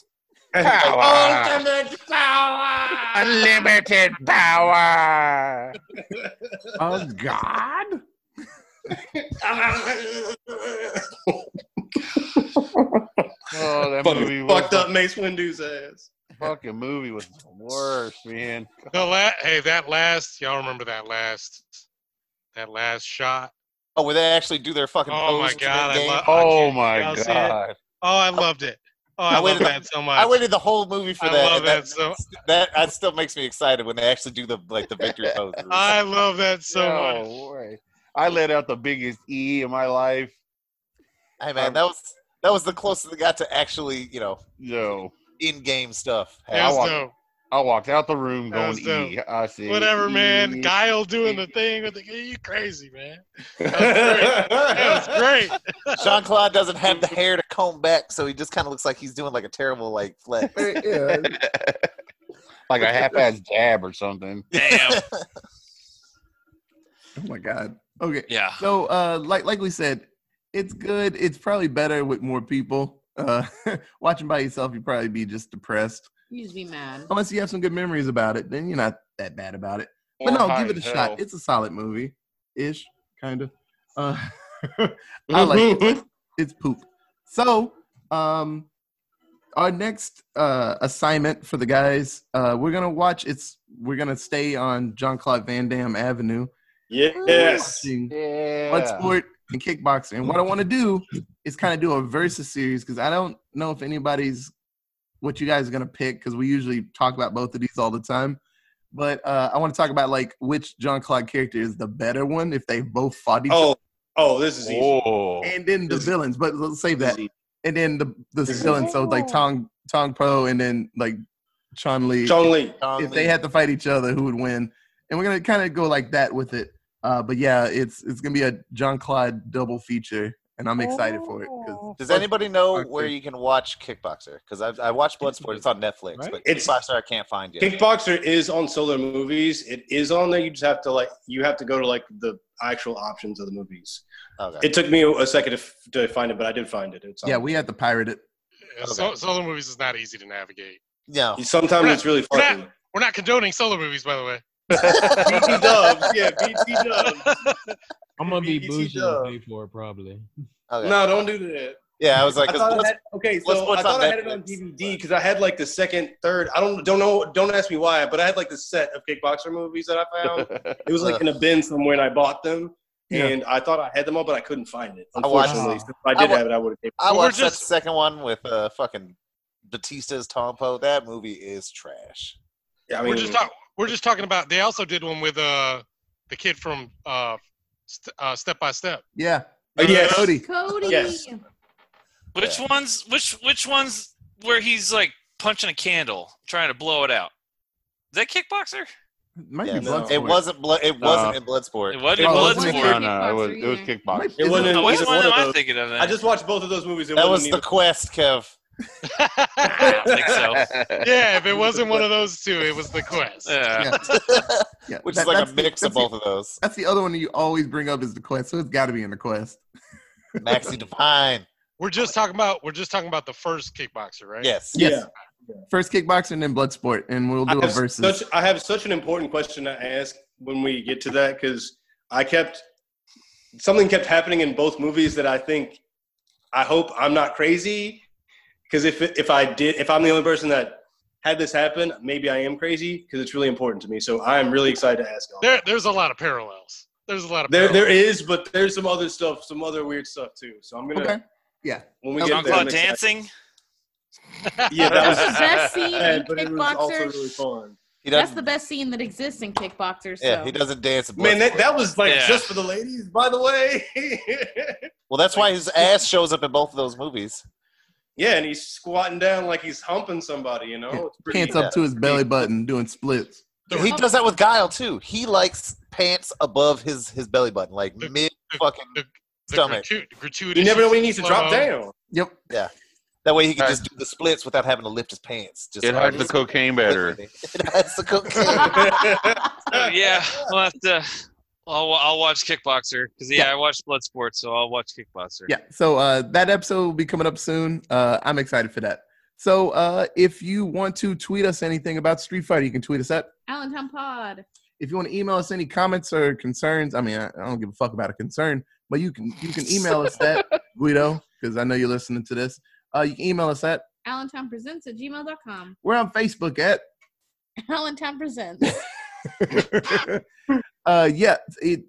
Ultimate power. Unlimited power. Oh God! Oh, that movie Fucking was fucked up Mace Windu's ass. Fucking movie was the worst, man. The la- hey, that last, y'all remember that last, that last shot? Oh, where they actually do their fucking Oh my god, I in-game? love. Oh my y'all it? god. Oh, I loved it. Oh, I, I waited- that so much. I waited the whole movie for I that. I love and that so- That that still makes me excited when they actually do the like the victory poses. I love that so No much. way. I let out the biggest E in my life. hey man, um, that was that was the closest they got to actually you know No. In-game stuff. It I walked- dope. I walked out the room going E. I said, Whatever, man. E. Guile doing the thing with the you crazy, man. That was great. Sean Claude doesn't have the hair to comb back, so he just kind of looks like he's doing like a terrible like flex. yeah. like a half-ass jab or something. Damn. Oh my God. Okay. Yeah. So, uh, like like we said, it's good. It's probably better with more people. Uh, watching by yourself, you'd probably be just depressed. You just be mad. Unless you have some good memories about it, then you're not that bad about it. But no, give it a shot. It's a solid movie, ish, kind of. Uh, I like it. It's poop. So, um, our next uh, assignment for the guys, uh, we're gonna watch. It's we're gonna stay on John Claude Van Damme Avenue. Yes. watching Yeah. Bloodsport and kickboxing. And what I want to do is kind of do a versus series because I don't know if anybody's what you guys are gonna pick because we usually talk about both of these all the time. But uh, I want to talk about like which John Claude character is the better one if they both fought each other Oh, oh, this is easy. Oh. and then the this- villains. But let's save This that. is easy. And then the the This villains. So like Tong Tong Po and then like Chun Li. Chong Li. If they had to fight each other, who would win? And we're gonna kind of go like that with it. Uh, but yeah, it's it's gonna be a John Claude double feature, and I'm excited for it. Does anybody know Kickboxer. where you can watch Kickboxer? Because I I watched Bloodsport. It's on Netflix, Right? but It's- Kickboxer I can't find yet. Kickboxer is on Solar Movies. It is on there. You just have to like you have to go to like the actual options of the movies. Okay. It took me a second to, f- to find it, but I did find it. It's on. Yeah, we had to pirate it. Yeah, so, solo movies is not easy to navigate. Yeah, Sometimes it's really We're fun. not, we're not condoning Solar movies, by the way. BT Dubs, yeah, BT Dubs. I'm gonna be BET bougie dub. and pay for it probably. Okay. No, don't do that. Yeah, I was like, I 'cause thought I had, okay, so what's I thought I had it on DVD because I had like the second, third. I don't don't know. Don't ask me why, but I had like the set of kickboxer movies that I found. It was like in a bin somewhere, and I bought them. Yeah. And I thought I had them all, but I couldn't find it. I watched- Unfortunately, so if I I did wa- have it, I would have. I watched just- that second one with uh fucking Batista's Tong Po. That movie is trash. Yeah, I mean, we're just talking. We're just talking about. They also did one with uh the kid from uh, st- uh Step by Step. Yeah. Oh, yes. Cody. Cody. Yes. Which Yeah. ones? Which which ones where he's like punching a candle, trying to blow it out? Is that kickboxer? Might Yeah, be no. It wasn't blood. It wasn't Uh, in Bloodsport. It wasn't oh, it Bloodsport. No, no, it was, it was Kickboxer, kickboxing. It wasn't No, which one one am of I those. thinking of? Then? I just watched both of those movies. It That was wasn't the quest, Kev. I think so. Yeah, if it wasn't one of those two, it was the quest. Yeah. Yeah. Which That- is like that's a the- mix of that's the- both of those. That's the other one that you always bring up is the quest, so it's got to be in the quest. Maxi Divine. We're just talking about. We're just talking about the first kickboxer, right? Yes. Yes. First kickboxer and then Bloodsport, and we'll do I a versus. such, I have such an important question to ask when we get to that because I kept something kept happening in both movies that I think I hope I'm not crazy because if if I did if I'm the only person that had this happen, maybe I am crazy because it's really important to me. So I am really excited to ask. On. There, there's a lot of parallels. There's a lot of There, parallels. there is, but there's some other stuff, some other weird stuff too. So I'm gonna Okay. Yeah. when we Jean get there. Claude I'm excited. dancing. Yeah, that was That's the best scene in but was also Kickboxer. really fun. He That's doesn't. the best scene that exists in Kickboxer. So. Yeah, he doesn't dance. Man, that, that was like Yeah. just for the ladies, by the way. well, that's why his ass shows up in both of those movies. Yeah, and he's squatting down like he's humping somebody. You know, Yeah. it's pretty. Pants up to his belly button, doing splits. He does that with Guile too. He likes pants above his his belly button, like The- mid the- fucking the, the stomach. gratu- gratuitous. You never know when he needs to drop down. Yep. Yeah. That way he can just do the splits without having to lift his pants. Just It hides the cocaine better. it hides the cocaine. Oh, yeah, we'll have to. I'll, I'll watch Kickboxer because yeah, I watched Bloodsport, so I'll watch Kickboxer. Yeah. So uh, that episode will be coming up soon. Uh, I'm excited for that. So uh, if you want to tweet us anything about Street Fighter, you can tweet us at. Allentown Pod. If you want to email us any comments or concerns, I mean, I, I don't give a fuck about a concern, but you can you can email us at Guido because I know you're listening to this. Uh, you can email us at. Allentown Presents at gmail.com. We're on Facebook at. Allentown Presents. uh, yeah, it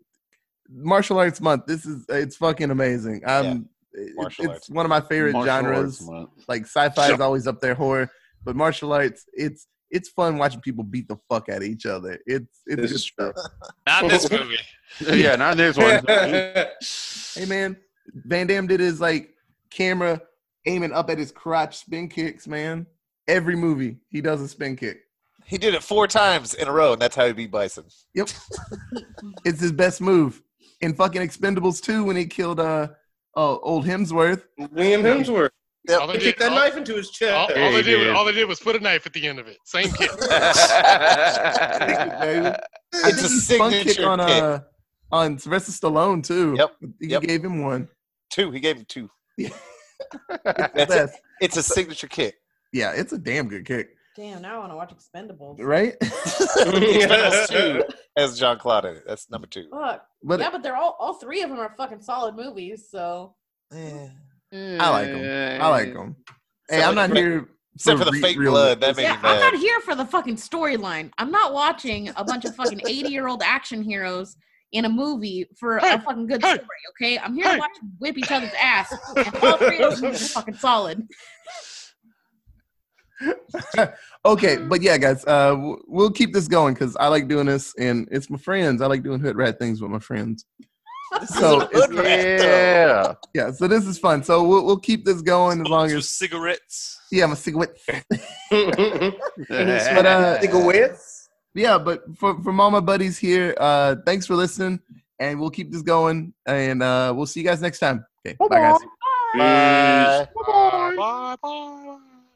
martial arts month. This is it's fucking amazing. Um, it- Martial it's arts. one of my favorite Martial genres. arts month. Like sci-fi is always up there, horror, but martial arts, it's it's fun watching people beat the fuck out of each other. It's it's This good true. stuff. Not this movie. yeah, not this one. Hey man, Van Damme did his like camera aiming up at his crotch spin kicks. Man, every movie he does a spin kick. He did it four times in a row, and that's how he beat Bison. Yep, it's his best move. In fucking Expendables 2 when he killed uh, uh old Hemsworth. Liam Hemsworth. All they He did, kicked that all, knife into his chest. all, all they did, did. all they did was put a knife at the end of it. Same kick. Baby. I It's think a he spun kick signature on kick. uh on Sylvester Stallone too. Yep, He yep. gave him one. Two. He gave him two. It's the That's it. best. It's a signature kick. Yeah, it's a damn good kick, Damn, now I want to watch Expendables. right? Expendables two. has John Claude in it. That's number two. Fuck. But yeah, but they're all all three of them are fucking solid movies. So Eh. I like them. I like them. Hey, Except I'm not here Except for the re- fake real- blood, that made Yeah, me I'm not here for the fucking storyline. I'm not watching a bunch of fucking 80 year old action heroes in a movie for Hey, a fucking good hey, story. Okay, I'm here hey. to watch them whip each other's ass, and all three of them are fucking solid. okay, but yeah, guys, uh, we'll keep this going because I like doing this, and it's my friends. I like doing hood rat things with my friends. So it's, Hood rat, though. Yeah. yeah, so this is fun. So we'll we'll keep this going as long as cigarettes. yeah, I'm a cigarette. but But uh, Cigarettes? yeah, but for from all my buddies here, uh, thanks for listening, and we'll keep this going, and uh, we'll see you guys next time. Okay, bye guys. Bye. Bye bye bye.